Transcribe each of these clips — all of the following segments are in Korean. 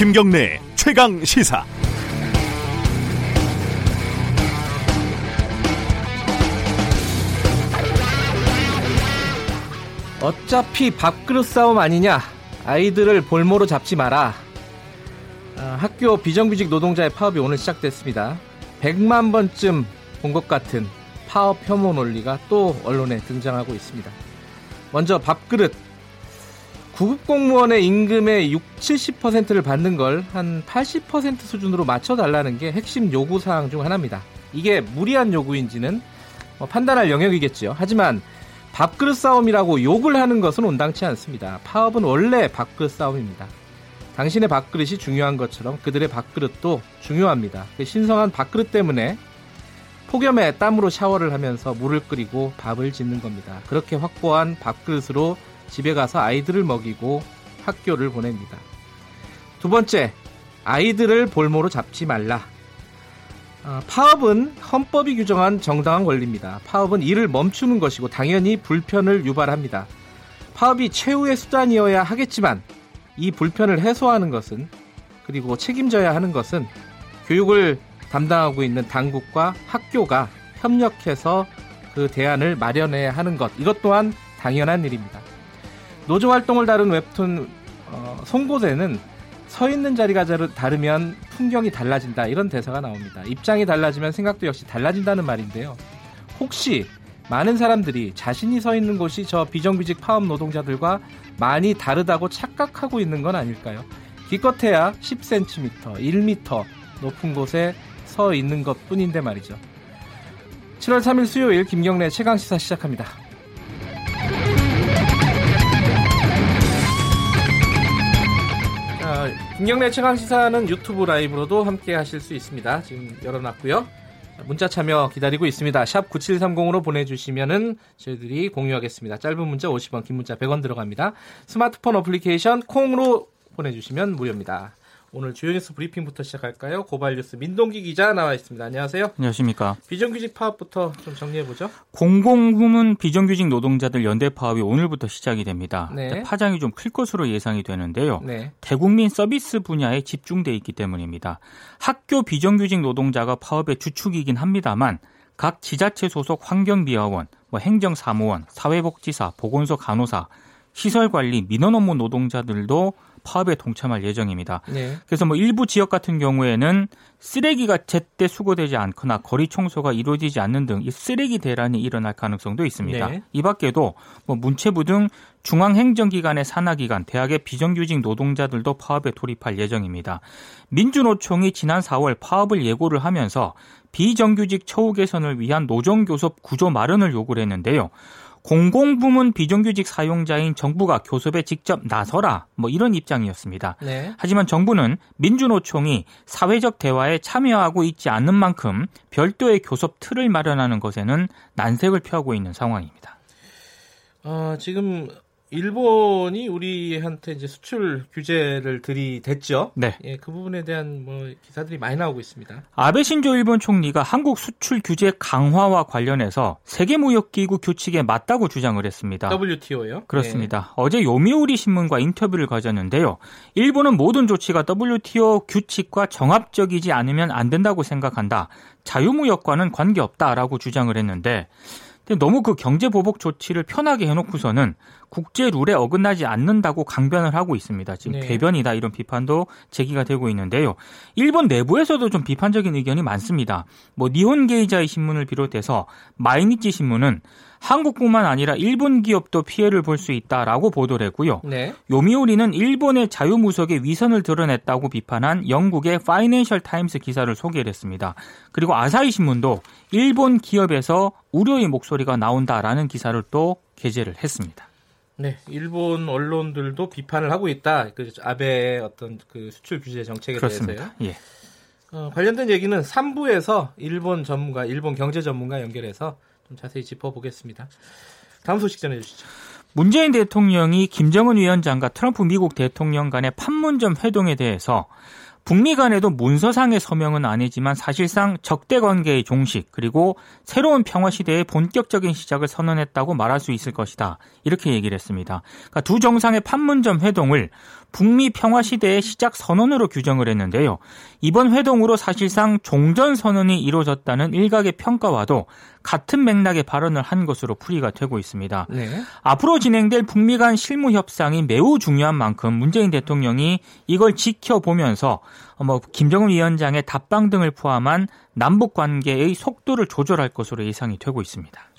김경래 최강 시사. 어차피 밥그릇 싸움 아니냐? 아이들을 볼모로 잡지 마라. 아, 학교 비정규직 노동자의 파업이 오늘 시작됐습니다. 100만 번쯤 본 것 같은 파업 혐오 논리가 또 언론에 등장하고 있습니다. 먼저 밥그릇. 구급 공무원의 임금의 6, 70%를 받는 걸 한 80% 수준으로 맞춰달라는 게 핵심 요구 사항 중 하나입니다. 이게 무리한 요구인지는 뭐 판단할 영역이겠지요. 하지만 밥그릇 싸움이라고 욕을 하는 것은 온당치 않습니다. 파업은 원래 밥그릇 싸움입니다. 당신의 밥그릇이 중요한 것처럼 그들의 밥그릇도 중요합니다. 그 신성한 밥그릇 때문에 폭염에 땀으로 샤워를 하면서 물을 끓이고 밥을 짓는 겁니다. 그렇게 확보한 밥그릇으로 집에 가서 아이들을 먹이고 학교를 보냅니다. 두 번째, 아이들을 볼모로 잡지 말라. 아, 파업은 헌법이 규정한 정당한 권리입니다. 파업은 일을 멈추는 것이고 당연히 불편을 유발합니다. 파업이 최후의 수단이어야 하겠지만 이 불편을 해소하는 것은 그리고 책임져야 하는 것은 교육을 담당하고 있는 당국과 학교가 협력해서 그 대안을 마련해야 하는 것 이것 또한 당연한 일입니다. 노조 활동을 다룬 웹툰 어, 송곳에는 서 있는 자리가 다르면 풍경이 달라진다 이런 대사가 나옵니다. 입장이 달라지면 생각도 역시 달라진다는 말인데요. 혹시 많은 사람들이 자신이 서 있는 곳이 저 비정규직 파업 노동자들과 많이 다르다고 착각하고 있는 건 아닐까요? 기껏해야 10cm, 1m 높은 곳에 서 있는 것 뿐인데 말이죠. 7월 3일 수요일 김경래 최강시사 시작합니다. 김경래 최강 시사는 유튜브 라이브로도 함께 하실 수 있습니다. 지금 열어놨고요. 문자 참여 기다리고 있습니다. 샵 9730으로 보내주시면은 저희들이 공유하겠습니다. 짧은 문자 50원, 긴 문자 100원 들어갑니다. 스마트폰 어플리케이션 콩으로 보내주시면 무료입니다. 오늘 주요 뉴스 브리핑부터 시작할까요? 고발 뉴스 민동기 기자 나와 있습니다. 안녕하세요. 안녕하십니까. 비정규직 파업부터 좀 정리해 보죠. 공공부문 비정규직 노동자들 연대 파업이 오늘부터 시작이 됩니다. 네. 파장이 좀 클 것으로 예상이 되는데요. 네. 대국민 서비스 분야에 집중돼 있기 때문입니다. 학교 비정규직 노동자가 파업의 주축이긴 합니다만 각 지자체 소속 환경미화원, 뭐 행정사무원, 사회복지사, 보건소 간호사, 시설관리, 민원업무 노동자들도 파업에 동참할 예정입니다. 네. 그래서 뭐 일부 지역 같은 경우에는 쓰레기가 제때 수거되지 않거나 거리 청소가 이루어지지 않는 등 쓰레기 대란이 일어날 가능성도 있습니다. 네. 이 밖에도 뭐 문체부 등 중앙행정기관의 산하기관, 대학의 비정규직 노동자들도 파업에 돌입할 예정입니다. 민주노총이 지난 4월 파업을 예고를 하면서 비정규직 처우 개선을 위한 노정교섭 구조 마련을 요구를 했는데요. 공공부문 비정규직 사용자인 정부가 교섭에 직접 나서라 뭐 이런 입장이었습니다. 네. 하지만 정부는 민주노총이 사회적 대화에 참여하고 있지 않는 만큼 별도의 교섭 틀을 마련하는 것에는 난색을 표하고 있는 상황입니다. 어, 지금 일본이 우리한테 이제 수출 규제를 들이댔죠. 네. 예, 그 부분에 대한 뭐 기사들이 많이 나오고 있습니다. 아베 신조 일본 총리가 한국 수출 규제 강화와 관련해서 세계무역기구 규칙에 맞다고 주장을 했습니다. WTO요? 그렇습니다. 네. 어제 요미우리 신문과 인터뷰를 가졌는데요. 일본은 모든 조치가 WTO 규칙과 정합적이지 않으면 안 된다고 생각한다. 자유무역과는 관계없다라고 주장을 했는데 너무 그 경제 보복 조치를 편하게 해놓고서는 국제 룰에 어긋나지 않는다고 강변을 하고 있습니다. 지금 네. 궤변이다 이런 비판도 제기가 되고 있는데요. 일본 내부에서도 좀 비판적인 의견이 많습니다. 뭐 니혼 게이자이 신문을 비롯해서 마이니치 신문은 한국뿐만 아니라 일본 기업도 피해를 볼 수 있다라고 보도를 했고요. 네. 요미우리는 일본의 자유무역의 위선을 드러냈다고 비판한 영국의 파이낸셜 타임스 기사를 소개를 했습니다. 그리고 아사히 신문도 일본 기업에서 우려의 목소리가 나온다라는 기사를 또 게재를 했습니다. 네, 일본 언론들도 비판을 하고 있다. 그 아베의 어떤 그 수출 규제 정책에 그렇습니다. 대해서요. 예. 어, 관련된 얘기는 3부에서 일본 전문가, 일본 경제 전문가 연결해서 좀 자세히 짚어보겠습니다. 다음 소식 전해주시죠. 문재인 대통령이 김정은 위원장과 트럼프 미국 대통령 간의 판문점 회동에 대해서 북미 간에도 문서상의 서명은 아니지만 사실상 적대 관계의 종식 그리고 새로운 평화 시대의 본격적인 시작을 선언했다고 말할 수 있을 것이다. 이렇게 얘기를 했습니다. 그러니까 두 정상의 판문점 회동을 북미 평화 시대의 시작 선언으로 규정을 했는데요. 이번 회동으로 사실상 종전 선언이 이루어졌다는 일각의 평가와도 같은 맥락의 발언을 한 것으로 풀이가 되고 있습니다. 네. 앞으로 진행될 북미 간 실무 협상이 매우 중요한 만큼 문재인 대통령이 이걸 지켜보면서 뭐 김정은 위원장의 답방 등을 포함한 남북 관계의 속도를 조절할 것으로 예상이 되고 있습니다.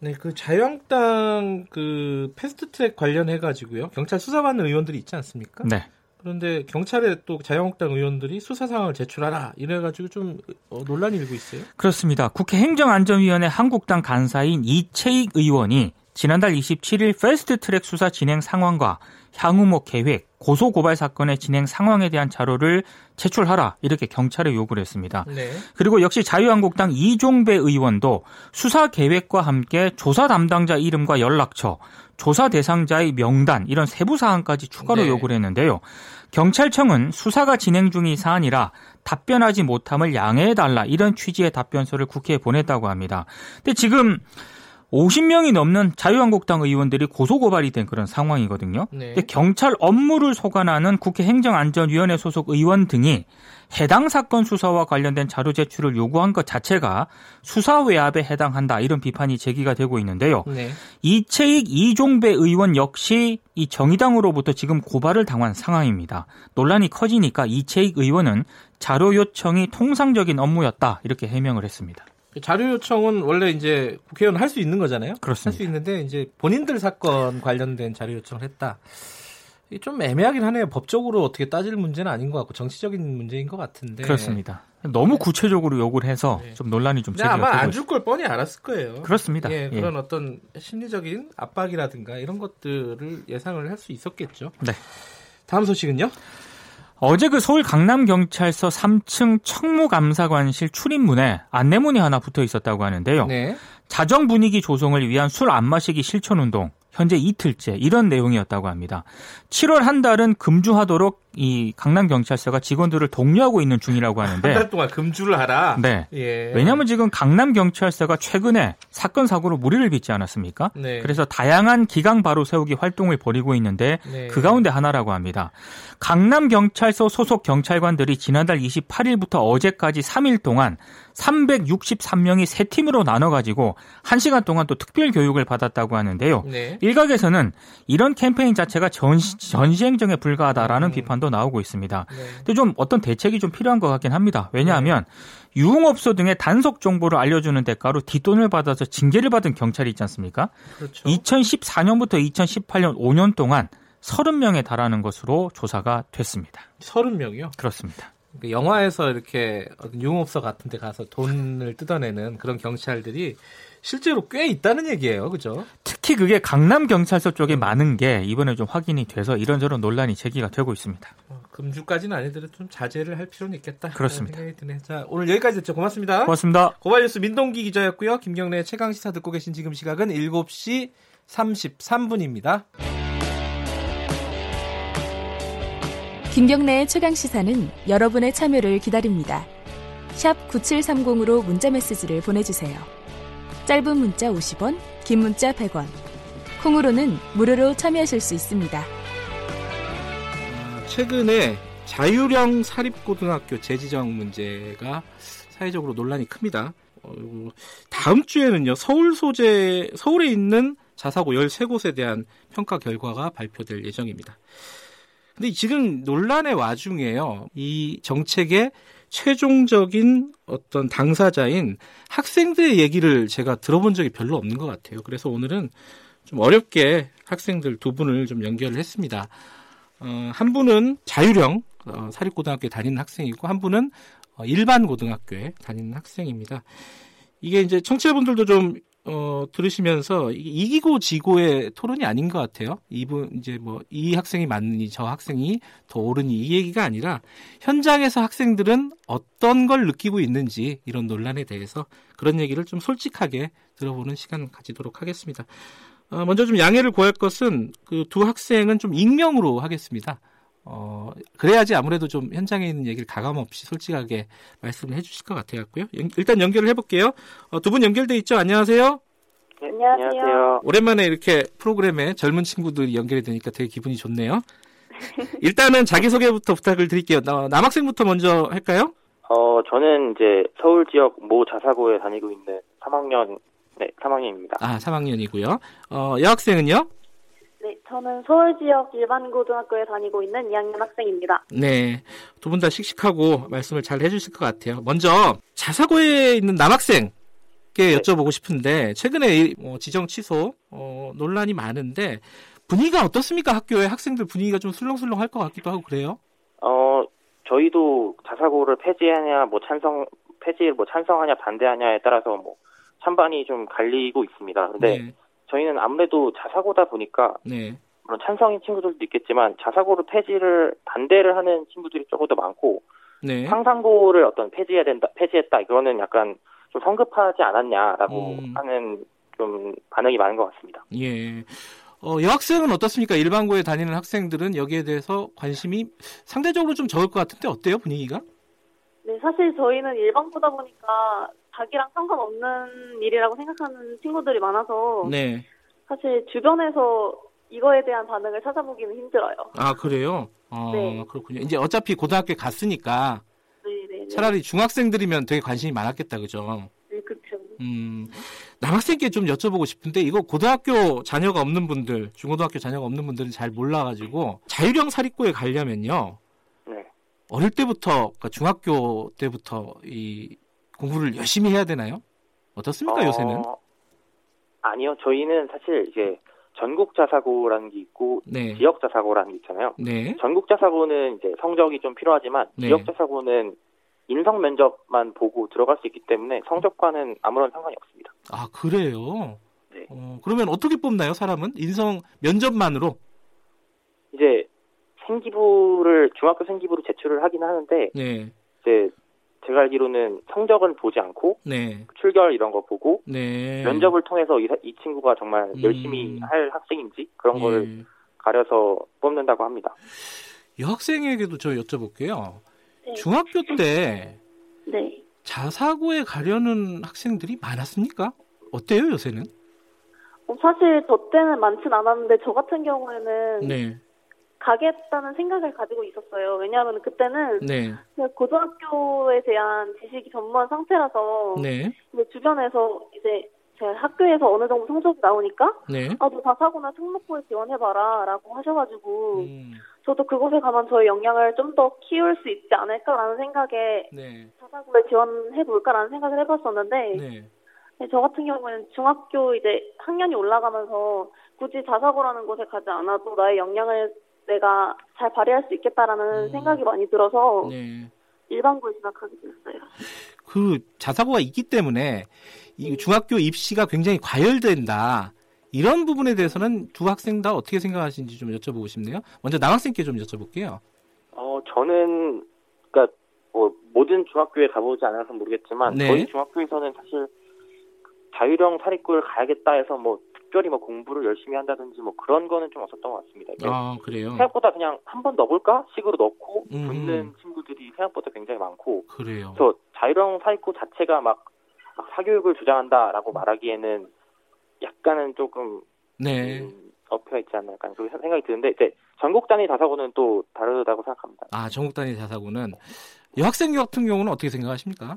네, 그 자유한국당 그 패스트트랙 관련해 가지고요. 경찰 수사받는 의원들이 있지 않습니까? 네. 그런데 경찰에 또 자유한국당 의원들이 수사 상황을 제출하라 이래가지고 좀 어, 논란이 일고 있어요. 그렇습니다. 국회 행정안전위원회 한국당 간사인 이채익 의원이 지난달 27일 패스트 트랙 수사 진행 상황과 향후 뭐 계획, 고소 고발 사건의 진행 상황에 대한 자료를 제출하라 이렇게 경찰에 요구를 했습니다. 네. 그리고 역시 자유한국당 이종배 의원도 수사 계획과 함께 조사 담당자 이름과 연락처, 조사 대상자의 명단 이런 세부 사항까지 추가로 네. 요구를 했는데요. 경찰청은 수사가 진행 중인 사안이라 답변하지 못함을 양해해 달라 이런 취지의 답변서를 국회에 보냈다고 합니다. 근데 지금 50명이 넘는 자유한국당 의원들이 고소고발이 된 그런 상황이거든요. 네. 근데 경찰 업무를 소관하는 국회 행정안전위원회 소속 의원 등이 해당 사건 수사와 관련된 자료 제출을 요구한 것 자체가 수사 외압에 해당한다 이런 비판이 제기가 되고 있는데요. 네. 이채익 이종배 의원 역시 이 정의당으로부터 지금 고발을 당한 상황입니다. 논란이 커지니까 이채익 의원은 자료 요청이 통상적인 업무였다 이렇게 해명을 했습니다. 자료 요청은 원래 이제 국회의원 할 수 있는 거잖아요. 그렇습니다. 할 수 있는데 이제 본인들 사건 관련된 자료 요청을 했다. 좀 애매하긴 하네요. 법적으로 어떻게 따질 문제는 아닌 것 같고 정치적인 문제인 것 같은데. 그렇습니다. 너무 구체적으로 요구를 해서 네. 좀 논란이 좀 제기가 아마 안 줄 걸 뻔히 알았을 거예요. 그렇습니다. 예, 그런 예. 어떤 심리적인 압박이라든가 이런 것들을 예상을 할 수 있었겠죠. 네. 다음 소식은요? 어제 그 서울 강남경찰서 3층 청무감사관실 출입문에 안내문이 하나 붙어 있었다고 하는데요. 네. 자정 분위기 조성을 위한 술 안 마시기 실천 운동 현재 이틀째 이런 내용이었다고 합니다. 7월 한 달은 금주하도록 이 강남 경찰서가 직원들을 독려하고 있는 중이라고 하는데 한 달 동안 금주를 하라. 네. 예. 왜냐하면 지금 강남 경찰서가 최근에 사건 사고로 무리를 빚지 않았습니까? 네. 그래서 다양한 기강 바로 세우기 활동을 벌이고 있는데 네. 그 가운데 하나라고 합니다. 강남 경찰서 소속 경찰관들이 지난달 28일부터 어제까지 3일 동안 363명이 세 팀으로 나눠 가지고 1시간 동안 또 특별 교육을 받았다고 하는데요. 네. 일각에서는 이런 캠페인 자체가 전시, 전시행정에 불과하다라는 음. 비판도 나오고 있습니다. 네. 근데 좀 어떤 대책이 좀 필요한 것 같긴 합니다. 왜냐하면 네. 유흥업소 등의 단속 정보를 알려주는 대가로 뒷돈을 받아서 징계를 받은 경찰이 있지 않습니까? 그렇죠. 2014년부터 2018년 5년 동안 30명에 달하는 것으로 조사가 됐습니다. 30명이요? 그렇습니다. 그 영화에서 이렇게 유흥업소 같은 데 가서 돈을 뜯어내는 그런 경찰들이 실제로 꽤 있다는 얘기예요. 그죠? 특히 그게 강남 경찰서 쪽에 많은 게 이번에 좀 확인이 돼서 이런저런 논란이 제기가 되고 있습니다. 어, 금주까지는 아니더라도 좀 자제를 할 필요는 있겠다. 그렇습니다. 자, 오늘 여기까지 됐죠. 고맙습니다. 고맙습니다. 고발뉴스 민동기 기자였고요. 김경래 최강 시사 듣고 계신 지금 시각은 7시 33분입니다. 김경래의 최강 시사는 여러분의 참여를 기다립니다. 샵 9730으로 문자 메시지를 보내 주세요. 짧은 문자 50원, 긴 문자 100원. 콩으로는 무료로 참여하실 수 있습니다. 최근에 자유령 사립고등학교 재지정 문제가 사회적으로 논란이 큽니다. 어, 다음 주에는요 서울 소재 서울에 있는 자사고 13곳에 대한 평가 결과가 발표될 예정입니다. 근데 지금 논란의 와중에요. 이 정책의 최종적인 어떤 당사자인 학생들의 얘기를 제가 들어본 적이 별로 없는 것 같아요. 그래서 오늘은 좀 어렵게 학생들 두 분을 좀 연결을 했습니다. 어, 한 분은 자유령 어, 사립고등학교에 다니는 학생이고 한 분은 어, 일반 고등학교에 다니는 학생입니다. 이게 이제 청취자분들도 좀 어, 들으시면서 이기고 지고의 토론이 아닌 것 같아요. 이분 이제 뭐 이 학생이 맞느니 저 학생이 더 옳으니 이 얘기가 아니라 현장에서 학생들은 어떤 걸 느끼고 있는지 이런 논란에 대해서 그런 얘기를 좀 솔직하게 들어보는 시간 가지도록 하겠습니다. 어, 먼저 좀 양해를 구할 것은 그 두 학생은 좀 익명으로 하겠습니다. 어, 그래야지 아무래도 좀 현장에 있는 얘기를 가감없이 솔직하게 말씀을 해주실 것 같아 갖고요. 일단 연결을 해볼게요. 어, 두 분 연결돼 있죠? 안녕하세요. 네, 안녕하세요. 오랜만에 이렇게 프로그램에 젊은 친구들이 연결이 되니까 되게 기분이 좋네요. 일단은 자기소개부터 부탁을 드릴게요. 남학생부터 먼저 할까요? 어, 저는 이제 서울 지역 모 자사고에 다니고 있는 3학년, 네, 3학년입니다. 아, 3학년이고요. 어, 여학생은요? 네, 저는 서울 지역 일반 고등학교에 다니고 있는 2학년 학생입니다. 네, 두 분 다 씩씩하고 말씀을 잘 해주실 것 같아요. 먼저 자사고에 있는 남학생 네. 여쭤보고 싶은데 최근에 뭐 지정 취소 어, 논란이 많은데 분위기가 어떻습니까? 학교에 학생들 분위기가 좀 술렁술렁할 것 같기도 하고 그래요. 어 저희도 자사고를 폐지하냐 뭐 찬성 폐지를 뭐 찬성하냐 반대하냐에 따라서 뭐 찬반이 좀 갈리고 있습니다. 근데 네. 저희는 아무래도 자사고다 보니까 네. 물론 찬성인 친구들도 있겠지만 자사고를 폐지를 반대를 하는 친구들이 조금 더 많고 네. 상상고를 어떤 폐지해야 된다 폐지했다 이거는 약간 좀 성급하지 않았냐라고 음. 하는 좀 반응이 많은 것 같습니다. 예. 어, 여학생은 어떻습니까? 일반고에 다니는 학생들은 여기에 대해서 관심이 상대적으로 좀 적을 것 같은데 어때요 분위기가? 네, 사실 저희는 일반고다 보니까 자기랑 상관없는 일이라고 생각하는 친구들이 많아서 네. 사실 주변에서 이거에 대한 반응을 찾아보기는 힘들어요. 아 그래요? 아, 네. 그렇군요. 이제 어차피 고등학교 갔으니까 차라리 중학생들이면 되게 관심이 많았겠다, 그죠? 네, 그렇죠. 음, 남학생께 좀 여쭤보고 싶은데 이거 고등학교 자녀가 없는 분들, 중고등학교 자녀가 없는 분들은 잘 몰라가지고 자유형 사립고에 가려면요. 네. 어릴 때부터, 그러니까 중학교 때부터 이 공부를 열심히 해야 되나요? 어떻습니까, 어... 요새는? 아니요, 저희는 사실 이제 전국 자사고라는 게 있고 네. 지역 자사고라는 게 있잖아요. 네. 전국 자사고는 이제 성적이 좀 필요하지만 네. 지역 자사고는 인성 면접만 보고 들어갈 수 있기 때문에 성적과는 아무런 상관이 없습니다. 아 그래요? 네. 어, 그러면 어떻게 뽑나요 사람은 인성 면접만으로? 이제 생기부를 중학교 생기부를 제출을 하긴 하는데 네. 이제 제가 알기로는 성적은 보지 않고 네. 출결 이런 거 보고 네. 면접을 통해서 이, 이 친구가 정말 음. 열심히 할 학생인지 그런 예. 걸 가려서 뽑는다고 합니다. 여학생에게도 저 여쭤볼게요. 네. 중학교 때 네. 자사고에 가려는 학생들이 많았습니까? 어때요 요새는? 어, 사실 저 때는 많진 않았는데 저 같은 경우에는 네. 가겠다는 생각을 가지고 있었어요. 왜냐하면 그때는 네. 고등학교에 대한 지식이 전무한 상태라서 네. 주변에서 이제 제가 학교에서 어느 정도 성적이 나오니까 네. 아너 자사고나 특목고에 지원해봐라라고 하셔가지고 음. 저도 그곳에 가면 저의 역량을 좀 더 키울 수 있지 않을까라는 생각에 네. 자사고에 지원해볼까라는 생각을 해봤었는데 네. 네, 저 같은 경우에는 중학교 이제 학년이 올라가면서 굳이 자사고라는 곳에 가지 않아도 나의 역량을 내가 잘 발휘할 수 있겠다라는 음. 생각이 많이 들어서 네. 일반고에 진학하게 됐어요. 그 자사고가 있기 때문에 이 네. 중학교 입시가 굉장히 과열된다. 이런 부분에 대해서는 두 학생 다 어떻게 생각하시는지 좀 여쭤보고 싶네요. 먼저 남학생께 좀 여쭤볼게요. 어, 저는 그러니까 뭐 모든 중학교에 가보지 않아서 모르겠지만 네. 저희 중학교에서는 사실 자유형 사립고를 가야겠다 해서 뭐 특별히 뭐 공부를 열심히 한다든지 뭐 그런 거는 좀 없었던 것 같습니다. 아 그래요? 생각보다 그냥 한 번 넣어볼까 식으로 넣고 음. 붙는 친구들이 생각보다 굉장히 많고. 그래요. 그래서 자유형 사립고 자체가 막, 막 사교육을 주장한다라고 말하기에는 약간은 조금 네. 음, 어폐가 있지 않나 약간 그런 생각이 드는데 이제 전국 단위 자사고는 또 다르다고 생각합니다. 아 전국 단위 자사고는 여학생 같은 경우는 어떻게 생각하십니까?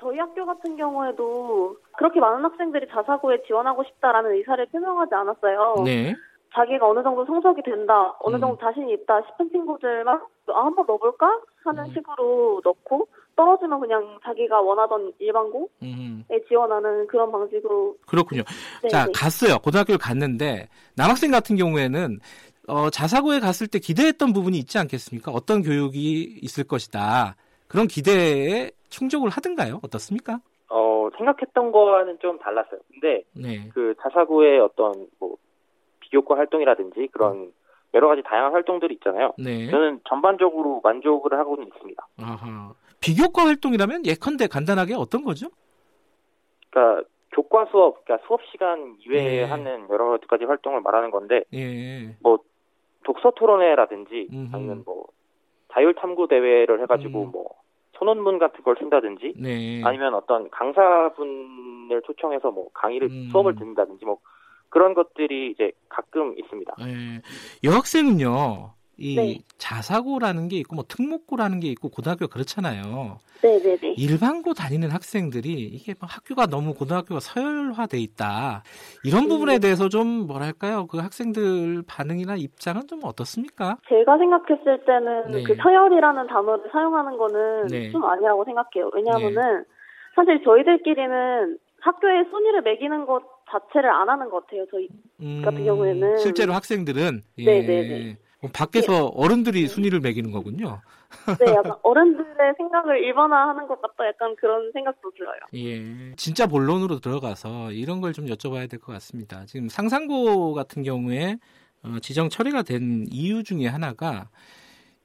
어, 저희 학교 같은 경우에도 그렇게 많은 학생들이 자사고에 지원하고 싶다라는 의사를 표명하지 않았어요. 네. 자기가 어느 정도 성적이 된다, 어느 정도 음. 자신이 있다 싶은 친구들만 아, 한번 넣어볼까 하는 음. 식으로 넣고 떨어지면 그냥 자기가 원하던 일반고에 음. 지원하는 그런 방식으로. 그렇군요. 네, 자, 네. 갔어요. 고등학교를 갔는데 남학생 같은 경우에는 어, 자사고에 갔을 때 기대했던 부분이 있지 않겠습니까? 어떤 교육이 있을 것이다. 그런 기대에 충족을 하든가요? 어떻습니까? 어, 생각했던 거와는 좀 달랐어요. 근데 네. 그 자사고의 어떤 뭐 비교과 활동이라든지 그런 음. 여러 가지 다양한 활동들이 있잖아요. 네. 저는 전반적으로 만족을 하고는 있습니다. 아하. 비교과 활동이라면 예컨대 간단하게 어떤 거죠? 그러니까 교과 수업, 그러니까 수업 시간 이외에 네. 하는 여러 가지 활동을 말하는 건데, 예. 뭐 독서 토론회라든지 음흠. 아니면 뭐 자율 탐구 대회를 해가지고 음. 뭐 소논문 같은 걸 쓴다든지 네. 아니면 어떤 강사분을 초청해서 뭐 강의를 음. 수업을 듣는다든지 뭐 그런 것들이 이제 가끔 있습니다. 네. 여학생은요. 이 네. 자사고라는 게 있고 뭐 특목고라는 게 있고 고등학교 그렇잖아요. 네네네. 네, 네. 일반고 다니는 학생들이 이게 뭐 학교가 너무 고등학교가 서열화돼 있다 이런 음. 부분에 대해서 좀 뭐랄까요 그 학생들 반응이나 입장은 좀 어떻습니까? 제가 생각했을 때는 네. 그 서열이라는 단어를 사용하는 거는 네. 좀 아니라고 생각해요. 왜냐하면은 네. 사실 저희들끼리는 학교에 순위를 매기는 것 자체를 안 하는 것 같아요. 저희 음, 같은 경우에는 실제로 학생들은 예. 네네네. 어, 밖에서 예. 어른들이 순위를 매기는 거군요. 네, 약간 어른들의 생각을 일반화하는 것 같다. 약간 그런 생각도 들어요. 예, 진짜 본론으로 들어가서 이런 걸 좀 여쭤봐야 될 것 같습니다. 지금 상상고 같은 경우에 어, 지정 처리가 된 이유 중에 하나가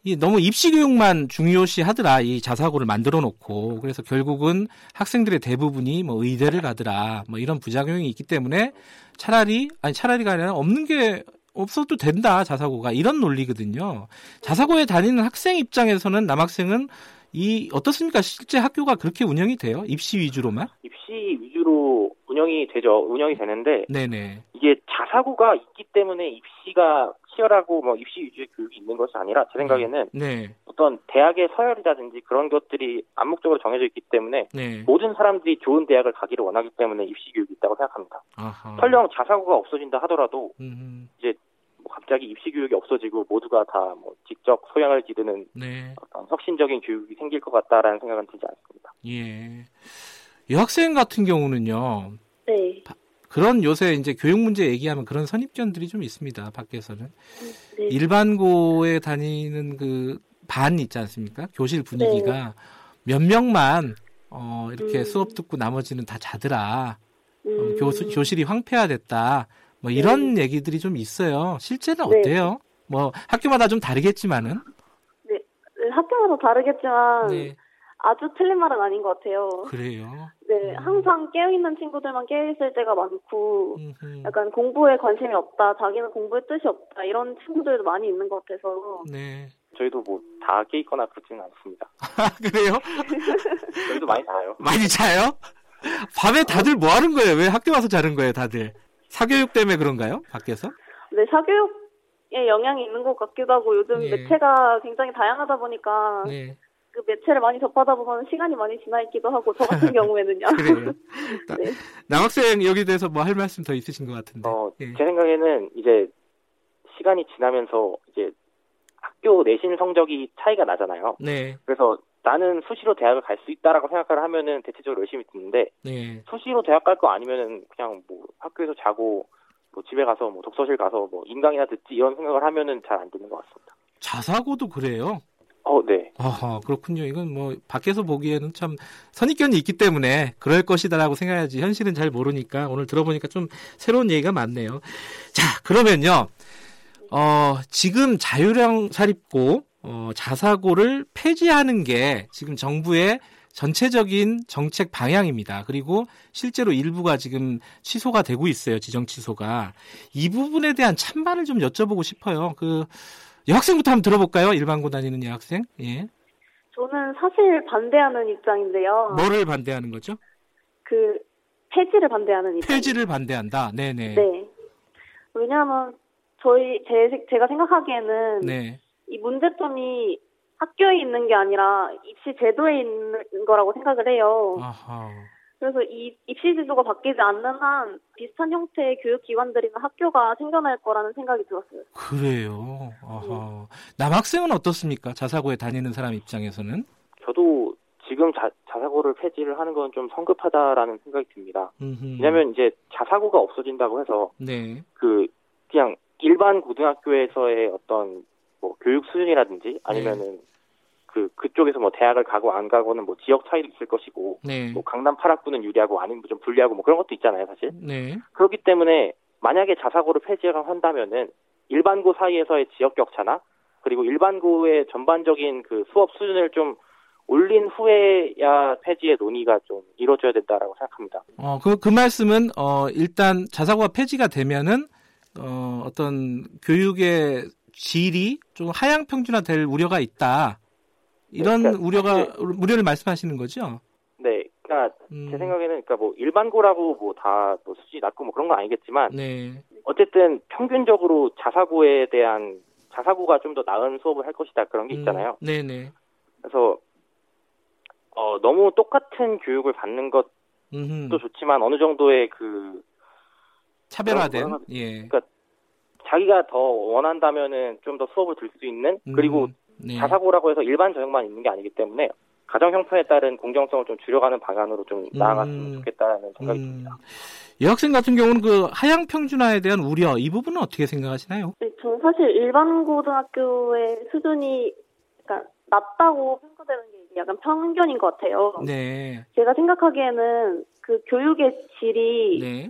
이 너무 입시 교육만 중요시 하더라 이 자사고를 만들어 놓고 그래서 결국은 학생들의 대부분이 뭐 의대를 가더라 뭐 이런 부작용이 있기 때문에 차라리 아니 차라리가 아니라 없는 게 없어도 된다 자사고가 이런 논리거든요. 자사고에 다니는 학생 입장에서는 남학생은 이 어떻습니까? 실제 학교가 그렇게 운영이 돼요? 입시 위주로만? 입시 위주로 운영이 되죠. 운영이 되는데 네네. 이게 자사고가 있기 때문에 입시가 치열하고 뭐 입시 위주의 교육이 있는 것이 아니라 제 생각에는 네. 어떤 대학의 서열이라든지 그런 것들이 암묵적으로 정해져 있기 때문에 네. 모든 사람들이 좋은 대학을 가기를 원하기 때문에 입시 교육이 있다고 생각합니다. 아하. 설령 자사고가 없어진다 하더라도 음. 이제 뭐 갑자기 입시 교육이 없어지고 모두가 다 뭐 직접 소양을 기르는 네. 어떤 혁신적인 교육이 생길 것 같다라는 생각은 들지 않습니다. 예. 여학생 같은 경우는요. 네. 그런 요새 이제 교육 문제 얘기하면 그런 선입견들이 좀 있습니다. 밖에서는 네. 일반고에 다니는 그 반 있지 않습니까? 교실 분위기가 네. 몇 명만 어, 이렇게 음. 수업 듣고 나머지는 다 자더라. 어, 음. 어, 교수, 교실이 황폐화됐다. 뭐 이런 네. 얘기들이 좀 있어요. 실제는 네. 어때요? 뭐 학교마다 좀 다르겠지만은. 네, 학교마다 다르겠지만 네. 아주 틀린 말은 아닌 것 같아요. 그래요? 네, 음. 항상 깨어있는 친구들만 깨어있을 때가 많고, 음흠. 약간 공부에 관심이 없다, 자기는 공부에 뜻이 없다, 이런 친구들도 많이 있는 것 같아서. 네. 저희도 뭐 다 깨있거나 그렇지는 않습니다. 그래요? 저희도 많이 자요. 많이 자요? 밤에 다들 뭐 하는 거예요? 왜 학교 와서 자는 거예요, 다들? 사교육 때문에 그런가요? 밖에서? 네, 사교육에 영향이 있는 것 같기도 하고 요즘 네. 매체가 굉장히 다양하다 보니까 네. 그 매체를 많이 접하다 보면 시간이 많이 지나 있기도 하고 저 같은 경우에는요. 그래요. 네. 남학생 여기 대해서 뭐 할 말씀 더 있으신 것 같은데. 어, 예. 제 생각에는 이제 시간이 지나면서 이제 학교 내신 성적이 차이가 나잖아요. 네. 그래서 나는 수시로 대학을 갈 수 있다라고 생각을 하면은 대체적으로 열심히 듣는데 네. 수시로 대학 갈 거 아니면은 그냥 뭐 학교에서 자고 뭐 집에 가서 뭐 독서실 가서 뭐 인강이나 듣지 이런 생각을 하면은 잘 안 듣는 것 같습니다. 자사고도 그래요? 어, 네. 아, 그렇군요. 이건 뭐 밖에서 보기에는 참 선입견이 있기 때문에 그럴 것이다라고 생각하지 현실은 잘 모르니까 오늘 들어보니까 좀 새로운 얘기가 많네요. 자, 그러면요. 어, 지금 자유형 사립고 어, 자사고를 폐지하는 게 지금 정부의 전체적인 정책 방향입니다. 그리고 실제로 일부가 지금 취소가 되고 있어요. 지정 취소가. 이 부분에 대한 찬반을 좀 여쭤보고 싶어요. 그 여학생부터 한번 들어볼까요? 일반고 다니는 여학생. 예. 저는 사실 반대하는 입장인데요. 뭐를 반대하는 거죠? 그 폐지를 반대하는 입장. 폐지를 반대한다. 네네. 네. 왜냐하면 저희 제 제가 생각하기에는 네. 이 문제점이 학교에 있는 게 아니라 입시 제도에 있는 거라고 생각을 해요. 아하. 그래서 이 입시 제도가 바뀌지 않는 한 비슷한 형태의 교육기관들이나 학교가 생겨날 거라는 생각이 들었어요. 그래요. 아하. 네. 남학생은 어떻습니까? 자사고에 다니는 사람 입장에서는? 저도 지금 자, 자사고를 폐지를 하는 건 좀 성급하다라는 생각이 듭니다. 음흠. 왜냐하면 이제 자사고가 없어진다고 해서 네. 그 그냥 일반 고등학교에서의 어떤 뭐 교육 수준이라든지 아니면은 네. 그 그쪽에서 뭐 대학을 가고 안 가고는 뭐 지역 차이도 있을 것이고 네. 뭐 강남 8학부는 유리하고 아니면 좀 불리하고 뭐 그런 것도 있잖아요 사실. 네. 그렇기 때문에 만약에 자사고를 폐지를 한다면은 일반고 사이에서의 지역 격차나 그리고 일반고의 전반적인 그 수업 수준을 좀 올린 후에야 폐지의 논의가 좀 이루어져야 된다라고 생각합니다. 어, 그, 그 말씀은, 어, 일단 자사고가 폐지가 되면은, 어, 어떤 교육의 질이 좀 하향 평준화 될 우려가 있다. 이런 네, 그러니까 우려가 우려를 말씀하시는 거죠? 네, 그러니까 음. 제 생각에는 그러니까 뭐 일반고라고 뭐 다뭐 뭐 수준이 낮고 뭐 그런 건 아니겠지만 네. 어쨌든 평균적으로 자사고에 대한 자사고가 좀 더 나은 수업을 할 것이다 그런 게 음. 있잖아요. 음. 네네. 그래서 어 너무 똑같은 교육을 받는 것도 음흠. 좋지만 어느 정도의 그 차별화된 예. 그러니까 자기가 더 원한다면은 좀 더 수업을 들 수 있는 그리고 음. 네. 자사고라고 해서 일반 전형만 있는 게 아니기 때문에 가정 형편에 따른 공정성을 좀 줄여가는 방안으로 좀 나아갔으면 음. 좋겠다는 생각이 음. 듭니다. 여학생 같은 경우는 그 하향 평준화에 대한 우려 이 부분은 어떻게 생각하시나요? 네, 저는 사실 일반 고등학교의 수준이 그러니까 낮다고 평가되는 게 약간 편견인 것 같아요. 네. 제가 생각하기에는 그 교육의 질이 네.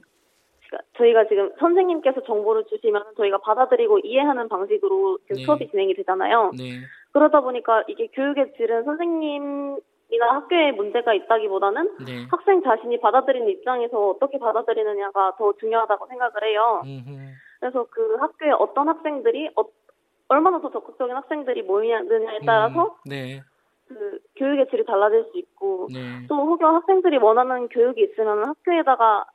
저희가 지금 선생님께서 정보를 주시면 저희가 받아들이고 이해하는 방식으로 네. 수업이 진행이 되잖아요. 네. 그러다 보니까 이게 교육의 질은 선생님이나 학교에 문제가 있다기보다는 네. 학생 자신이 받아들이는 입장에서 어떻게 받아들이느냐가 더 중요하다고 생각을 해요. 음흠. 그래서 그 학교에 어떤 학생들이 어, 얼마나 더 적극적인 학생들이 모이느냐에 따라서 음, 네. 그 교육의 질이 달라질 수 있고 네. 또 혹여 학생들이 원하는 교육이 있으면 학교에다가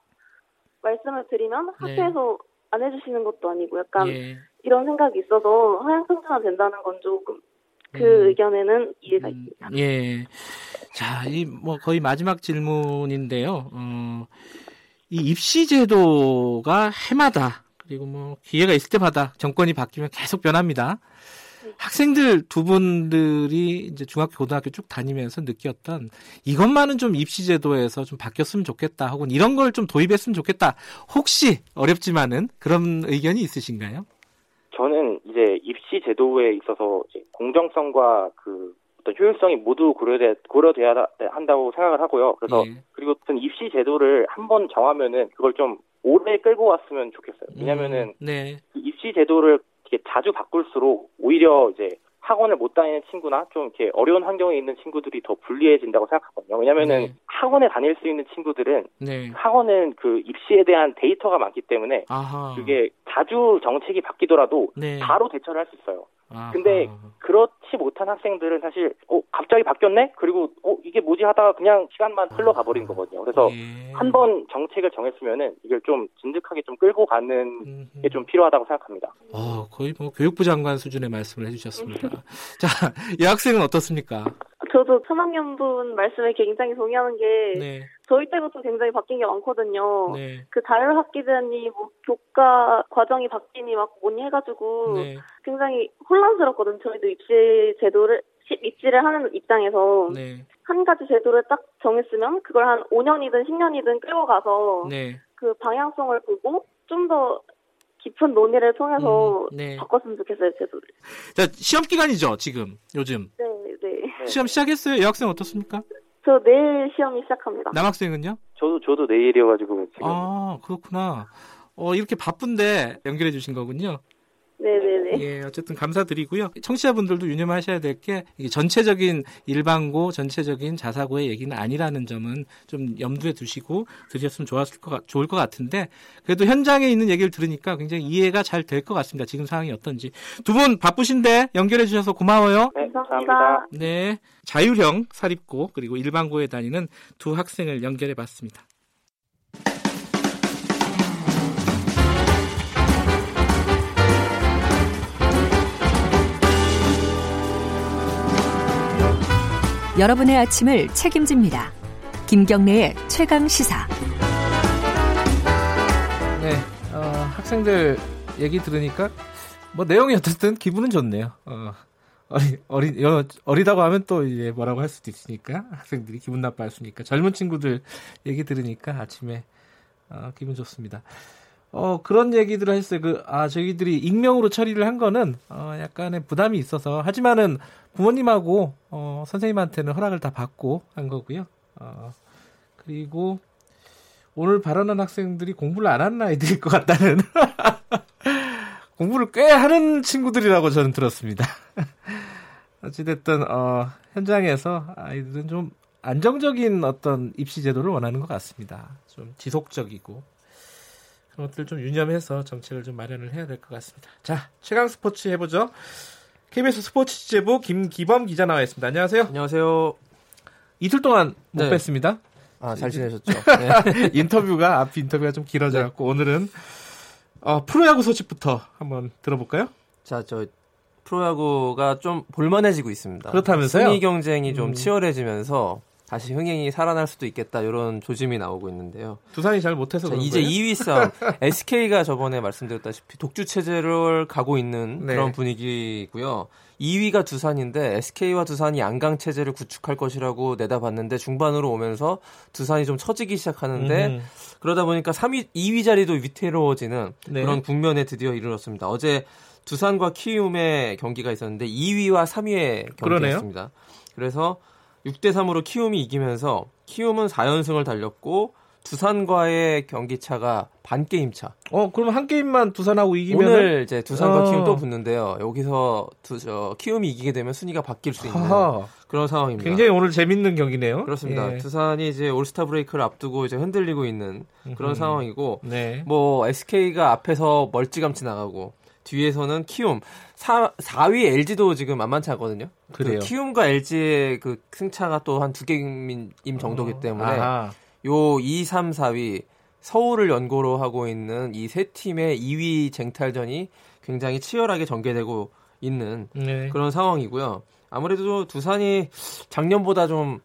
말씀을 드리면 네. 학교에서 안 해주시는 것도 아니고 약간 예. 이런 생각이 있어서 하향 평준화 된다는 건 조금 그 음. 의견에는 이해가 음. 있습니다. 예. 자, 이 뭐 거의 마지막 질문인데요. 어, 이 입시 제도가 해마다 그리고 뭐 기회가 있을 때마다 정권이 바뀌면 계속 변합니다. 학생들 두 분들이 이제 중학교, 고등학교 쭉 다니면서 느꼈던 이것만은 좀 입시 제도에서 좀 바뀌었으면 좋겠다 혹은 이런 걸 좀 도입했으면 좋겠다. 혹시 어렵지만은 그런 의견이 있으신가요? 저는 이제 제도에 있어서 공정성과 그 어떤 효율성이 모두 고려돼 고려돼야 한다고 생각을 하고요. 그래서 예. 그리고 저는 입시 제도를 한번 정하면은 그걸 좀 오래 끌고 왔으면 좋겠어요. 왜냐면은 음, 네. 입시 제도를 이렇게 자주 바꿀수록 오히려 이제 학원을 못 다니는 친구나 좀 이렇게 어려운 환경에 있는 친구들이 더 불리해진다고 생각하거든요. 왜냐면은 네. 학원에 다닐 수 있는 친구들은 네. 학원은 그 입시에 대한 데이터가 많기 때문에 아하. 그게 자주 정책이 바뀌더라도 네. 바로 대처를 할 수 있어요. 아하. 근데 그렇지 못한 학생들은 사실 어 갑자기 바뀌었네 그리고 어 이게 뭐지 하다가 그냥 시간만 흘러가 버린 거거든요 그래서 예. 한번 정책을 정했으면은 이걸 좀 진득하게 좀 끌고 가는 게 좀 필요하다고 생각합니다. 어 거의 뭐 교육부 장관 수준의 말씀을 해주셨습니다. 자이 학생은 어떻습니까? 저도 3학년분 말씀에 굉장히 동의하는 게 네. 저희 때부터 굉장히 바뀐 게 많거든요. 네. 그 자율학기제니 뭐 교과 과정이 바뀌니 막 뭐니 해가지고 네. 굉장히 혼란스럽거든요. 저희도 입시 제도를 입시를 하는 입장에서 네. 한 가지 제도를 딱 정했으면 그걸 한 5년이든 10년이든 끌고 가서 네. 그 방향성을 보고 좀더 깊은 논의를 통해서 음, 네. 바꿨으면 좋겠어요 제도를. 자 시험 기간이죠 지금 요즘. 네, 네. 시험 시작했어요. 여학생 어떻습니까? 저 내일 시험이 시작합니다. 남학생은요? 저도 저도 내일이어가지고 지금. 아 그렇구나. 어 이렇게 바쁜데 연결해 주신 거군요. 네네네. 예, 어쨌든 감사드리고요. 청취자분들도 유념하셔야 될 게 전체적인 일반고, 전체적인 자사고의 얘기는 아니라는 점은 좀 염두에 두시고 들으셨으면 좋았을 것, 좋을 것 같은데 그래도 현장에 있는 얘기를 들으니까 굉장히 이해가 잘 될 것 같습니다. 지금 상황이 어떤지. 두 분 바쁘신데 연결해 주셔서 고마워요. 네, 감사합니다. 네. 자율형 사립고 그리고 일반고에 다니는 두 학생을 연결해 봤습니다. 여러분의 아침을 책임집니다. 김경래의 최강 시사. 네, 어, 학생들 얘기 들으니까 뭐 내용이 어떻든 기분은 좋네요. 어, 어리, 어리, 어리다고 하면 또 이제 뭐라고 할 수도 있으니까 학생들이 기분 나빠할 수 있으니까 젊은 친구들 얘기 들으니까 아침에 어, 기분 좋습니다. 어, 그런 얘기들을 했어요. 그, 아, 저희들이 익명으로 처리를 한 거는, 어, 약간의 부담이 있어서. 하지만은 부모님하고, 어, 선생님한테는 허락을 다 받고 한 거고요. 어, 그리고 오늘 발언한 학생들이 공부를 안 하는 아이들일 것 같다는. 공부를 꽤 하는 친구들이라고 저는 들었습니다. 어찌됐든, 어, 현장에서 아이들은 좀 안정적인 어떤 입시 제도를 원하는 것 같습니다. 좀 지속적이고. 그런 것들 좀 유념해서 정책을 좀 마련을 해야 될 것 같습니다. 자, 최강 스포츠 해보죠. KBS 스포츠 취재부 김기범 기자 나와 있습니다. 안녕하세요. 안녕하세요. 이틀 동안 못 네. 뵀습니다. 아, 잘 지내셨죠? 네. 인터뷰가, 앞 인터뷰가 좀 길어져 갖고, 네. 오늘은, 어, 프로야구 소식부터 한번 들어볼까요? 자, 저, 프로야구가 좀 볼만해지고 있습니다. 그렇다면서요? 순위 경쟁이 좀 음. 치열해지면서 다시 흥행이 살아날 수도 있겠다 이런 조짐이 나오고 있는데요. 두산이 잘 못해서 자, 이제 거예요? 2위 싸움. SK가 저번에 말씀드렸다시피 독주 체제를 가고 있는 네. 그런 분위기고요. 2위가 두산인데 SK와 두산이 양강 체제를 구축할 것이라고 내다봤는데 중반으로 오면서 두산이 좀 처지기 시작하는데 음. 그러다 보니까 3위, 2위 자리도 위태로워지는 네. 그런 국면에 드디어 이르렀습니다. 어제 두산과 키움의 경기가 있었는데 2위와 3위의 경기였습니다. 그러네요. 그래서 6대 3으로 키움이 이기면서 키움은 4연승을 달렸고 두산과의 경기 차가 반 게임 차. 어, 그럼 한 게임만 두산하고 이기면 오늘 이제 두산과 어. 키움 또 붙는데요. 여기서 두, 저, 키움이 이기게 되면 순위가 바뀔 수 있는 하하. 그런 상황입니다. 굉장히 오늘 재밌는 경기네요. 그렇습니다. 예. 두산이 이제 올스타 브레이크를 앞두고 이제 흔들리고 있는 그런 음. 상황이고, 네. 뭐 SK가 앞에서 멀찌감치 나가고 뒤에서는 키움 4, 4위 LG도 지금 만만치 않거든요. 그래요. 그 키움과 LG의 그 승차가 또 한두 게임 정도기 어. 때문에 아. 요 2, 3, 4위 서울을 연고로 하고 있는 이 세 팀의 2위 쟁탈전이 굉장히 치열하게 전개되고 있는 네. 그런 상황이고요. 아무래도 두산이 작년보다 좀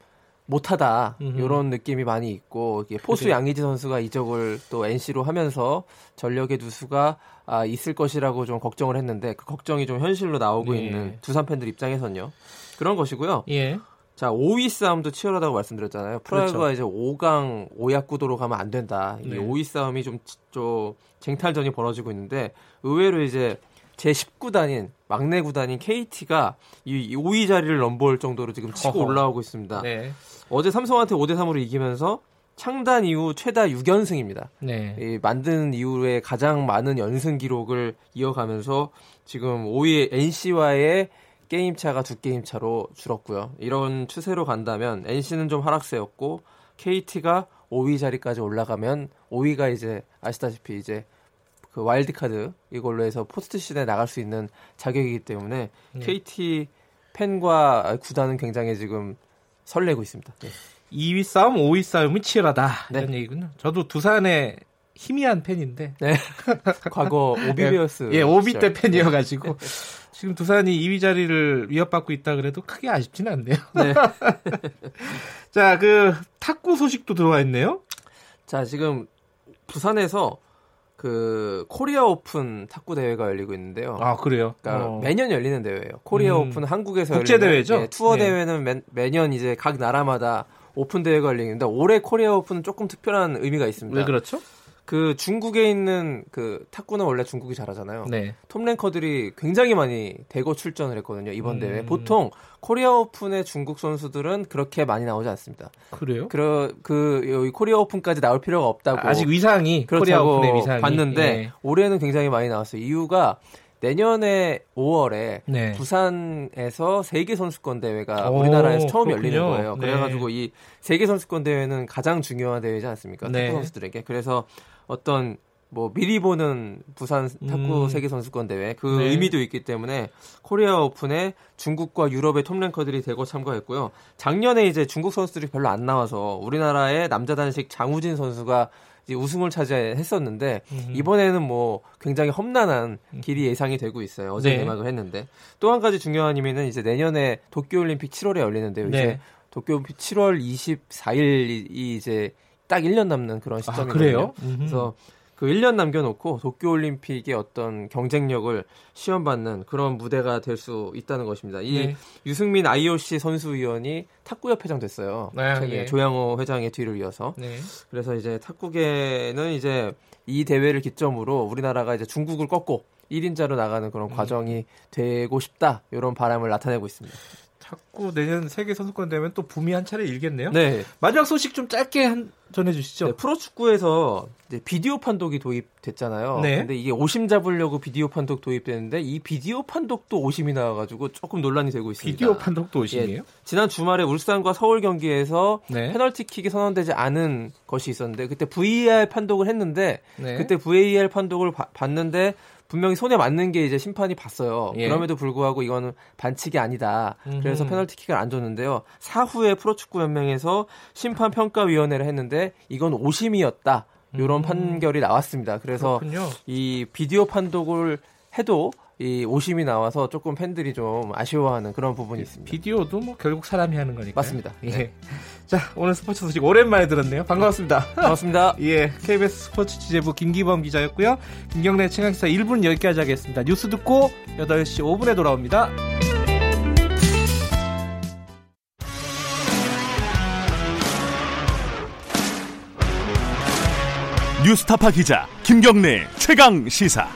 못하다 이런 느낌이 많이 있고 포수 그래. 양의지 선수가 이적을 또 NC로 하면서 전력의 누수가 아, 있을 것이라고 좀 걱정을 했는데 그 걱정이 좀 현실로 나오고 예. 있는 두산 팬들 입장에선요 그런 것이고요. 예. 자 5위 싸움도 치열하다고 말씀드렸잖아요. 프라이가 그렇죠. 이제 5강 5약 구도로 가면 안 된다. 이 네. 5위 싸움이 좀, 좀 쟁탈전이 벌어지고 있는데 의외로 이제 제 19단인 막내 구단인 KT가 이 5위 자리를 넘볼 정도로 지금 치고 어허. 올라오고 있습니다. 네. 어제 삼성한테 5대 3으로 이기면서 창단 이후 최다 6연승입니다. 네. 이 만든 이후에 가장 많은 연승 기록을 이어가면서 지금 5위 NC와의 게임 차가 두 게임 차로 줄었고요. 이런 추세로 간다면 NC는 좀 하락세였고 KT가 5위 자리까지 올라가면 5위가 이제 아시다시피 이제 그 와일드 카드 이걸로 해서 포스트 시즌에 나갈 수 있는 자격이기 때문에 네. KT 팬과 구단은 굉장히 지금 설레고 있습니다. 네. 2위 싸움, 5위 싸움이 치열하다. 네. 이런 얘기군요. 저도 두산의 희미한 팬인데. 네. 과거 OB베어스. 예, OB 때 팬이어가지고. 지금 두산이 2위 자리를 위협받고 있다 그래도 크게 아쉽지는 않네요. 네. 자, 그 탁구 소식도 들어와 있네요. 자, 지금 부산에서 그 코리아 오픈 탁구 대회가 열리고 있는데요. 아 그래요? 그러니까 어. 매년 열리는 대회예요. 코리아 음. 오픈 한국에서 국제 대회죠. 네, 투어 네. 대회는 매, 매년 이제 각 나라마다 오픈 대회가 열리는데 올해 코리아 오픈은 조금 특별한 의미가 있습니다. 왜 그렇죠? 그 중국에 있는 그 탁구는 원래 중국이 잘하잖아요. 네. 톱 랭커들이 굉장히 많이 대거 출전을 했거든요. 이번 음. 대회. 보통 코리아 오픈의 중국 선수들은 그렇게 많이 나오지 않습니다. 그래요? 그, 그 코리아 오픈까지 나올 필요가 없다고. 아직 위상이 코리아 오픈의 위상이 낮은데 예. 올해는 굉장히 많이 나왔어요. 이유가 내년에 5월에 네. 부산에서 세계 선수권 대회가 오, 우리나라에서 처음 그렇군요. 열리는 거예요. 그래가지고 네. 이 세계 선수권 대회는 가장 중요한 대회지 않습니까? 네. 탁구 선수들에게. 그래서 어떤 뭐 미리 보는 부산 탁구 음. 세계 선수권 대회 그 네. 의미도 있기 때문에 코리아 오픈에 중국과 유럽의 톱 랭커들이 대거 참가했고요. 작년에 이제 중국 선수들이 별로 안 나와서 우리나라의 남자 단식 장우진 선수가 이제 우승을 차지했었는데 음. 이번에는 뭐 굉장히 험난한 음. 길이 예상이 되고 있어요. 어제 네. 개막을 했는데 또 한 가지 중요한 의미는 이제 내년에 도쿄 올림픽 7월에 열리는데요. 네. 이제 도쿄올림픽 7월 24일이 이제 딱 1년 남는 그런 아, 시점이거든요. 아, 그래요? 그래서 그 1년 남겨놓고 도쿄올림픽의 어떤 경쟁력을 시험받는 그런 무대가 될 수 있다는 것입니다. 이 네. 유승민 IOC 선수위원이 탁구협회장 됐어요. 네, 네. 조양호 회장의 뒤를 이어서. 네. 그래서 이제 탁구계는 이제 이 대회를 기점으로 우리나라가 이제 중국을 꺾고 1인자로 나가는 그런 음. 과정이 되고 싶다 이런 바람을 나타내고 있습니다. 자꾸 내년 세계 선수권 되면 또 붐이 한 차례 일겠네요. 네. 마지막 소식 좀 짧게 한, 전해주시죠. 네, 프로축구에서 비디오 판독이 도입됐잖아요. 네. 근데 이게 오심 잡으려고 비디오 판독 도입됐는데 이 비디오 판독도 오심이 나와가지고 조금 논란이 되고 있습니다. 비디오 판독도 오심이에요? 예, 지난 주말에 울산과 서울 경기에서 네. 페널티킥이 선언되지 않은 것이 있었는데 그때 VAR 판독을 했는데 네. 그때 VAR 판독을 바, 봤는데 분명히 손에 맞는 게 이제 심판이 봤어요. 예. 그럼에도 불구하고 이거는 반칙이 아니다. 그래서 음흠. 페널티킥을 안 줬는데요. 사후에 프로축구연맹에서 심판 평가위원회를 했는데 이건 오심이었다. 이런 음. 판결이 나왔습니다. 그래서 그렇군요. 이 비디오 판독을 해도 이 오심이 나와서 조금 팬들이 좀 아쉬워하는 그런 부분이 있습니다. 비디오도 뭐 결국 사람이 하는 거니까. 맞습니다. 예. 네. 자, 오늘 스포츠 소식 오랜만에 들었네요. 반갑습니다. 반갑습니다. 예. KBS 스포츠 취재부 김기범 기자였고요. 김경래 최강기사 1분 여기까지 하겠습니다. 뉴스 듣고 8시 5분에 돌아옵니다. 뉴스타파 기자 김경래 최강 시사.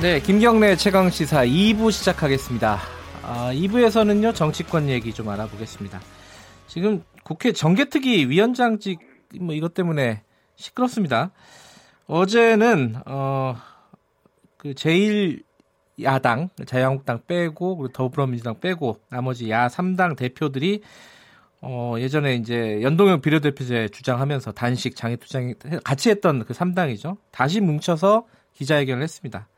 네, 김경래 최강 시사 2부 시작하겠습니다. 아, 2부에서는요 정치권 얘기 좀 알아보겠습니다. 지금 국회 정개특위 위원장직 뭐 이것 때문에 시끄럽습니다. 어제는 어그 제일 야당 자유한국당 빼고 그리고 더불어민주당 빼고 나머지 야 3당 대표들이 어 예전에 이제 연동형 비례대표제 주장하면서 단식 장애 투쟁 같이 했던 그 3당이죠. 다시 뭉쳐서 기자회견을 했습니다.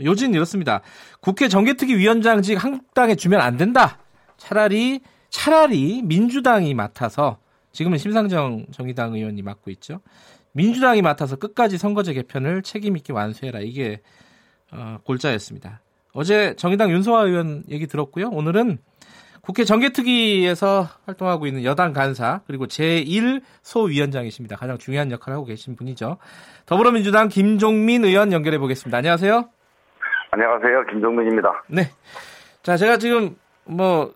요지는 이렇습니다. 국회 정개특위 위원장직 한국당에 주면 안 된다. 차라리 차라리 민주당이 맡아서 지금은 심상정 정의당 의원이 맡고 있죠. 민주당이 맡아서 끝까지 선거제 개편을 책임 있게 완수해라. 이게 어, 골자였습니다. 어제 정의당 윤소아 의원 얘기 들었고요. 오늘은 국회 정개특위에서 활동하고 있는 여당 간사 그리고 제1소위원장이십니다. 가장 중요한 역할을 하고 계신 분이죠. 더불어민주당 김종민 의원 연결해 보겠습니다. 안녕하세요. 안녕하세요. 김종민입니다. 네. 자, 제가 지금 뭐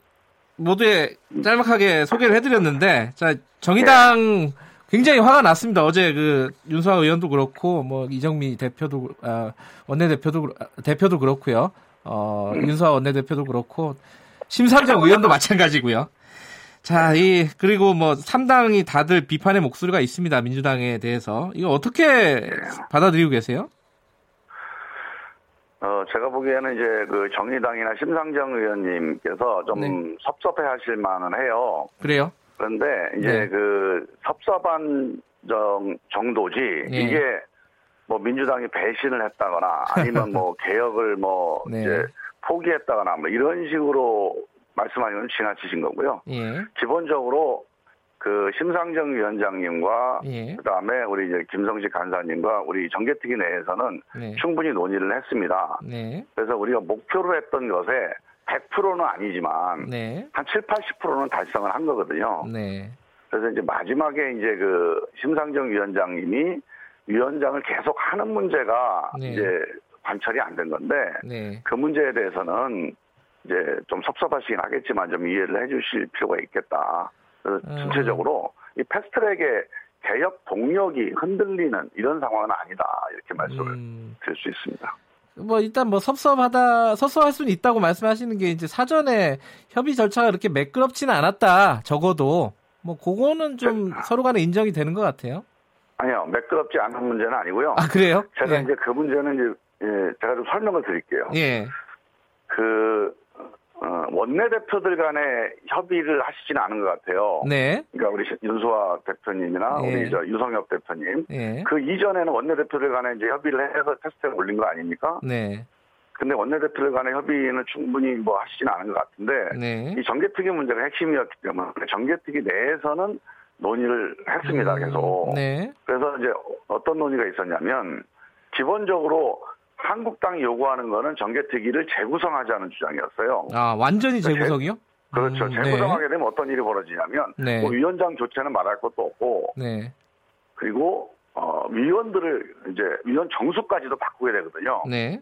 모두에 짤막하게 소개를 해드렸는데, 자, 정의당 네. 굉장히 화가 났습니다. 어제 그 윤수아 의원도 그렇고, 뭐 이정미 대표도, 아, 원내대표도, 대표도 그렇고요. 어, 음. 윤수아 원내대표도 그렇고, 심상정 의원도 마찬가지고요. 자, 이, 그리고 뭐, 3당이 다들 비판의 목소리가 있습니다. 민주당에 대해서. 이거 어떻게 받아들이고 계세요? 어, 제가 보기에는 이제 그 정의당이나 심상정 의원님께서 좀 네. 섭섭해 하실 만은 해요. 그래요? 그런데 이제 네. 그 섭섭한 정, 정도지 네. 이게 뭐 민주당이 배신을 했다거나 아니면 뭐 개혁을 뭐 네. 이제 포기했다거나 뭐 이런 식으로 말씀하시면 지나치신 거고요. 예. 기본적으로 그 심상정 위원장님과 예. 그다음에 우리 이제 김성식 간사님과 우리 정개특위 내에서는 네. 충분히 논의를 했습니다. 네. 그래서 우리가 목표로 했던 것에 100%는 아니지만 네. 한 7, 80%는 달성을 한 거거든요. 네. 그래서 이제 마지막에 이제 그 심상정 위원장님이 위원장을 계속 하는 문제가 네. 이제 관철이 안 된 건데 네. 그 문제에 대해서는 이제 좀 섭섭하시긴 하겠지만 좀 이해를 해주실 필요가 있겠다. 그 전체적으로 이 패스트트랙의 개혁 동력이 흔들리는 이런 상황은 아니다 이렇게 말씀을 음. 드릴 수 있습니다. 뭐 일단 뭐 섭섭하다 섭섭할 수는 있다고 말씀하시는 게 이제 사전에 협의 절차가 그렇게 매끄럽지는 않았다 적어도 뭐 그거는 좀 네. 서로 간에 인정이 되는 것 같아요. 아니요 매끄럽지 않은 문제는 아니고요. 아 그래요? 제가 예. 이제 그 문제는 이제 예, 제가 좀 설명을 드릴게요. 예. 그 어, 원내대표들 간에 협의를 하시지는 않은 것 같아요. 네. 그러니까 우리 윤수아 대표님이나 네. 우리 저 유성엽 대표님. 네. 그 이전에는 원내대표들 간에 이제 협의를 해서 테스트를 올린 거 아닙니까? 네. 근데 원내대표들 간의 협의는 충분히 뭐 하시지는 않은 것 같은데 네. 이 정개특위 문제가 핵심이었기 때문에 정개특위 내에서는 논의를 했습니다 음, 계속. 네. 그래서 이제 어떤 논의가 있었냐면 기본적으로 한국당이 요구하는 거는 정개특위를 재구성하자는 주장이었어요. 아 완전히 그러니까 재구성이요? 재, 그렇죠. 음, 네. 재구성하게 되면 어떤 일이 벌어지냐면 네. 뭐 위원장 교체는 말할 것도 없고 네. 그리고 어, 위원들을 이제 위원 정수까지도 바꾸게 되거든요. 네.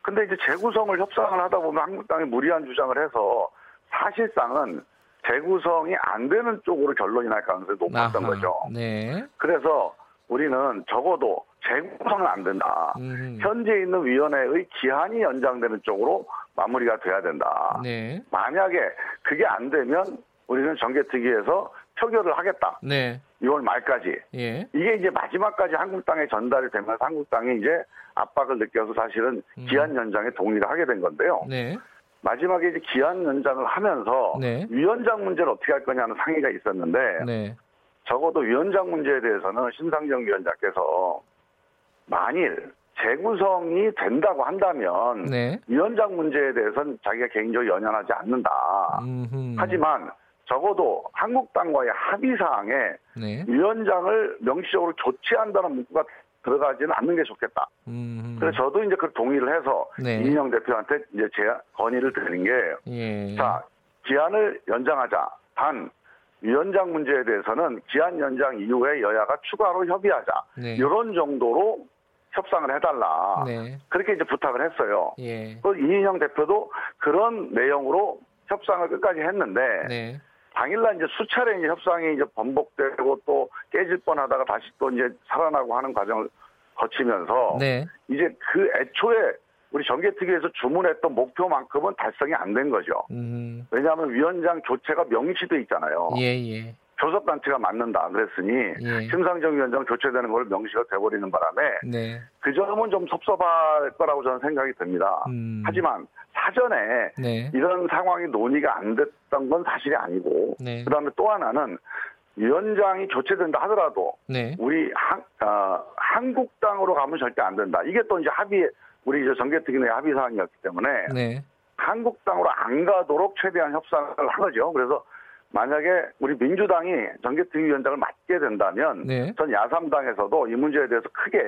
근데 이제 재구성을 협상을 하다 보면 한국당이 무리한 주장을 해서 사실상은 재구성이 안 되는 쪽으로 결론이 날 가능성이 높았던 아하, 거죠. 네. 그래서 우리는 적어도 재구성은 안 된다. 음. 현재 있는 위원회의 기한이 연장되는 쪽으로 마무리가 돼야 된다. 네. 만약에 그게 안 되면 우리는 정개특위에서 표결을 하겠다. 네. 6월 말까지. 예. 이게 이제 마지막까지 한국당에 전달이 되면서 한국당이 이제 압박을 느껴서 사실은 음. 기한 연장에 동의를 하게 된 건데요. 네. 마지막에 이제 기한 연장을 하면서 네. 위원장 문제를 어떻게 할 거냐는 상의가 있었는데 네. 적어도 위원장 문제에 대해서는 신상정 위원장께서 만일 재구성이 된다고 한다면 네. 위원장 문제에 대해서는 자기가 개인적으로 연연하지 않는다. 음흠. 하지만 적어도 한국당과의 합의 사항에 네. 위원장을 명시적으로 교체한다는 문구가 들어가지는 않는 게 좋겠다. 음흠. 그래서 저도 이제 그 동의를 해서 네. 이인영 대표한테 이제 제 건의를 드린 게, 예. 자 기한을 연장하자. 단 위원장 문제에 대해서는 기한 연장 이후에 여야가 추가로 협의하자. 네. 이런 정도로 협상을 해달라. 네. 그렇게 이제 부탁을 했어요. 예. 또 이인영 대표도 그런 내용으로 협상을 끝까지 했는데 네. 당일날 이제 수차례 이제 협상이 이제 번복되고 또 깨질 뻔하다가 다시 또 이제 살아나고 하는 과정을 거치면서 네. 이제 그 애초에 우리 정개특위에서 주문했던 목표만큼은 달성이 안 된 거죠. 음. 왜냐하면 위원장 교체가 명시돼 있잖아요. 예, 예. 교섭단체가 맞는다 그랬으니 예. 심상정 위원장 교체되는 걸 명시가 돼버리는 바람에 네. 그 점은 좀 섭섭할 거라고 저는 생각이 듭니다. 음. 하지만 사전에 네. 이런 상황이 논의가 안 됐던 건 사실이 아니고 네. 그다음에 또 하나는 위원장이 교체된다 하더라도 네. 우리 한, 어, 한국당으로 가면 절대 안 된다. 이게 또 이제 합의 우리 이제 정개특위 내 합의 사항이었기 때문에 네. 한국당으로 안 가도록 최대한 협상을 한 거죠. 그래서 만약에 우리 민주당이 정개특위위원장을 맡게 된다면 네. 전 야삼당에서도 이 문제에 대해서 크게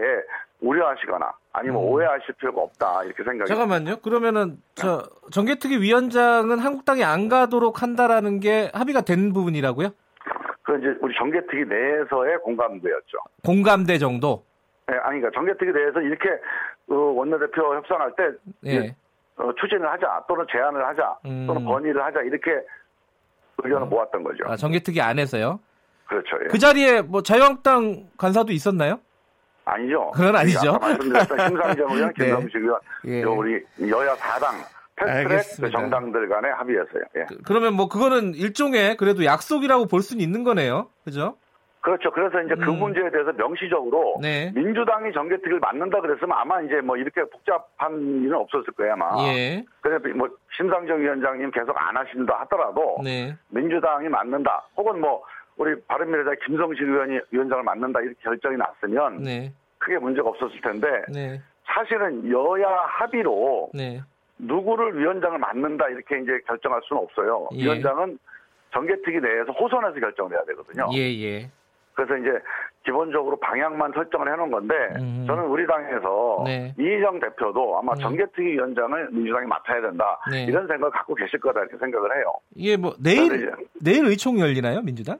우려하시거나 아니면 음. 오해하실 필요가 없다 이렇게 생각이 잠깐만요. 그러면은 저 정개특위 위원장은 한국당이 안 가도록 한다라는 게 합의가 된 부분이라고요? 그 이제 우리 정개특위 내에서의 공감대였죠. 공감대 정도? 네, 아니 그러니까 정개특위 내에서 이렇게 어, 원내대표 협상할 때 네. 어, 추진을 하자 또는 제안을 하자 음. 또는 건의를 하자 이렇게 의견을 어. 모았던 거죠. 아, 정개특위 안에서요? 그렇죠. 예. 그 자리에 뭐 자유한국당 간사도 있었나요? 아니죠. 그건 아니죠. 말씀드렸던 심상정 의원, 네. 김성식 의원, 예. 우리 여야 4당 패스트트랙 정당들 간의 합의였어요. 예. 그, 러면뭐 그거는 일종의 그래도 약속이라고 볼 수는 있는 거네요. 그죠? 그렇죠. 그래서 이제 그 음. 그 문제에 대해서 명시적으로 네. 민주당이 정개특위를 맡는다 그랬으면 아마 이제 뭐 이렇게 복잡한 일은 없었을 거예요 아마. 예. 그래서 뭐 심상정 위원장님 계속 안 하신다 하더라도 네. 민주당이 맡는다. 혹은 뭐 우리 바른미래당 김성식 의원이 위원장을 맡는다 이렇게 결정이 났으면 네. 크게 문제가 없었을 텐데 네. 사실은 여야 합의로 네. 누구를 위원장을 맡는다 이렇게 이제 결정할 수는 없어요. 예. 위원장은 정개특위 내에서 호선해서 결정을 해야 되거든요. 예, 예. 그래서 이제 기본적으로 방향만 설정을 해놓은 건데 음. 저는 우리 당에서 네. 이희정 대표도 아마 네. 정개특위 위원장을 민주당이 맡아야 된다 네. 이런 생각을 갖고 계실 거다 이렇게 생각을 해요. 이게 뭐 내일 내일 의총 열리나요 민주당?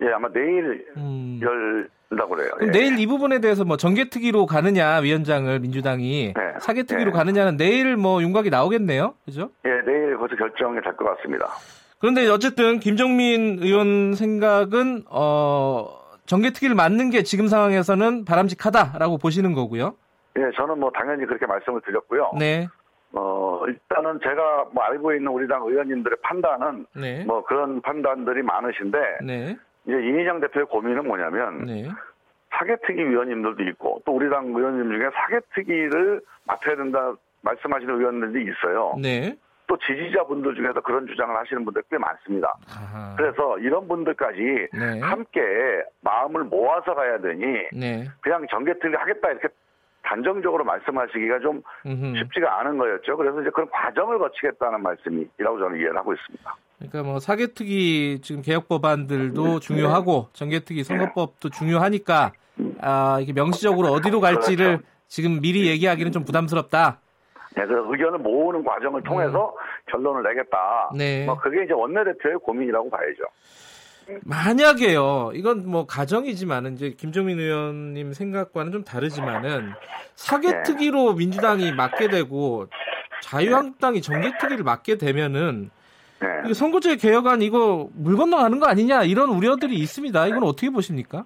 예 아마 내일 음. 열다고 그래요. 그럼 예. 내일 이 부분에 대해서 뭐 정개특위로 가느냐 위원장을 민주당이 네. 사개특위로 네. 가느냐는 내일 뭐 윤곽이 나오겠네요, 그죠? 예 내일 거기서 결정이 될 것 같습니다. 그런데 어쨌든 김정민 의원 생각은 어 정개특위를 맞는 게 지금 상황에서는 바람직하다라고 보시는 거고요. 예, 저는 뭐 당연히 그렇게 말씀을 드렸고요. 네. 어, 일단은 제가 뭐 알고 있는 우리 당 의원님들의 판단은 네. 뭐 그런 판단들이 많으신데 네. 이제 이인영 대표의 고민은 뭐냐면 네. 사개특위 위원님들도 있고 또 우리 당 의원님 중에 사개특위를 맡아야 된다 말씀하시는 의원들이 있어요. 네. 또 지지자분들 중에서 그런 주장을 하시는 분들 꽤 많습니다. 아하. 그래서 이런 분들까지 네. 함께 마음을 모아서 가야 되니 네. 그냥 정개특위 하겠다 이렇게 단정적으로 말씀하시기가 좀 음흠. 쉽지가 않은 거였죠. 그래서 이제 그런 과정을 거치겠다는 말씀이라고 저는 이해를 하고 있습니다. 그러니까 뭐 사개특위 지금 개혁 법안들도 네. 중요하고 정개특위 선거법도 중요하니까 아, 이게 명시적으로 어디로 갈지를 그렇죠. 지금 미리 얘기하기는 좀 부담스럽다. 네, 그래서 의견을 모으는 과정을 통해서 음. 결론을 내겠다. 네. 뭐 그게 이제 원내대표의 고민이라고 봐야죠. 만약에요, 이건 뭐 가정이지만은 이제 김종민 의원님 생각과는 좀 다르지만은 사개특위로 네. 민주당이 맡게 되고 자유한국당이 정개특위를 맡게 되면은 네. 선거제 개혁안 이거 물 건너가는 거 아니냐 이런 우려들이 있습니다. 이건 어떻게 보십니까?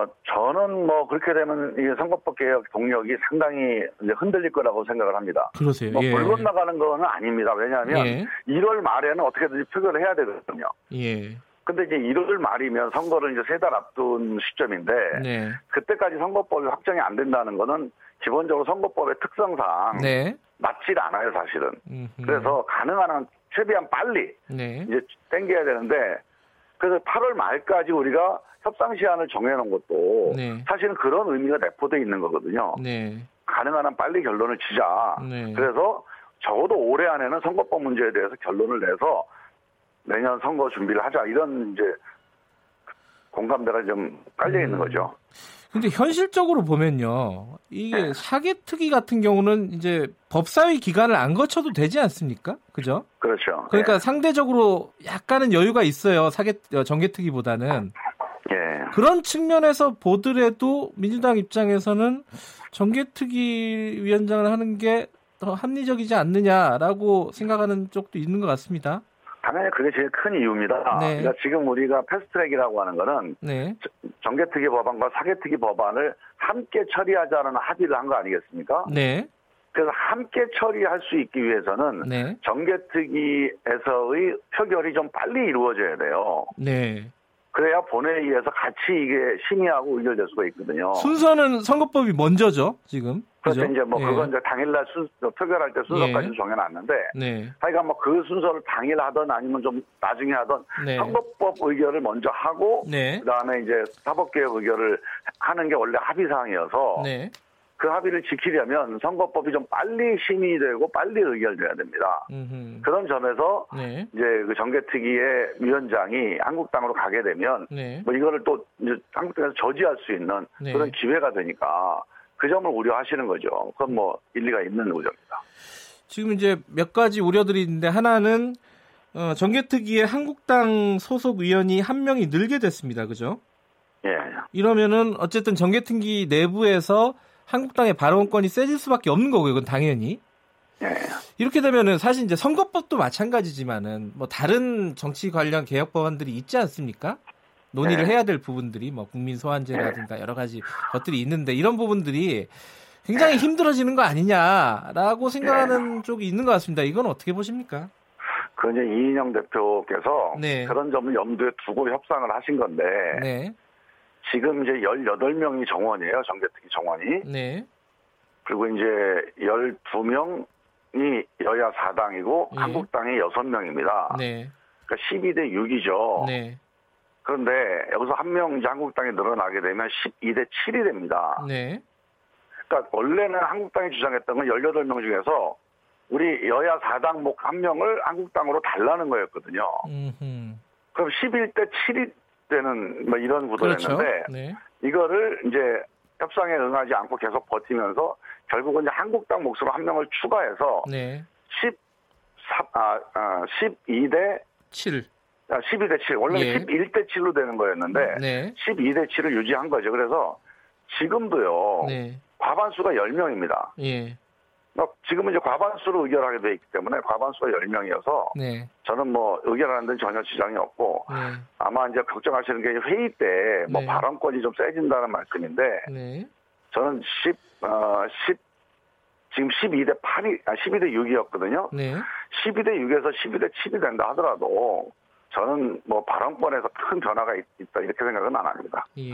어, 저는 뭐 그렇게 되면 이 선거법 개혁 동력이 상당히 이제 흔들릴 거라고 생각을 합니다. 그러세요. 뭐 예. 물건 나가는 거는 아닙니다. 왜냐하면 예. 1월 말에는 어떻게든지 표결을 해야 되거든요. 예. 근데 이제 1월 말이면 선거를 이제 세 달 앞둔 시점인데 네. 그때까지 선거법이 확정이 안 된다는 거는 기본적으로 선거법의 특성상 네. 맞질 않아요, 사실은. 음흠. 그래서 가능한 한 최대한 빨리 네. 이제 땡겨야 되는데 그래서 8월 말까지 우리가 협상 시한을 정해놓은 것도 네. 사실은 그런 의미가 내포돼 있는 거거든요. 네. 가능한 한 빨리 결론을 지자. 네. 그래서 적어도 올해 안에는 선거법 문제에 대해서 결론을 내서 내년 선거 준비를 하자 이런 이제 공감대가 좀 깔려 있는 음. 거죠. 근데 현실적으로 보면요. 이게 네. 사개특위 같은 경우는 이제 법사위 기간을 안 거쳐도 되지 않습니까? 그죠? 그렇죠. 그러니까 네. 상대적으로 약간은 여유가 있어요. 사개 어, 정개특위보다는. 예. 그런 측면에서 보더라도 민주당 입장에서는 정개특위 위원장을 하는 게 더 합리적이지 않느냐라고 생각하는 쪽도 있는 것 같습니다. 당연히 그게 제일 큰 이유입니다. 네. 그러니까 지금 우리가 패스트트랙이라고 하는 거는 네. 정개특위 법안과 사개특위 법안을 함께 처리하자는 합의를 한 거 아니겠습니까? 네. 그래서 함께 처리할 수 있기 위해서는 네. 정개특위에서의 표결이 좀 빨리 이루어져야 돼요. 네. 그래야 본회의에서 같이 이게 심의하고 의결될 수가 있거든요. 순서는 선거법이 먼저죠, 지금. 그렇죠. 그죠? 이제 뭐 예. 그건 이제 당일날 순, 표결할 때 순서까지 예. 정해놨는데, 네. 하여간 뭐 그 순서를 당일 하던 아니면 좀 나중에 하던 네. 선거법 의결을 먼저 하고, 네. 그 다음에 이제 사법개혁 의결을 하는 게 원래 합의 사항이어서. 네. 그 합의를 지키려면 선거법이 좀 빨리 심의되고 빨리 의결돼야 됩니다. 음흠. 그런 점에서 네. 이제 그 정개특위의 위원장이 한국당으로 가게 되면 네. 뭐 이거를 또 이제 한국당에서 저지할 수 있는 네. 그런 기회가 되니까 그 점을 우려하시는 거죠. 그건 뭐 일리가 있는 우려입니다. 지금 이제 몇 가지 우려들이 있는데 하나는 어, 정개특위의 한국당 소속 의원이 한 명이 늘게 됐습니다. 그죠? 예. 이러면은 어쨌든 정개특위 내부에서 한국당의 발언권이 세질 수밖에 없는 거고요. 이건 당연히. 네. 이렇게 되면은 사실 이제 선거법도 마찬가지지만은 뭐 다른 정치 관련 개혁 법안들이 있지 않습니까? 논의를 네. 해야 될 부분들이 뭐 국민 소환제라든가 네. 여러 가지 것들이 있는데 이런 부분들이 굉장히 네. 힘들어지는 거 아니냐라고 생각하는 네. 쪽이 있는 것 같습니다. 이건 어떻게 보십니까? 그 이제 이인영 대표께서 네. 그런 점을 염두에 두고 협상을 하신 건데 네. 지금 이제 18명이 정원이에요. 정개특위 정원이. 네. 그리고 이제 12명이 여야 4당이고 예. 한국당이 6명입니다. 네. 그러니까 12대 6이죠. 네. 그런데 여기서 한 명 이제 한국당이 늘어나게 되면 12대 7이 됩니다. 네. 그러니까 원래는 한국당이 주장했던 건 18명 중에서 우리 여야 4당 목 한 명을 한국당으로 달라는 거였거든요. 음흠. 그럼 11대 7이 때는 뭐 이런 구도였는데 그렇죠. 네. 이거를 이제 협상에 응하지 않고 계속 버티면서 결국은 이제 한국당 몫으로 한 명을 추가해서 네. 14, 아, 아, 12대 7. 아, 12대 7. 원래 예. 11대 7로 되는 거였는데 네. 12대 7을 유지한 거죠. 그래서 지금도요. 네. 과반수가 10명입니다. 예. 뭐 지금은 이제 과반수로 의결하게 돼 있기 때문에 과반수가 10명이어서 네. 저는 뭐 의결하는 데는 전혀 지장이 없고 네. 아마 이제 걱정하시는 게 회의 때뭐 네. 발언권이 좀 세진다는 말씀인데 네. 저는 10, 어, 10, 지금 12대 8이, 아, 12대 6이었거든요. 12대 6에서 12대 7이 된다 하더라도 저는 뭐 발언권에서 큰 변화가 있, 다 이렇게 생각은 안 합니다. 예.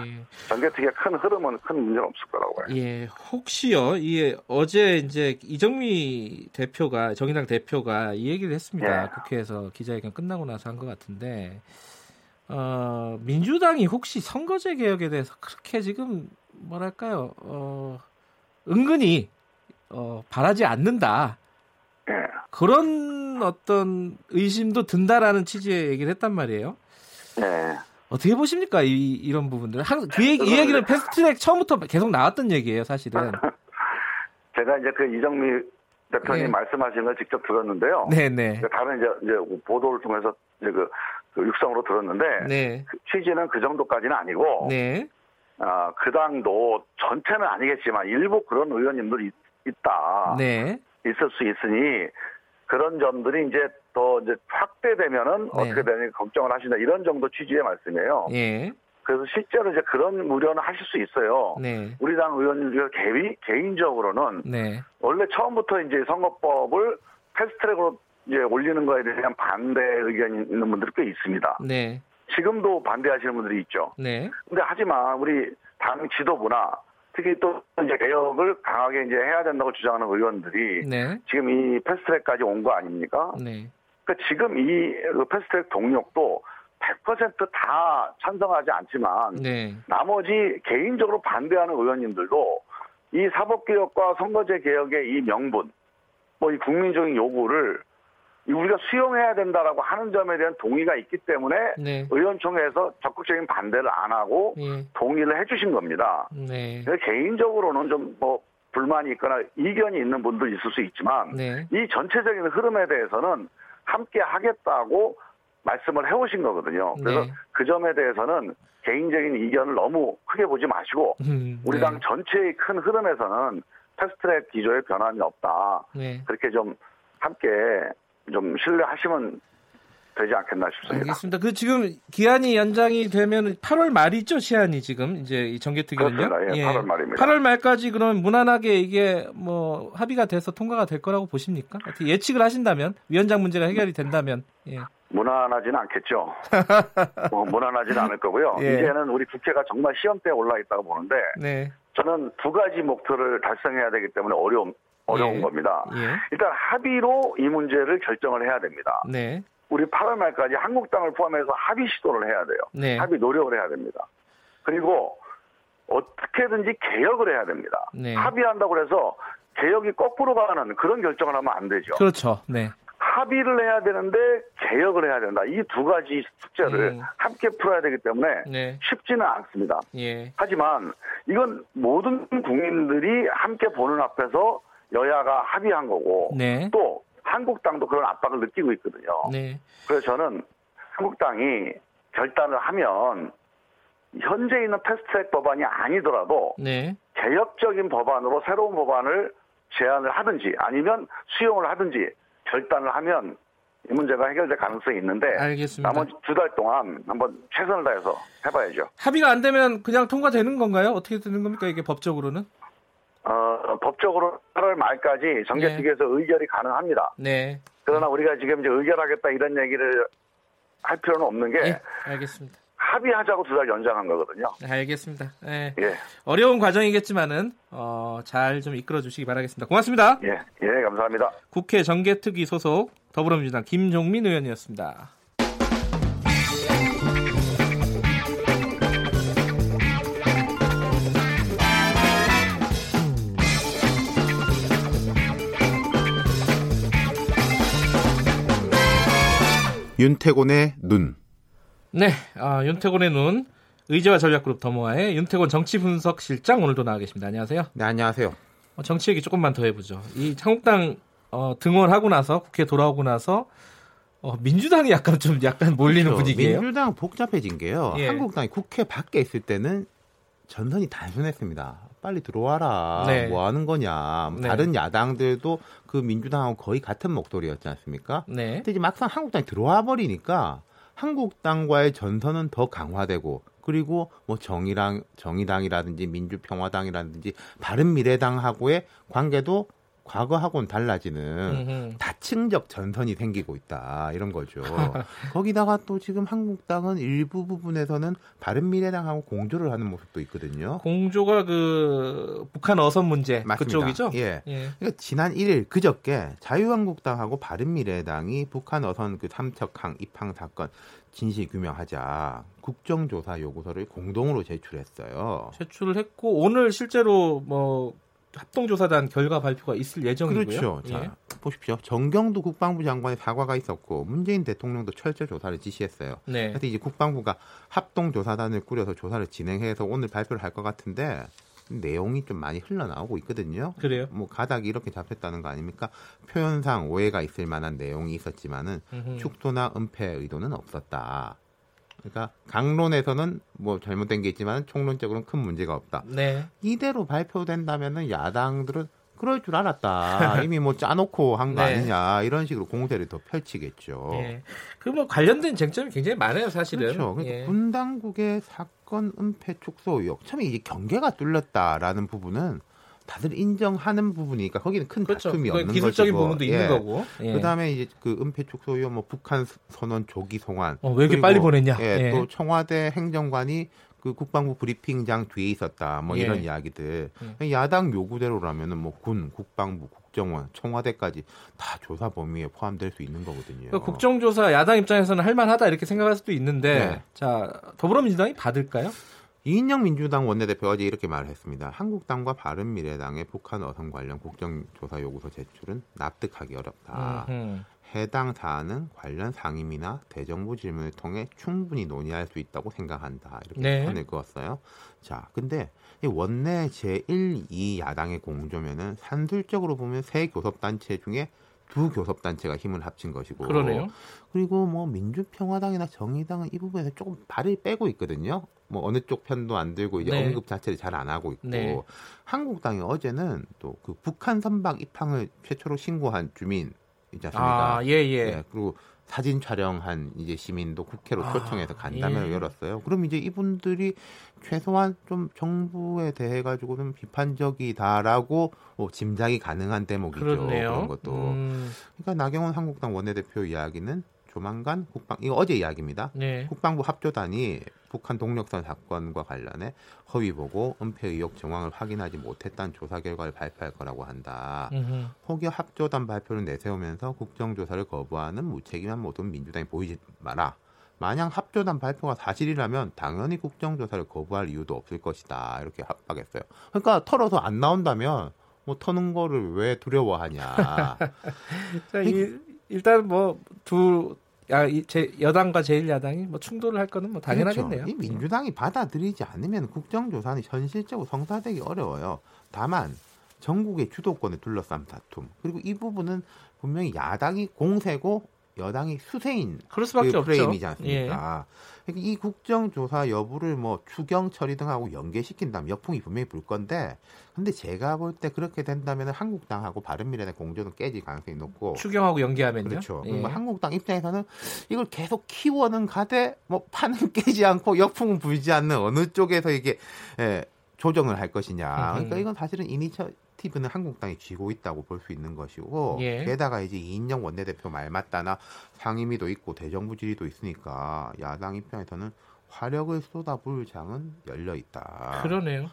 전개 특위의 큰 흐름은 큰 문제는 없을 거라고 봐요. 예. 혹시요, 이 어제 이제 이정미 대표가 정의당 대표가 이 얘기를 했습니다. 예. 국회에서 기자회견 끝나고 나서 한 것 같은데 어, 민주당이 혹시 선거제 개혁에 대해서 그렇게 지금 뭐랄까요, 어, 은근히 어, 바라지 않는다. 예. 그런 어떤 의심도 든다라는 취지의 얘기를 했단 말이에요. 네. 어떻게 보십니까 이, 이런 부분들? 한, 그 얘기, 이 얘기는 패스트트랙 처음부터 계속 나왔던 얘기예요, 사실은. 제가 이제 그 이정미 대표님 네. 말씀하신 걸 직접 들었는데요. 네네. 네. 그러니까 다른 이제, 이제 보도를 통해서 이제 그, 그 육성으로 들었는데 네. 그 취지는 그 정도까지는 아니고 네. 아, 그 당도 전체는 아니겠지만 일부 그런 의원님들이 있다. 네. 있을 수 있으니 그런 점들이 이제 더 이제 확대되면은 네. 어떻게 되는지 걱정을 하신다 이런 정도 취지의 말씀이에요. 예. 그래서 실제로 이제 그런 우려는 하실 수 있어요. 네. 우리 당 의원들 개인, 개인적으로는 네. 원래 처음부터 이제 선거법을 패스트트랙으로 이제 올리는 거에 대한 반대 의견이 있는 분들이 꽤 있습니다. 네. 지금도 반대하시는 분들이 있죠. 네. 근데 하지만 우리 당 지도부나 특히 또 이제 개혁을 강하게 이제 해야 된다고 주장하는 의원들이 네. 지금 이 패스트트랙까지 온 거 아닙니까? 네. 그러니까 지금 이그 패스트트랙 동력도 100%다 찬성하지 않지만 네. 나머지 개인적으로 반대하는 의원님들도 이 사법개혁과 선거제 개혁의 이 명분, 뭐 이 국민적인 요구를 우리가 수용해야 된다라고 하는 점에 대한 동의가 있기 때문에 네. 의원총회에서 적극적인 반대를 안 하고 네. 동의를 해주신 겁니다. 네. 개인적으로는 좀 뭐 불만이 있거나 이견이 있는 분도 있을 수 있지만 네. 이 전체적인 흐름에 대해서는 함께 하겠다고 말씀을 해오신 거거든요. 그래서 네. 그 점에 대해서는 개인적인 이견을 너무 크게 보지 마시고 음, 우리 네. 당 전체의 큰 흐름에서는 패스트트랙 기조의 변함이 없다. 네. 그렇게 좀 함께 좀 신뢰하시면 되지 않겠나 싶습니다. 알겠습니다. 그 지금 기한이 연장이 되면 8월 말이죠, 시한이 지금 이제 이 정개특위는요. 그렇습니다. 예, 8월 말입니다. 8월 말까지 그러면 무난하게 이게 뭐 합의가 돼서 통과가 될 거라고 보십니까? 예측을 하신다면 위원장 문제가 해결이 된다면 예. 무난하지는 않겠죠. 뭐 무난하지는 않을 거고요. 예. 이제는 우리 국회가 정말 시험대에 올라 있다고 보는데 네. 저는 두 가지 목표를 달성해야 되기 때문에 어려움 어려운 예. 겁니다. 예. 일단 합의로 이 문제를 결정을 해야 됩니다. 네. 우리 8월 말까지 한국당을 포함해서 합의 시도를 해야 돼요. 네. 합의 노력을 해야 됩니다. 그리고 어떻게든지 개혁을 해야 됩니다. 네. 합의한다고 해서 개혁이 거꾸로 가는 그런 결정을 하면 안 되죠. 그렇죠. 네. 합의를 해야 되는데 개혁을 해야 된다. 이 두 가지 숙제를 음. 함께 풀어야 되기 때문에 네. 쉽지는 않습니다. 예. 하지만 이건 모든 국민들이 함께 보는 앞에서 여야가 합의한 거고 네. 또 한국당도 그런 압박을 느끼고 있거든요. 네. 그래서 저는 한국당이 결단을 하면 현재 있는 패스트트랙 법안이 아니더라도 네. 개혁적인 법안으로 새로운 법안을 제안을 하든지 아니면 수용을 하든지 결단을 하면 이 문제가 해결될 가능성이 있는데 알겠습니다. 나머지 두 달 동안 한번 최선을 다해서 해봐야죠. 합의가 안 되면 그냥 통과되는 건가요? 어떻게 되는 겁니까 이게 법적으로는? 어, 법적으로 8월 말까지 정개특위에서 네. 의결이 가능합니다. 네. 그러나 우리가 지금 이제 의결하겠다 이런 얘기를 할 필요는 없는 게 네, 알겠습니다. 합의하자고 두 달 연장한 거거든요. 네, 알겠습니다. 네. 예. 어려운 과정이겠지만은 어, 잘 좀 이끌어 주시기 바라겠습니다. 고맙습니다. 예, 예, 감사합니다. 국회 정개특위 소속 더불어민주당 김종민 의원이었습니다. 윤태곤의 눈. 네, 아, 윤태곤의 눈. 의제와 전략그룹 더모아의 윤태곤 정치 분석 실장 오늘도 나와 계십니다. 안녕하세요. 네, 안녕하세요. 어, 정치 얘기 조금만 더 해보죠. 이 한국당 어, 등원하고 나서 국회 돌아오고 나서 어, 민주당이 약간 좀 약간 몰리는 그렇죠. 분위기예요. 민주당 복잡해진 게요. 예. 한국당이 국회 밖에 있을 때는 전선이 단순했습니다. 빨리 들어와라. 네. 뭐 하는 거냐. 뭐 네. 다른 야당들도 그 민주당하고 거의 같은 목소리였지 않습니까? 네. 근데 이제 막상 한국당이 들어와 버리니까 한국당과의 전선은 더 강화되고 그리고 뭐 정의랑 정의당이라든지 민주평화당이라든지 바른미래당하고의 관계도 과거하고는 달라지는 다층적 전선이 생기고 있다 이런 거죠. 거기다가 또 지금 한국당은 일부 부분에서는 바른 미래당하고 공조를 하는 모습도 있거든요. 공조가 그 북한 어선 문제 맞습니다. 그쪽이죠? 예. 예. 그러니까 지난 1일 그저께 자유한국당하고 바른 미래당이 북한 어선 그 삼척항 입항 사건 진실 규명하자 국정조사 요구서를 공동으로 제출했어요. 제출을 했고 오늘 실제로 뭐 합동조사단 결과 발표가 있을 예정이고요. 그렇죠. 자, 예. 보십시오. 정경도 국방부 장관의 사과가 있었고 문재인 대통령도 철저 조사를 지시했어요. 네. 그래서 이제 국방부가 합동조사단을 꾸려서 조사를 진행해서 오늘 발표를 할 것 같은데 내용이 좀 많이 흘러나오고 있거든요. 그래요? 뭐 가닥이 이렇게 잡혔다는 거 아닙니까? 표현상 오해가 있을 만한 내용이 있었지만은 음흠. 축소나 은폐 의도는 없었다. 그러니까 강론에서는 뭐 잘못된 게 있지만 총론적으로는 큰 문제가 없다. 네. 이대로 발표된다면은 야당들은 그럴 줄 알았다. 이미 뭐 짜놓고 한거 네. 아니냐 이런 식으로 공세를 더 펼치겠죠. 예. 그뭐 관련된 쟁점이 굉장히 많아요, 사실은. 그렇죠. 그러니까 예. 군 당국의 사건 은폐 축소 의혹, 처음에 이제 경계가 뚫렸다라는 부분은 다들 인정하는 부분이니까 거기는 큰 그렇죠. 다툼이 없는 기술적인 것이고. 부분도 있는 예. 거고. 예. 그다음에 이제 그 은폐 축소 의혹, 뭐 북한 선언 조기 송환. 어, 왜 이렇게 빨리 보냈냐? 예, 또 청와대 행정관이 그 국방부 브리핑장 뒤에 있었다. 뭐 예. 이런 이야기들. 예. 야당 요구대로라면은 뭐 군, 국방부, 국정원, 청와대까지 다 조사 범위에 포함될 수 있는 거거든요. 그러니까 국정조사 야당 입장에서는 할만하다 이렇게 생각할 수도 있는데 네. 자 더불어민주당이 받을까요? 이인영 민주당 원내대표가 어제 이렇게 말을 했습니다. 한국당과 바른미래당의 북한 어선 관련 국정조사 요구서 제출은 납득하기 어렵다. 음흠. 해당 사안은 관련 상임이나 대정부 질문을 통해 충분히 논의할 수 있다고 생각한다. 이렇게 네. 선을 그었어요. 자, 근데 이 원내 제1, 2 야당의 공조면은 산술적으로 보면 세 교섭단체 중에 두 교섭단체가 힘을 합친 것이고. 그러네요. 그리고 뭐 민주평화당이나 정의당은 이 부분에서 조금 발을 빼고 있거든요. 뭐 어느 쪽 편도 안 들고 이제 네. 언급 자체를 잘 안 하고 있고. 네. 한국당이 어제는 또 그 북한 선박 입항을 최초로 신고한 주민 있지 않습니까? 아, 예, 예. 네, 그리고 사진 촬영한 이제 시민도 국회로 아, 초청해서 간담회를 예. 열었어요. 그럼 이제 이분들이 최소한 좀 정부에 대해 가지고는 비판적이다라고 뭐 짐작이 가능한 대목이죠. 그렇네요. 그런 것도. 음. 그러니까 나경원 한국당 원내대표 이야기는 조만간 국방 이거 어제 이야기입니다. 네. 국방부 합조단이 북한 동력선 사건과 관련해 허위 보고 은폐 의혹 정황을 확인하지 못했다는 조사 결과를 발표할 거라고 한다. 음흠. 혹여 합조단 발표를 내세우면서 국정조사를 거부하는 무책임한 모습 민주당이 보이지 마라. 만약 합조단 발표가 사실이라면 당연히 국정조사를 거부할 이유도 없을 것이다. 이렇게 합박했어요. 그러니까 털어서 안 나온다면 뭐 터는 거를 왜 두려워하냐. 자, 이, 일단 뭐 두 야, 이 제, 여당과 제1야당이 뭐 충돌을 할 거는 뭐 당연하겠네요. 그렇죠. 이 민주당이 받아들이지 않으면 국정조사는 현실적으로 성사되기 어려워요. 다만 전국의 주도권을 둘러싼 다툼 그리고 이 부분은 분명히 야당이 공세고 여당이 수세인 그럴 수밖에 그 프레임이지 않습니까? 예. 그러니까 이 국정조사 여부를 뭐 추경 처리 등하고 연계시킨다면 역풍이 분명히 불 건데 근데 제가 볼 때 그렇게 된다면 한국당하고 바른미래당 공조는 깨질 가능성이 높고 추경하고 연계하면요. 그렇죠. 예. 뭐 한국당 입장에서는 이걸 계속 키워는 가되 뭐 판은 깨지 않고 역풍은 불지 않는 어느 쪽에서 이게 예, 조정을 할 것이냐. 그러니까 이건 사실은 이니 처 티브는 한국당이 쥐고 있다고 볼 수 있는 것이고 예. 게다가 이제 이인영 원내대표 말 맞다나 상임위도 있고 대정부 질의도 있으니까 야당 입장에서는 화력을 쏟아부을 장은 열려 있다. 그러네요.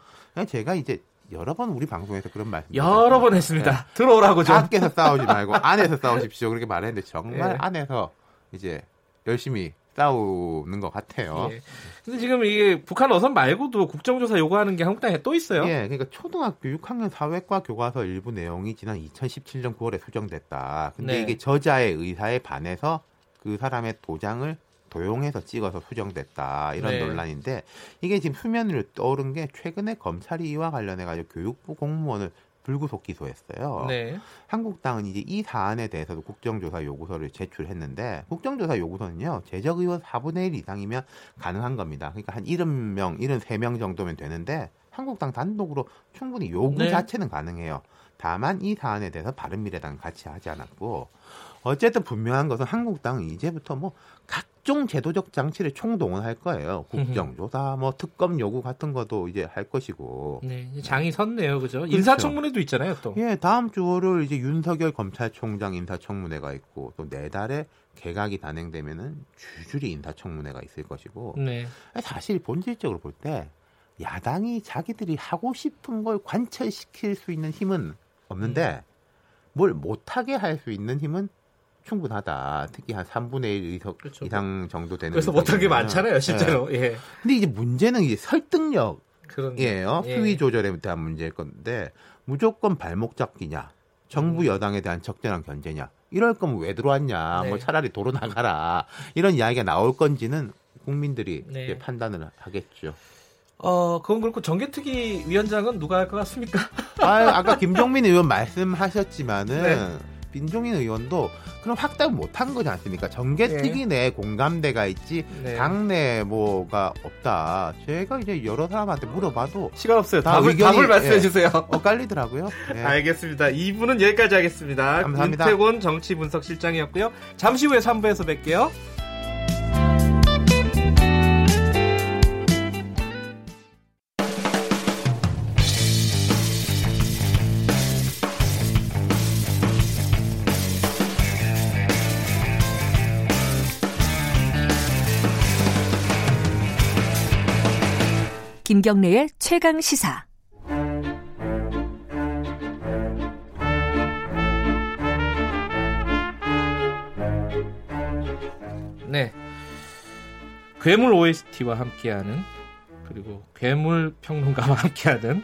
제가 이제 여러 번 우리 방송에서 그런 말씀 여러 번 했습니다. 네. 들어오라고 좀. 밖에서 싸우지 말고 안에서 싸우십시오. 그렇게 말했는데 정말 네. 안에서 이제 열심히 싸우는 것 같아요. 예. 근데 지금 이게 북한 어선 말고도 국정조사 요구하는 게 한국 당에 또 있어요. 예, 그러니까 초등학교 6학년 사회과 교과서 일부 내용이 지난 2017년 9월에 수정됐다. 근데 네. 이게 저자의 의사에 반해서 그 사람의 도장을 도용해서 찍어서 수정됐다 이런 네. 논란인데 이게 지금 수면 위로 떠오른 게 최근에 검찰이 이와 관련해 가지고 교육부 공무원을 불구속 기소했어요. 네. 한국당은 이제 이 사안에 대해서도 국정조사 요구서를 제출했는데 국정조사 요구서는요 재적 의원 4분의 1 이상이면 가능한 겁니다. 그러니까 한 70명, 73명 정도면 되는데 한국당 단독으로 충분히 요구 네. 자체는 가능해요. 다만 이 사안에 대해서 바른미래당 같이 하지 않았고 어쨌든 분명한 것은 한국당은 이제부터 뭐 각 종 제도적 장치를 총동원할 거예요. 국정조사, 뭐 특검 요구 같은 것도 이제 할 것이고. 네, 장이 섰네요, 그죠? 그렇죠. 인사청문회도 있잖아요, 또. 예, 다음 주 월요일 이제 윤석열 검찰총장 인사청문회가 있고 또 내달에 개각이 단행되면은 줄줄이 인사청문회가 있을 것이고. 네. 사실 본질적으로 볼 때 야당이 자기들이 하고 싶은 걸 관철시킬 수 있는 힘은 없는데 음. 뭘 못하게 할 수 있는 힘은 충분하다. 특히 한 3분의 1 의석 그렇죠. 이상 정도 되는. 그래서 못한 게 많잖아요, 실제로. 네. 예. 근데 이제 문제는 이제 설득력. 이에요. 예. 수위 조절에 대한 문제일 건데 무조건 발목 잡기냐, 정부 음. 여당에 대한 적절한 견제냐. 이럴 거면 왜 들어왔냐. 네. 뭐 차라리 도로 나가라. 이런 이야기가 나올 건지는 국민들이 네. 판단을 하겠죠. 어, 그건 그렇고 정개특위 위원장은 누가 할 것 같습니까? 아, 아까 김종민 의원 말씀하셨지만은 네. 민종인 의원도 그런 확답을 못한 거지 않습니까? 정계특위 네. 내 공감대가 있지 네. 당내 뭐가 없다. 제가 이제 여러 사람한테 물어봐도 시간 없어요. 답을, 의견이, 답을 말씀해 예, 주세요. 엇갈리더라고요. 예. 알겠습니다. 2부는 여기까지 하겠습니다. 감사합니다. 윤태곤 정치분석실장이었고요. 잠시 후에 3부에서 뵐게요. 김경래의 최강 시사. 네. 괴물 OST와 함께하는 그리고 괴물 평론가와 함께하는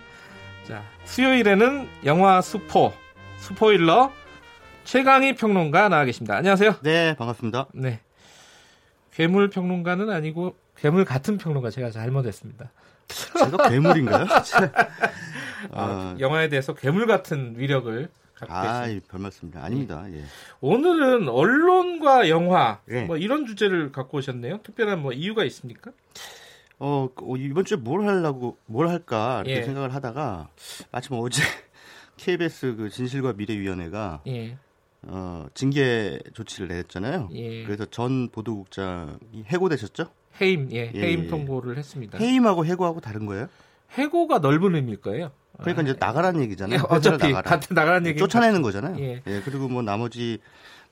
자 수요일에는 영화 수포 스포일러 최강희 평론가 나와 계십니다. 안녕하세요. 네 반갑습니다. 네. 괴물 평론가는 아니고 괴물 같은 평론가 제가 잘못했습니다. 제가 괴물인가요? 아, 아, 영화에 대해서 괴물 같은 위력을 갖고 아, 계십니다. 별 말씀입니다. 아닙니다. 예. 오늘은 언론과 영화 예. 뭐 이런 주제를 갖고 오셨네요. 특별한 뭐 이유가 있습니까? 어, 어 이번 주에 뭘 하려고 뭘 할까 이렇게 예. 생각을 하다가 마침 어제 KBS 그 진실과 미래위원회가 예. 어, 징계 조치를 내렸잖아요. 예. 그래서 전 보도국장이 해고되셨죠? 해임, 예, 예, 해임 예. 통보를 했습니다. 해임하고 해고하고 다른 거예요? 해고가 넓은 의미일 거예요. 그러니까 이제 나가라는 얘기잖아요. 예, 어차피 나가라. 같은 나가라는 얘기 쫓아내는 거잖아요. 예. 예. 그리고 뭐 나머지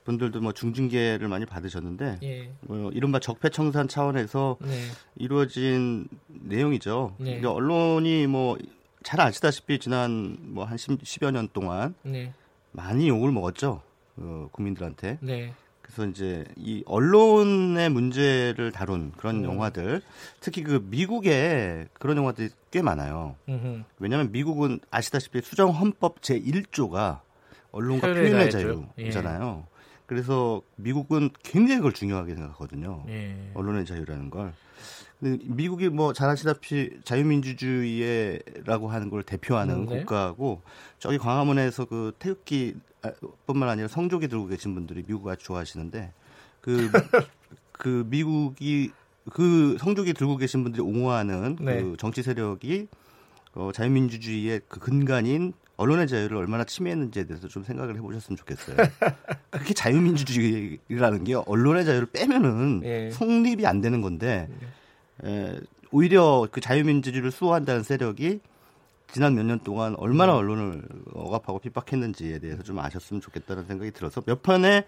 분들도 뭐 중징계를 많이 받으셨는데 예. 뭐 이른바 적폐청산 차원에서 네. 이루어진 내용이죠. 네. 언론이 뭐 잘 아시다시피 지난 뭐한 10여 년 동안 네. 많이 욕을 먹었죠. 어, 국민들한테. 네. 그래서 이제 이 언론의 문제를 다룬 그런 음. 영화들, 특히 그 미국에 그런 영화들이 꽤 많아요. 음흠. 왜냐하면 미국은 아시다시피 수정 헌법 제 1조가 언론과 표현의 자유잖아요. 예. 그래서 미국은 굉장히 그걸 중요하게 생각하거든요. 예. 언론의 자유라는 걸. 근데 미국이 뭐 잘 아시다시피 자유민주주의라고 하는 걸 대표하는 음, 네. 국가고 저기 광화문에서 그 태극기 아, 뿐만 아니라 성조기 들고 계신 분들이 미국을 아주 좋아하시는데 그, 그 미국이 그 성조기 들고 계신 분들이 옹호하는 네. 그 정치 세력이 어, 자유민주주의의 그 근간인 언론의 자유를 얼마나 침해했는지에 대해서 좀 생각을 해보셨으면 좋겠어요. 그렇게 자유민주주의라는 게 언론의 자유를 빼면은 예. 성립이 안 되는 건데 예. 에, 오히려 그 자유민주주의를 수호한다는 세력이 지난 몇 년 동안 얼마나 네. 언론을 억압하고 핍박했는지에 대해서 좀 아셨으면 좋겠다는 생각이 들어서 몇 편의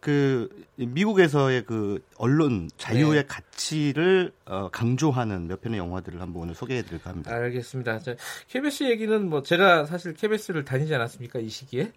그 미국에서의 그 언론 자유의 네. 가치를 어, 강조하는 몇 편의 영화들을 한번 오늘 소개해 드릴까 합니다. 알겠습니다. 자, KBS 얘기는 뭐 제가 사실 KBS를 다니지 않았습니까 이 시기에?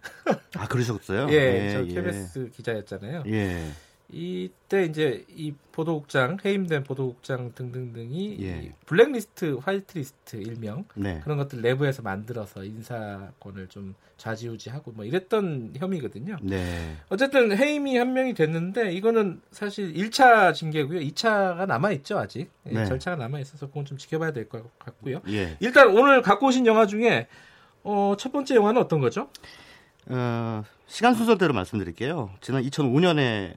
아 그러셨어요? 예, 예, 저 KBS 예. 기자였잖아요. 예. 이때 이제 이 보도국장 해임된 보도국장 등등등이 예. 블랙리스트, 화이트리스트 일명 네. 그런 것들 내부에서 만들어서 인사권을 좀 좌지우지하고 뭐 이랬던 혐의거든요. 네. 어쨌든 해임이 한 명이 됐는데 이거는 사실 1차 징계고요. 2차가 남아 있죠 아직 예, 네. 절차가 남아 있어서 그건 좀 지켜봐야 될 것 같고요. 예. 일단 오늘 갖고 오신 영화 중에 어, 첫 번째 영화는 어떤 거죠? 어, 시간 순서대로 말씀드릴게요. 지난 2005년에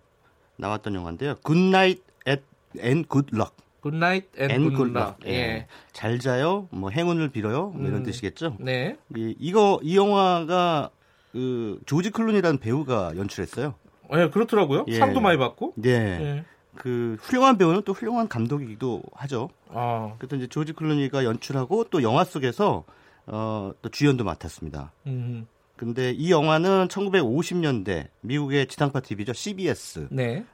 나왔던 영화인데요. 굿나잇 앤 굿럭. 굿나잇 앤 굿럭. 예. 예. 잘 자요. 뭐 행운을 빌어요. 뭐 이런 음. 뜻이겠죠. 네. 이, 이거 이 영화가 그 조지 클루니라는 배우가 연출했어요. 예, 그렇더라고요. 예. 상도 많이 받고. 네. 예. 그 훌륭한 배우는 또 훌륭한 감독이기도 하죠. 아. 그래서 이제 조지 클루니가 연출하고 또 영화 속에서 어, 또 주연도 맡았습니다. 음. 근데 이 영화는 1950년대 미국의 지상파 TV죠. CBS에서 네.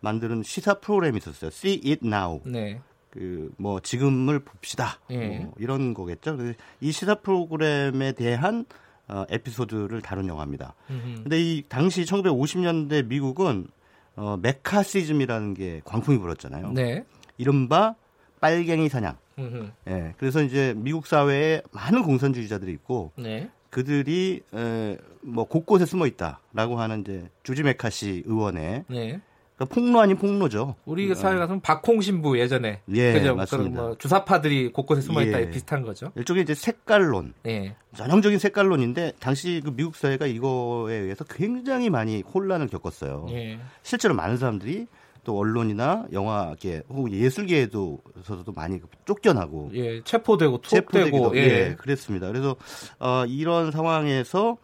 만드는 시사 프로그램이 있었어요. See It Now. 네. 그뭐 지금을 봅시다. 네. 뭐 이런 거겠죠. 이 시사 프로그램에 대한 어, 에피소드를 다룬 영화입니다. 음흠. 근데 이 당시 1950년대 미국은 어, 메카시즘이라는 게 광풍이 불었잖아요. 네. 이른바 빨갱이 사냥. 예. 네, 그래서 이제 미국 사회에 많은 공산주의자들이 있고 네. 그들이 에, 뭐 곳곳에 숨어 있다라고 하는 이제 주지 메카시 의원의 네. 그러니까 폭로 아닌 폭로죠. 우리 사회 가서는 박홍 신부 예전에 예, 그죠? 맞습니다. 뭐 주사파들이 곳곳에 숨어 있다 예. 비슷한 거죠. 일종의 이제 색깔론, 예. 전형적인 색깔론인데 당시 그 미국 사회가 이거에 의해서 굉장히 많이 혼란을 겪었어요. 예. 실제로 많은 사람들이 또 언론이나 영화계 혹은 예술계에도서도 많이 쫓겨나고 예, 체포되고 투옥되고 예. 예, 그랬습니다. 그래서 어, 이런 상황에서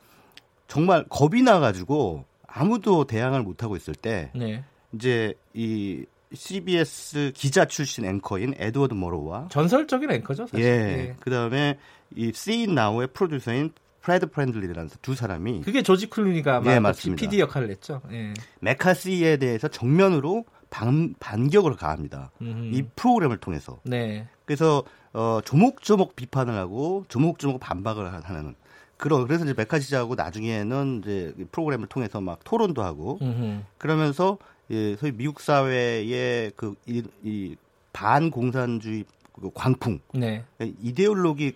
정말 겁이 나가지고 아무도 대항을 못 하고 있을 때 네. 이제 이 CBS 기자 출신 앵커인 에드워드 모로와 전설적인 앵커죠, 사실. 예. 예. 그다음에 이 See It Now의 프로듀서인 프레드 프렌들리라는 두 사람이 그게 조지 클루니가 예, 맞습니다. PD 역할을 했죠. 예. 매카시에 대해서 정면으로 반, 반격을 가합니다. 음흠. 이 프로그램을 통해서. 네. 그래서 어, 조목조목 비판을 하고 조목조목 반박을 하는 그런 그래서 이제 매카시하고 나중에는 이제 프로그램을 통해서 막 토론도 하고 음흠. 그러면서 예, 소위 미국 사회의 그 이, 이 반공산주의 그 광풍, 네. 이데올로기를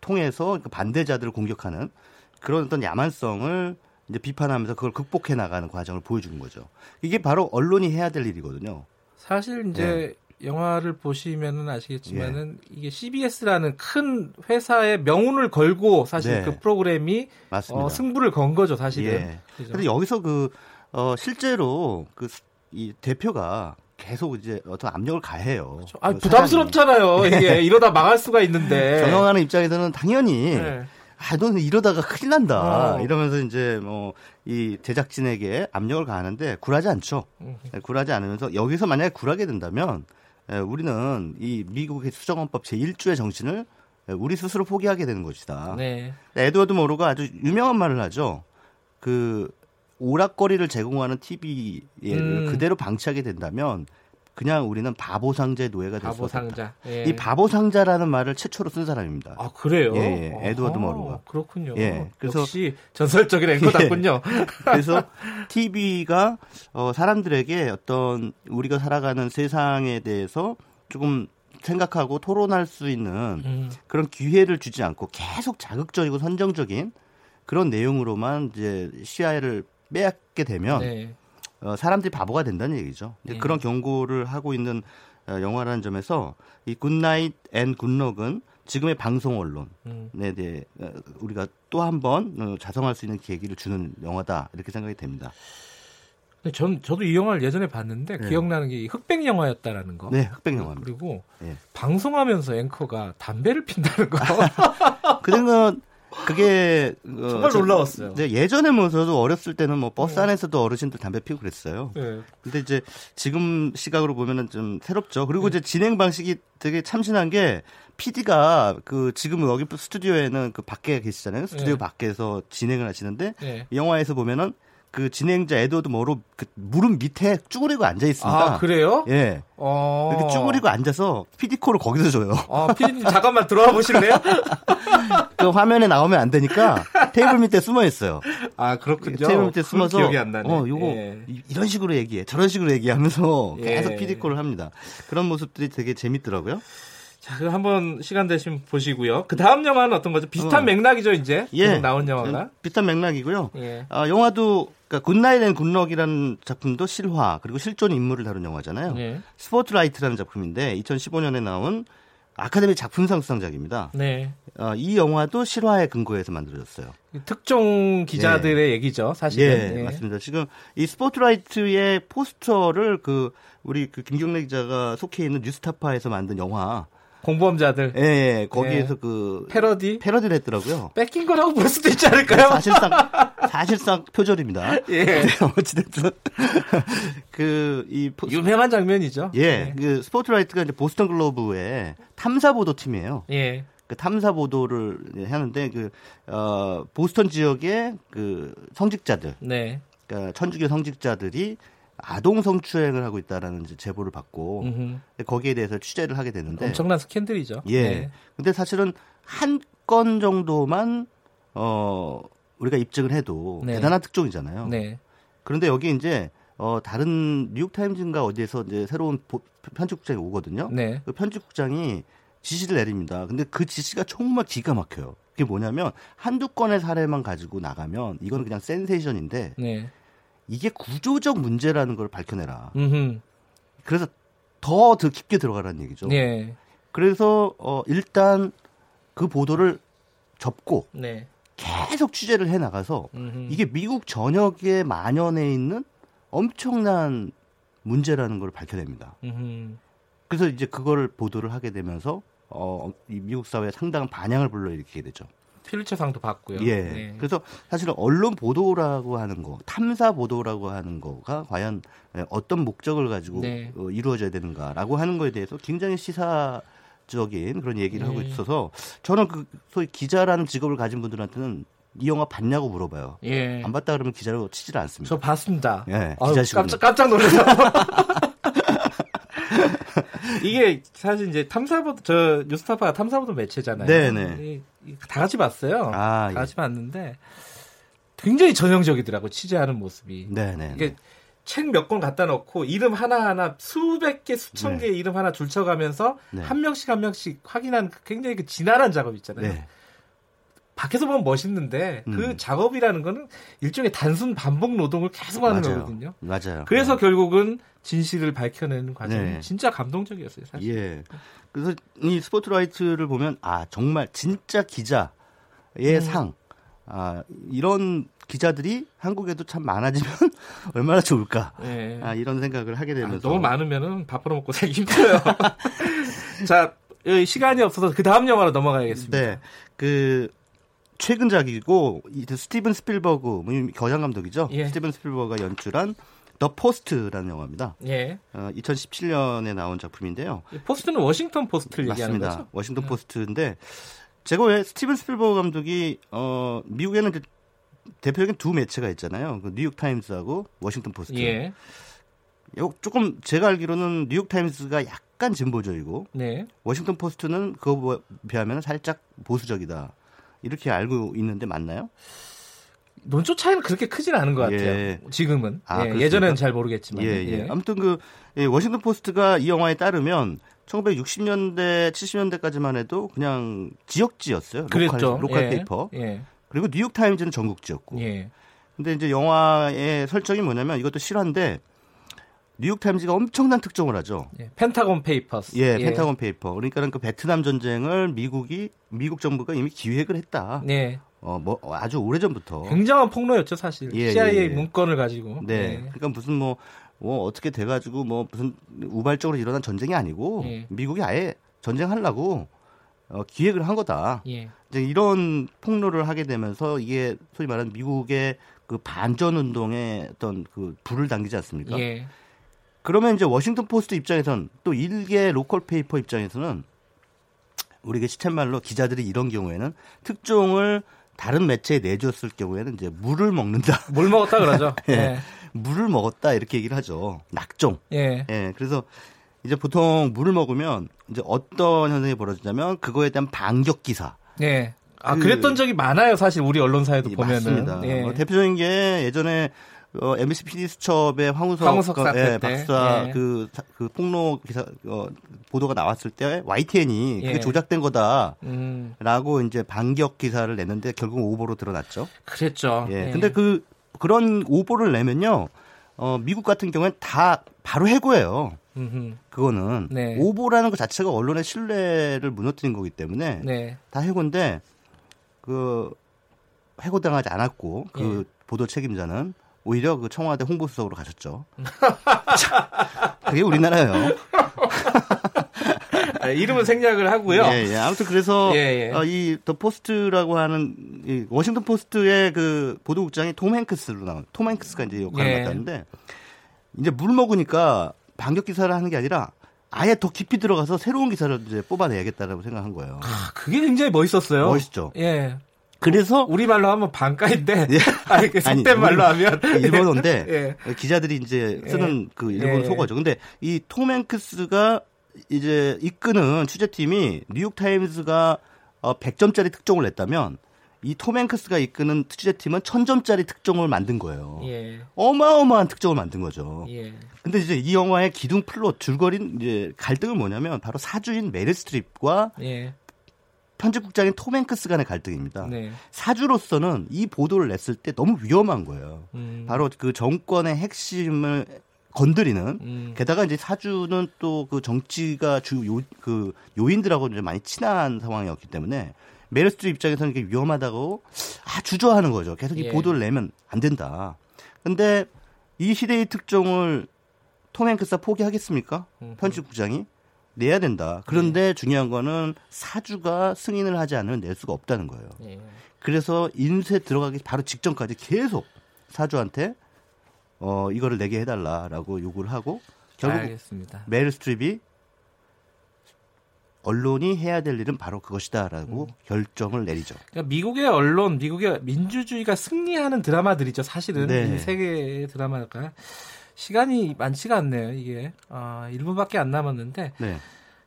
통해서 그 반대자들을 공격하는 그런 어떤 야만성을 이제 비판하면서 그걸 극복해 나가는 과정을 보여주는 거죠. 이게 바로 언론이 해야 될 일이거든요. 사실 이제 네. 영화를 보시면은 아시겠지만은 예. 이게 CBS라는 큰 회사의 명운을 걸고 사실 네. 그 프로그램이 어, 승부를 건 거죠, 사실은. 예. 그런데 여기서 그 어, 실제로 그 이 대표가 계속 이제 어떤 압력을 가해요. 그렇죠. 아, 그 부담스럽잖아요. 이게 이러다 망할 수가 있는데. 경영하는 입장에서는 당연히 네. 아, 너는 이러다가 큰일 난다. 어. 이러면서 이제 뭐 이 제작진에게 압력을 가하는데 굴하지 않죠. 음. 굴하지 않으면서 여기서 만약에 굴하게 된다면 우리는 이 미국의 수정헌법 제1조의 정신을 우리 스스로 포기하게 되는 것이다. 네. 에드워드 모로가 아주 유명한 말을 하죠. 그 오락거리를 제공하는 TV에 음. 그대로 방치하게 된다면 그냥 우리는 바보 상자의 노예가 될수 없다. 예. 이 바보 상자라는 말을 최초로 쓴 사람입니다. 아 그래요? 예, 예. 에드워드 머루가. 그렇군요. 예, 그래서 역시 전설적인 앵커답군요. 예. 그래서 TV가 어, 사람들에게 어떤 우리가 살아가는 세상에 대해서 조금 생각하고 토론할 수 있는 음. 그런 기회를 주지 않고 계속 자극적이고 선정적인 그런 내용으로만 이제 시야를 빼앗게 되면 네. 어, 사람들이 바보가 된다는 얘기죠. 네. 그런 경고를 하고 있는 어, 영화라는 점에서 이 Good Night and Good Luck은 지금의 방송 언론에 음. 대해 어, 우리가 또 한번 어, 자성할 수 있는 계기를 주는 영화다 이렇게 생각이 됩니다. 네, 전 저도 이 영화를 예전에 봤는데 네. 기억나는 게 흑백 영화였다라는 거. 네, 흑백 영화. 그리고 네. 방송하면서 앵커가 담배를 핀다는 거. 그런 건 그게 어, 정말 놀라웠어요. 이제 예전에 뭐 저도 어렸을 때는 뭐 버스 네. 안에서도 어르신들 담배 피우고 그랬어요. 네. 근데 이제 지금 시각으로 보면은 좀 새롭죠. 그리고 네. 이제 진행 방식이 되게 참신한 게 PD가 그 지금 여기 스튜디오에는 그 밖에 계시잖아요. 스튜디오 네. 밖에서 진행을 하시는데 네. 영화에서 보면은 그 진행자 에드워드 모로 그 무릎 밑에 쭈그리고 앉아 있습니다. 아 그래요? 예. 어... 이렇게 쭈그리고 앉아서 피디코를 거기서 줘요. 아 피디님 잠깐만 들어와 보실래요? 그 화면에 나오면 안 되니까 테이블 밑에 숨어 있어요. 아 그렇군요. 테이블 밑에 숨어서 기억이 안 나네. 어 요거 예. 이런 식으로 얘기해, 저런 식으로 얘기하면서 예. 계속 피디코를 합니다. 그런 모습들이 되게 재밌더라고요. 자, 그럼 한번 시간 되시면 보시고요. 그 다음 영화는 어떤 거죠? 비슷한 어. 맥락이죠, 이제. 예. 나온 영화가. 비슷한 맥락이고요. 예. 아, 영화도 그러니까 Good Night and Good Luck이라는 작품도 실화 그리고 실존 인물을 다룬 영화잖아요. 예. 스포트라이트라는 작품인데 2015년에 나온 아카데미 작품상 수상작입니다. 네. 어, 이 영화도 실화에 근거해서 만들어졌어요. 특종 기자들의 예. 얘기죠, 사실은. 예, 예, 맞습니다. 지금 이 스포트라이트의 포스터를 그 우리 그 김경래 기자가 속해 있는 뉴스타파에서 만든 영화 공범자들. 예, 예. 거기에서 예. 그 패러디 패러디를 했더라고요. 뺏긴 거라고 볼 수도 있지 않을까요? 사실상 사실상 표절입니다. 예. 네, 어찌됐든 그이 유명한 장면이죠. 예. 예. 그 스포트라이트가 이제 보스턴 글로브의 탐사 보도 팀이에요. 예. 그 탐사 보도를 하는데 그 어, 보스턴 지역의 그 성직자들, 네. 그러니까 천주교 성직자들이 아동 성추행을 하고 있다라는 제보를 받고 음흠. 거기에 대해서 취재를 하게 되는데 엄청난 스캔들이죠. 예. 네. 근데 사실은 한 건 정도만 어 우리가 입증을 해도 네. 대단한 특종이잖아요. 네. 그런데 여기 이제 어 다른 뉴욕 타임즈인가 어디에서 이제 새로운 보, 편집국장이 오거든요. 네. 그 편집국장이 지시를 내립니다. 근데 그 지시가 정말 기가 막혀요. 그게 뭐냐면 한두 건의 사례만 가지고 나가면 이거는 그냥 센세이션인데 네. 이게 구조적 문제라는 걸 밝혀내라. 음흠. 그래서 더 더 깊게 들어가라는 얘기죠. 예. 그래서 어 일단 그 보도를 접고 네. 계속 취재를 해 나가서 이게 미국 전역에 만연해 있는 엄청난 문제라는 걸 밝혀냅니다. 음흠. 그래서 이제 그거를 보도를 하게 되면서 어, 이 미국 사회에 상당한 반향을 불러일으키게 되죠. 필리처상도 받고요. 예. 네. 그래서 사실은 언론 보도라고 하는 거, 탐사 보도라고 하는 거가 과연 어떤 목적을 가지고 네. 어, 이루어져야 되는가라고 하는 거에 대해서 굉장히 시사 적인 그런 얘기를 네. 하고 있어서 저는 그 소위 기자라는 직업을 가진 분들한테는 이 영화 봤냐고 물어봐요. 예. 안 봤다 그러면 기자로 치지를 않습니다. 저 봤습니다. 예, 기자식 깜짝 깜짝 놀라서. 이게 사실 이제 탐사보도 저 뉴스타파가 탐사보도 매체잖아요. 네네. 다 같이 봤어요. 아, 다 예. 같이 예. 봤는데 굉장히 전형적이더라고 취재하는 모습이. 네네. 이게 책 몇 권 갖다 놓고 이름 하나 하나 수백 개, 수천 네. 개 이름 하나 줄쳐가면서 네. 한 명씩 한 명씩 확인하는 그 굉장히 그 진화한 작업 있잖아요. 네. 밖에서 보면 멋있는데 그 음. 그 작업이라는 거는 일종의 단순 반복 노동을 계속 하는 맞아요. 거거든요. 맞아요. 그래서 네. 결국은 진실을 밝혀내는 과정이 네. 진짜 감동적이었어요, 사실. 예. 그래서 이 스포트라이트를 보면 아 정말 진짜 기자의 음. 상. 아 이런 기자들이 한국에도 참 많아지면 얼마나 좋을까. 네. 아 이런 생각을 하게 되면서 아, 너무 많으면은 밥으로 먹고 살기 힘들어요. 자 시간이 없어서 그 다음 영화로 넘어가야겠습니다. 네. 그 최근작이고 스티븐 스필버그 뭐, 거장 감독이죠. 예. 스티븐 스필버그가 연출한 The Post라는 영화입니다. 예. 어, 2017년에 나온 작품인데요. 포스트는 워싱턴 포스트를 얘기하는 거죠? 워싱턴 예. 포스트인데 제가 왜 스티븐 스필버그 감독이 어, 미국에는 대표적인 두 매체가 있잖아요. 그 뉴욕 타임스하고 워싱턴 포스트. 예. 조금 제가 알기로는 뉴욕 타임스가 약간 진보적이고 네. 워싱턴 포스트는 그거 비하면 살짝 보수적이다. 이렇게 알고 있는데 맞나요? 논조 차이는 그렇게 크진 않은 것 같아요. 예. 지금은. 아, 예, 예전에는 잘 모르겠지만. 예, 예. 예. 아무튼 그 예, 워싱턴 포스트가 이 영화에 따르면 1960년대, 70년대까지만 해도 그냥 지역지였어요. 그랬죠. local, local 예. paper. 예. 그리고 뉴욕 타임즈는 전국지였고. 예. 근데 이제 영화의 설정이 뭐냐면 이것도 실화인데 뉴욕 타임즈가 엄청난 특종을 하죠. 예, 펜타곤 페이퍼스. 예, 예, 펜타곤 페이퍼. 그러니까는 그 베트남 전쟁을 미국이 미국 정부가 이미 기획을 했다. 네. 어, 뭐 아주 오래 전부터. 굉장한 폭로였죠, 사실. 예, CIA 예, 예. 문건을 가지고. 네. 네. 그러니까 무슨 뭐, 뭐 어떻게 돼 가지고 뭐 무슨 우발적으로 일어난 전쟁이 아니고 예. 미국이 아예 전쟁하려고 어, 기획을 한 거다. 예. 이제 이런 폭로를 하게 되면서 이게 소위 말하는 미국의 그 반전 운동에 어떤 그 불을 당기지 않습니까? 예. 그러면 이제 워싱턴 포스트 입장에선 또 일개 local paper 입장에서는 우리가 시쳇말로 기자들이 이런 경우에는 특종을 다른 매체에 내줬을 경우에는 이제 물을 먹는다. 물 먹었다 그러죠. 예. 네. 물을 먹었다 이렇게 얘기를 하죠. 낙종. 예. 예. 그래서 이제 보통 물을 먹으면 이제 어떤 현상이 벌어지냐면 그거에 대한 반격 기사. 예. 아, 그, 랬던 적이 많아요, 사실 우리 언론사에도 예, 보면은. 맞습니다. 예. 뭐 대표적인 게 예전에 어, MBC PD 수첩의 황우석, 황우석 예, 박사 예. 그, 그 폭로 기사 어, 보도가 나왔을 때 YTN이 예. 그게 조작된 거다라고 음. 이제 반격 기사를 냈는데 결국 오보로 드러났죠. 그랬죠. 예. 예. 근데 그 그런 오보를 내면요. 어, 미국 같은 경우엔 다 바로 해고해요. 음흠. 그거는 네. 오보라는 것 자체가 언론의 신뢰를 무너뜨린 거기 때문에 네. 다 해고인데 그 해고당하지 않았고 그 예. 보도 책임자는 오히려 그 청와대 홍보수석으로 가셨죠. 그게 우리나라예요. 아, 이름은 생략을 하고요. 예, 예. 아무튼 그래서 예, 예. 어, 이 더 포스트라고 하는 이 워싱턴 포스트의 그 보도국장이 톰 행크스로 나온 톰 행크스가 이제 역할을 예. 맡았는데 이제 물 먹으니까 반격 기사를 하는 게 아니라 아예 더 깊이 들어가서 새로운 기사를 이제 뽑아내야겠다라고 생각한 거예요. 아, 그게 굉장히 멋있었어요. 멋있죠. 예. 그래서 우리 말로 하면 挽回인데 예. 아니 그 속된 말로 하면 일본어인데 예. 기자들이 이제 쓰는 예. 그 일본 예. 속어죠. 근데 이 톰 행크스가 이제 이끄는 취재팀이 뉴욕 타임스가 어 100점짜리 특종을 냈다면 이 톰 행크스가 이끄는 취재팀은 1000점짜리 특종을 만든 거예요. 예. 어마어마한 특종을 만든 거죠. 예. 근데 이제 이 영화의 기둥 플롯 줄거리 이제 갈등은 뭐냐면 바로 사주인 메릴 스트립과 예. 편집국장인 톰 행크스 간의 갈등입니다. 네. 사주로서는 이 보도를 냈을 때 너무 위험한 거예요. 음. 바로 그 정권의 핵심을 건드리는 음. 게다가 이제 사주는 또 그 정치가 주요 그 요인들하고 이제 많이 친한 상황이었기 때문에 메릴 스트립 입장에서는 이게 위험하다고 아 주저하는 거죠. 계속 이 예. 보도를 내면 안 된다. 근데 이 시대의 특종을 톰 행크스가 포기하겠습니까? 음. 편집국장이 내야 된다. 그런데 네. 중요한 거는 사주가 승인을 하지 않으면 낼 수가 없다는 거예요. 네. 그래서 인쇄 들어가기 바로 직전까지 계속 사주한테 어 이거를 내게 해달라라고 요구를 하고 결국 알겠습니다. 메일 스트립이 언론이 해야 될 일은 바로 그것이다라고 음. 결정을 내리죠. 그러니까 미국의 언론, 미국의 민주주의가 승리하는 드라마들이죠. 사실은 네. 세계 드라마가 시간이 많지가 않네요. 이게 아, 1분밖에 안 남았는데 네.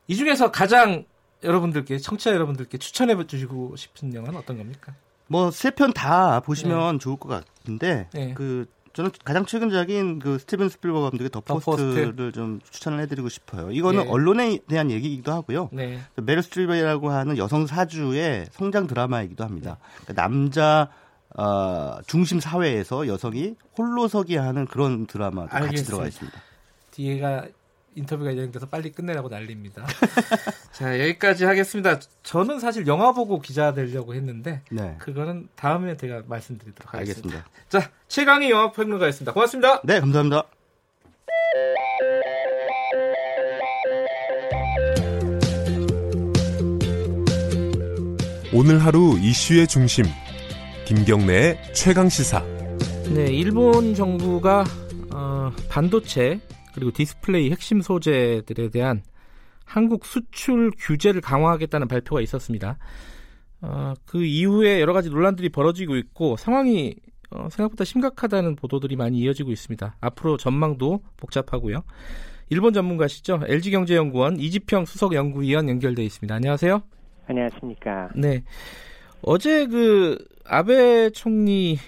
이 중에서 가장 여러분들께 청취자 여러분들께 추천해 주시고 싶은 영화는 어떤 겁니까? 뭐 세 편 다 보시면 네. 좋을 것 같은데 네. 그 저는 가장 최근작인 그 스티븐 스필버그 감독의 더, 더 포스트를 포스트. 좀 추천을 해드리고 싶어요. 이거는 네. 언론에 대한 얘기이기도 하고요. 네. 메릴 스트립이라고 하는 여성 사주의 성장 드라마이기도 합니다. 네. 그러니까 남자 어, 중심 사회에서 여성이 홀로서기 하는 그런 드라마도 알겠습니다. 같이 들어가 있습니다. 뒤에가 인터뷰가 예정돼서 빨리 끝내라고 난립니다. 자 여기까지 하겠습니다. 저는 사실 영화 보고 기자 되려고 했는데 네. 그거는 다음에 제가 말씀드리도록 하겠습니다. 알겠습니다. 자 최강희 영화 평론가였습니다. 고맙습니다. 네 감사합니다. 오늘 하루 이슈의 중심 김경래의 최강 시사. 네, 일본 정부가 어, 반도체 그리고 디스플레이 핵심 소재들에 대한 한국 수출 규제를 강화하겠다는 발표가 있었습니다. 어, 그 이후에 여러 가지 논란들이 벌어지고 있고 상황이 어, 생각보다 심각하다는 보도들이 많이 이어지고 있습니다. 앞으로 전망도 복잡하고요. 일본 전문가시죠. LG경제연구원 이지평 수석연구위원 연결돼 있습니다. 안녕하세요. 안녕하십니까. 네. 어제 그 아베 총리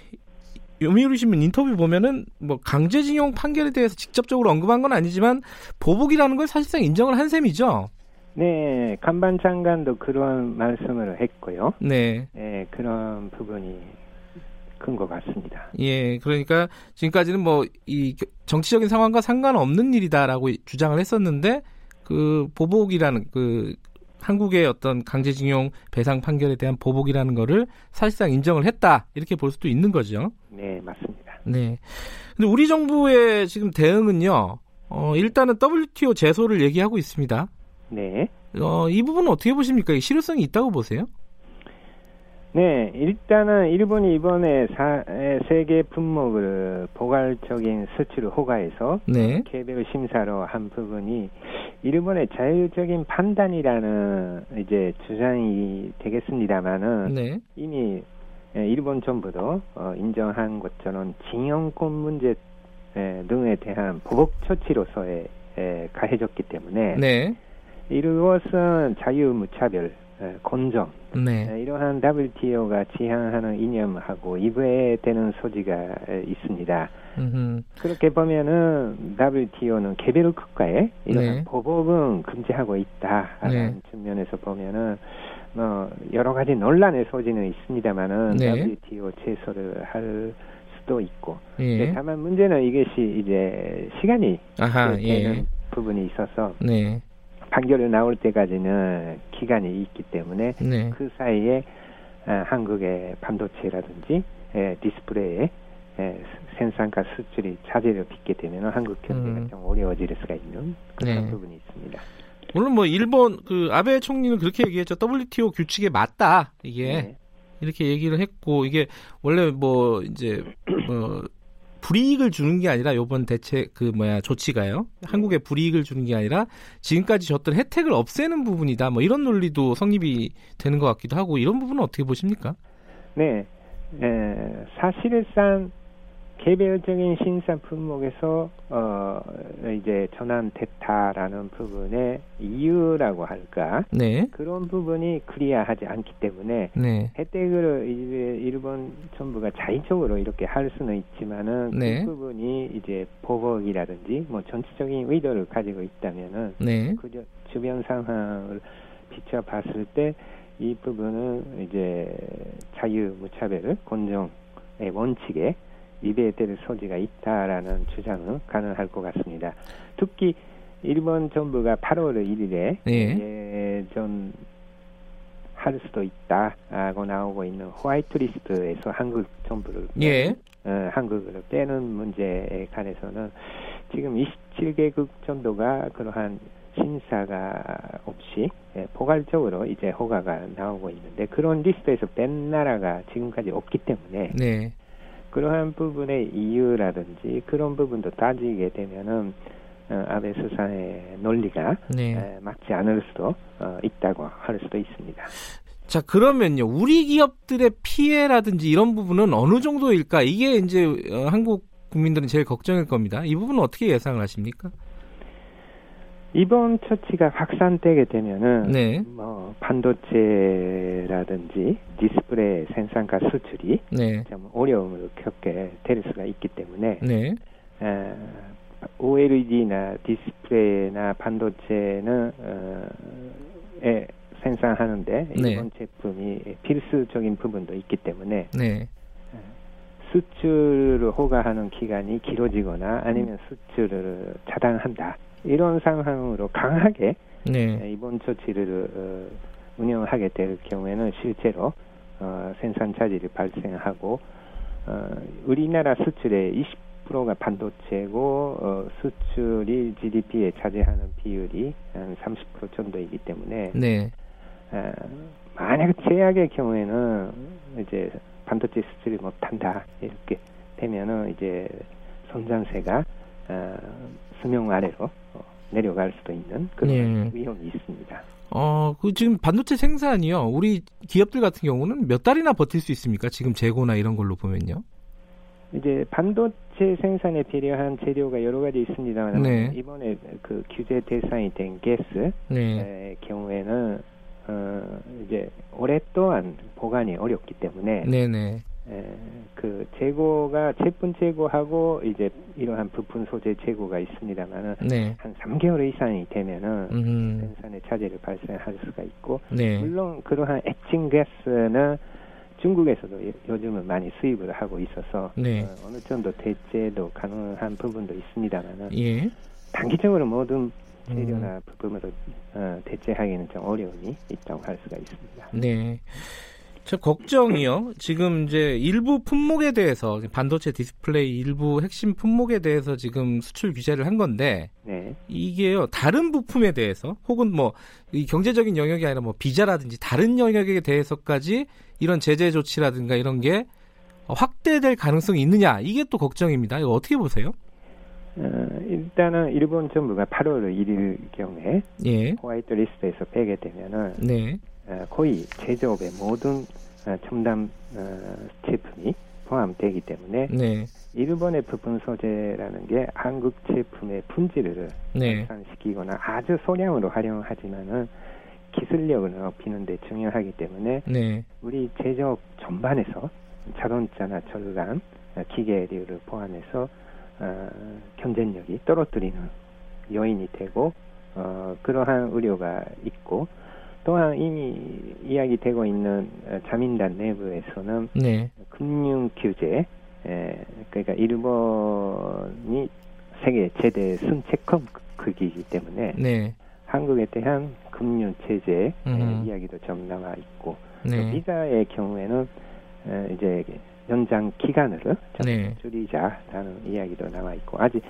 요미우리 신문 인터뷰 보면은 뭐 강제징용 판결에 대해서 직접적으로 언급한 건 아니지만 보복이라는 걸 사실상 인정을 한 셈이죠. 네, 간반 장관도 그런 말씀을 했고요. 네, 네 그런 부분이 큰 것 같습니다. 예, 그러니까 지금까지는 뭐 이 정치적인 상황과 상관없는 일이다라고 주장을 했었는데 그 보복이라는 그 한국의 어떤 강제징용 배상 판결에 대한 보복이라는 거를 사실상 인정을 했다 이렇게 볼 수도 있는 거죠. 네, 맞습니다. 네. 근데 우리 정부의 지금 대응은요. 어, 일단은 WTO 제소를 얘기하고 있습니다. 네. 어, 이 부분은 어떻게 보십니까? 실효성이 있다고 보세요? 네, 일단은 일본이 이번에 사, 세계 품목을 포괄적인 수출을 허가해서 네. 개별 심사로 한 부분이 일본의 자율적인 판단이라는 이제 주장이 되겠습니다만은 네. 이미 일본 정부도 어, 인정한 것처럼 징용권 문제 등에 대한 보복 처치로서의 가해졌기 때문에 네. 이것은 자유무차별 건정 네. 이러한 WTO가 지향하는 이념하고 이부에되는 소지가 있습니다. 음흠. 그렇게 보면은 WTO는 개별 국가에 이런 네. 보복은 금지하고 있다라는 네. 측면에서 보면은 뭐 여러 가지 논란의 소지는 있습니다만은 네. WTO 제소를 할 수도 있고 예. 다만 문제는 이것이 이제 시간이 아하, 되는 예. 부분이 있어서 네. 판결이 나올 때까지는 기간이 있기 때문에 네. 그 사이에 어, 한국의 반도체라든지 에, 디스플레이에 에, 생산과 수출이 차질을 빚게 되면 한국 경제가 음. 좀 어려워질 수가 있는 그런 네. 부분이 있습니다. 물론 뭐 일본 그 아베 총리는 그렇게 얘기했죠. WTO 규칙에 맞다 이게 네. 이렇게 얘기를 했고 이게 원래 뭐 이제 뭐 불이익을 주는 게 아니라 요번 대책 그 뭐야 조치가요. 한국에 불이익을 주는 게 아니라 지금까지 줬던 혜택을 없애는 부분이다. 뭐 이런 논리도 성립이 되는 것 같기도 하고 이런 부분은 어떻게 보십니까? 네. 에, 사실상 개별적인 신사 품목에서 어 이제 전환됐다라는 부분의 이유라고 할까 네. 그런 부분이 클리어하지 않기 때문에 네. 혜택을 이제 일본 정부가 자의적으로 이렇게 할 수는 있지만은 네. 그 부분이 이제 보복이라든지 뭐 정치적인 의도를 가지고 있다면은 네. 그 주변 상황을 비춰봤을 때 이 부분은 이제 자유 무차별 공정의 원칙에 위배될 소지가 있다라는 주장은 가능할 것 같습니다. 특히 일본 정부가 8월 1일에 네. 예정 할 수도 있다고 나오고 있는 화이트 리스트에서 한국 정부를 예. 어, 한국을 빼는 문제에 관해서는 지금 27개국 정도가 그러한 심사가 없이 예, 포괄적으로 이제 허가가 나오고 있는데 그런 리스트에서 뺀 나라가 지금까지 없기 때문에 네. 그러한 부분의 이유라든지 그런 부분도 따지게 되면은 어, 아베 수상의 논리가 네. 에, 맞지 않을 수도 어, 있다고 할 수도 있습니다. 자 그러면요 우리 기업들의 피해라든지 이런 부분은 어느 정도일까 이게 이제 어, 한국 국민들은 제일 걱정일 겁니다. 이 부분은 어떻게 예상을 하십니까? 이번 처치가 확산되게 되면은 네. 뭐 반도체라든지 디스플레이 생산과 수출이 네. 좀 어려움을 겪게 될 수가 있기 때문에 네. 에, OLED나 디스플레이나 반도체는 어, 에 생산하는데 네. 이번 제품이 필수적인 부분도 있기 때문에 네. 수출을 허가하는 기간이 길어지거나 아니면 수출을 차단한다. 이런 상황으로 강하게 네. 이번 조치를 어, 운영하게 될 경우에는 실제로 어, 생산 차질이 발생하고 어, 우리나라 수출의 20%가 반도체고 어, 수출이 GDP에 차지하는 비율이 한 30% 정도이기 때문에 네. 어, 만약 제약의 경우에는 이제 반도체 수출이 못한다 이렇게 되면은 이제 성장세가 어, 수명 아래로 어, 내려갈 수도 있는 그런 네. 위험이 있습니다. 어, 그 지금 반도체 생산이요. 우리 기업들 같은 경우는 몇 달이나 버틸 수 있습니까? 지금 재고나 이런 걸로 보면요. 이제 반도체 생산에 필요한 재료가 여러 가지 있습니다만 네. 이번에 그 규제 대상이 된 가스의 네. 경우에는 어 이제 오랫동안 보관이 어렵기 때문에 네네. 에, 그 재고가 제품 재고하고 이제 이러한 부품 소재 재고가 있습니다만은 네. 한 3개월 이상이 되면은. 생산에 차질을 발생할 수가 있고 네. 물론 그러한 에칭 가스는 중국에서도 요즘은 많이 수입을 하고 있어서 네. 어, 어느 정도 대체도 가능한 부분도 있습니다만은 예. 단기적으로 모든 재료나 음. 부품으로 어, 대체하기는 좀 어려움이 있다고 할 수가 있습니다. 네. 저 걱정이요. 지금 이제 일부 품목에 대해서 반도체 디스플레이 일부 핵심 품목에 대해서 지금 수출 규제를 한 건데 네. 이게요 다른 부품에 대해서 혹은 뭐 이 경제적인 영역이 아니라 뭐 비자라든지 다른 영역에 대해서까지 이런 제재 조치라든가 이런 게 확대될 가능성이 있느냐 이게 또 걱정입니다. 이거 어떻게 보세요? 어, 일단은 일본 정부가 8월 1일 경에 예. 화이트 리스트에서 빼게 되면은 네. 어, 거의 제조업의 모든 어, 첨단 어, 제품이 포함되기 때문에 네. 일본의 부품 소재라는 게 한국 제품의 품질을 네. 향상시키거나 아주 소량으로 활용하지만은 기술력을 높이는 데 중요하기 때문에 네. 우리 제조업 전반에서 자동차나 절간, 기계류를 포함해서 어, 경쟁력이 떨어뜨리는 요인이 되고 어, 그러한 우려가 있고 또한 이미 이야기되고 있는 어, 자민단 내부에서는 네. 금융 규제 에, 그러니까 일본이 세계 최대 순채권 극이기 때문에 네. 한국에 대한 금융 체제 음. 이야기도 좀 나와 있고 네. 비자의 경우에는 에, 이제 연장 기간을 네. 줄이자라는 이야기도 나와 있고 아직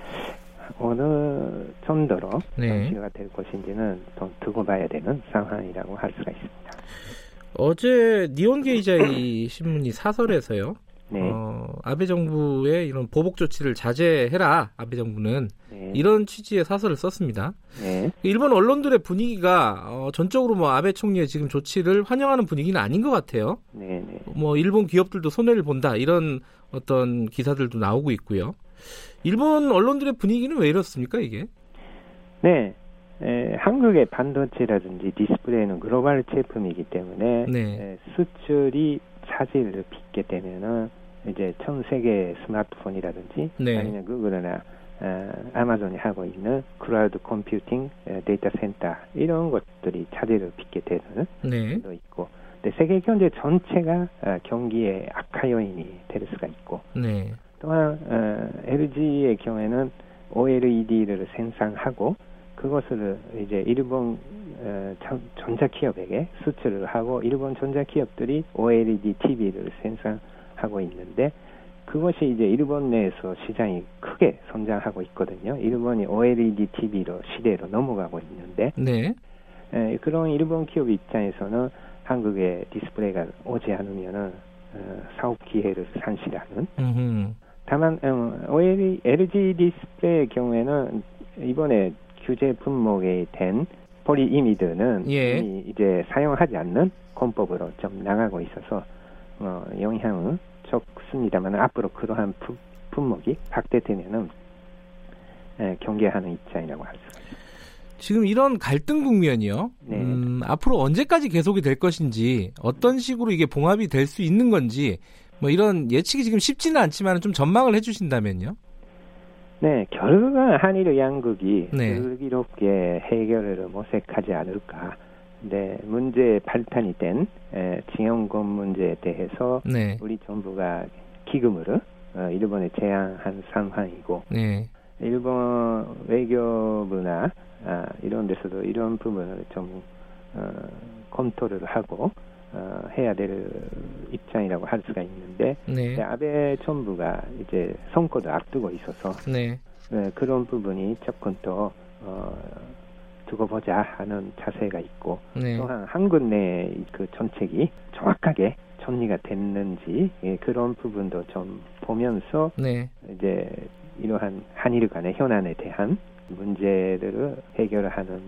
어느 정도로 네. 정치가 될 것인지는 더 두고 봐야 되는 상황이라고 할 수가 있습니다. 어제 니온게이자이 신문이 사설에서요. 네. 어, 아베 정부의 이런 보복 조치를 자제해라. 아베 정부는 네. 이런 취지의 사설을 썼습니다. 네. 일본 언론들의 분위기가 어, 전적으로 뭐 아베 총리의 지금 조치를 환영하는 분위기는 아닌 것 같아요. 네, 네. 뭐 일본 기업들도 손해를 본다 이런 어떤 기사들도 나오고 있고요. 일본 언론들의 분위기는 왜 이렇습니까 이게? 네, 에, 한국의 반도체라든지 디스플레이는 글로벌 제품이기 때문에 네. 에, 수출이 차질을 빚게 되면은 이제 전 세계 스마트폰이라든지 네. 아니면 구글이나 어, 아마존이 하고 있는 클라우드 컴퓨팅 에, 데이터 센터 이런 것들이 차질을 빚게 되는 네. 것도 있고 근데 세계 경제 전체가 아, 경기의 악화 요인이 될 수가 있고 네. 또한 LG의 경우에는 OLED를 생산하고 그것을 이제 일본 전자기업에게 수출을 하고 일본 전자기업들이 OLED TV를 생산하고 있는데 그것이 이제 일본 내에서 시장이 크게 성장하고 있거든요. 일본이 OLED TV로 시대로 넘어가고 있는데 네. 에, 그런 일본 기업 입장에서는 한국에 디스플레이가 오지 않으면은 어, 사업 기회를 상실하는. 음흠. 다만 음, OLED, LG 디스플레이의 경우에는 이번에 규제 품목에 된 폴리이미드는 예. 이제 사용하지 않는 공법으로 좀 나가고 있어서 어, 영향은 적습니다만 앞으로 그러한 품, 품목이 확대되면은 예, 경계하는 입장이라고 할 수가 있습니다. 지금 이런 갈등 국면이요. 네. 음, 앞으로 언제까지 계속이 될 것인지 어떤 식으로 이게 봉합이 될 수 있는 건지 뭐 이런 예측이 지금 쉽지는 않지만 좀 전망을 해주신다면요. 네, 결국은 한일 양국이 네. 슬기롭게 해결을 모색하지 않을까. 네, 문제 발탄이 된 에, 징용권 문제에 대해서 네. 우리 정부가 기금으로 어, 일본에 제안한 상황이고 네. 일본 외교부나 아, 이런 데서도 이런 부분을 좀 어, 검토를 하고 어, 해야 될 입장이라고 할 수가 있는데 네. 아베 정부가 이제 선거도 앞두고 있어서 네. 네, 그런 부분이 조금 더 어, 두고 보자 하는 자세가 있고 네. 또한 한국 내 그 정책이 정확하게 정리가 됐는지 예, 그런 부분도 좀 보면서 네. 이제 이러한 한일 간의 현안에 대한 문제들을 해결하는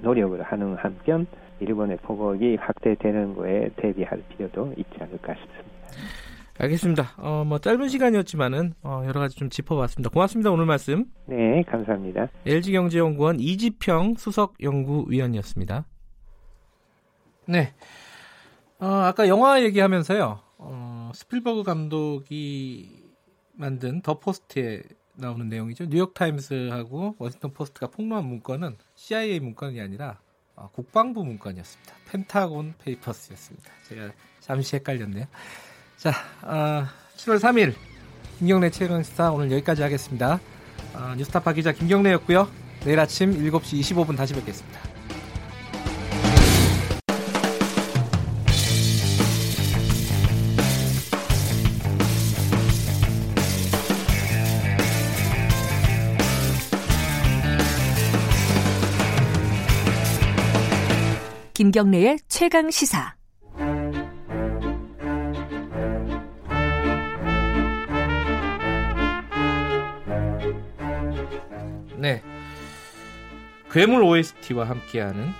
노력을 하는 한편 일본의 포복이 확대되는 거에 대비할 필요도 있지 않을까 싶습니다. 알겠습니다. 어, 뭐 짧은 시간이었지만은 어, 여러 가지 좀 짚어봤습니다. 고맙습니다. 오늘 말씀. 네, 감사합니다. LG경제연구원 이지평 수석 연구위원이었습니다. 네. 어, 아까 영화 얘기하면서요. 어, 스필버그 감독이 만든 The Post에 나오는 내용이죠. 뉴욕 타임스하고 워싱턴 포스트가 폭로한 문건은 CIA 문건이 아니라 어, 국방부 문건이었습니다. Pentagon Papers였습니다. 제가 잠시 헷갈렸네요. 자, 어, 7월 3일 김경래 최강시사 오늘 여기까지 하겠습니다. 어, 뉴스타파 기자 김경래였고요. 내일 아침 7시 25분 다시 뵙겠습니다. 김경래의 최강 시사. 네. 괴물 OST와 함께하는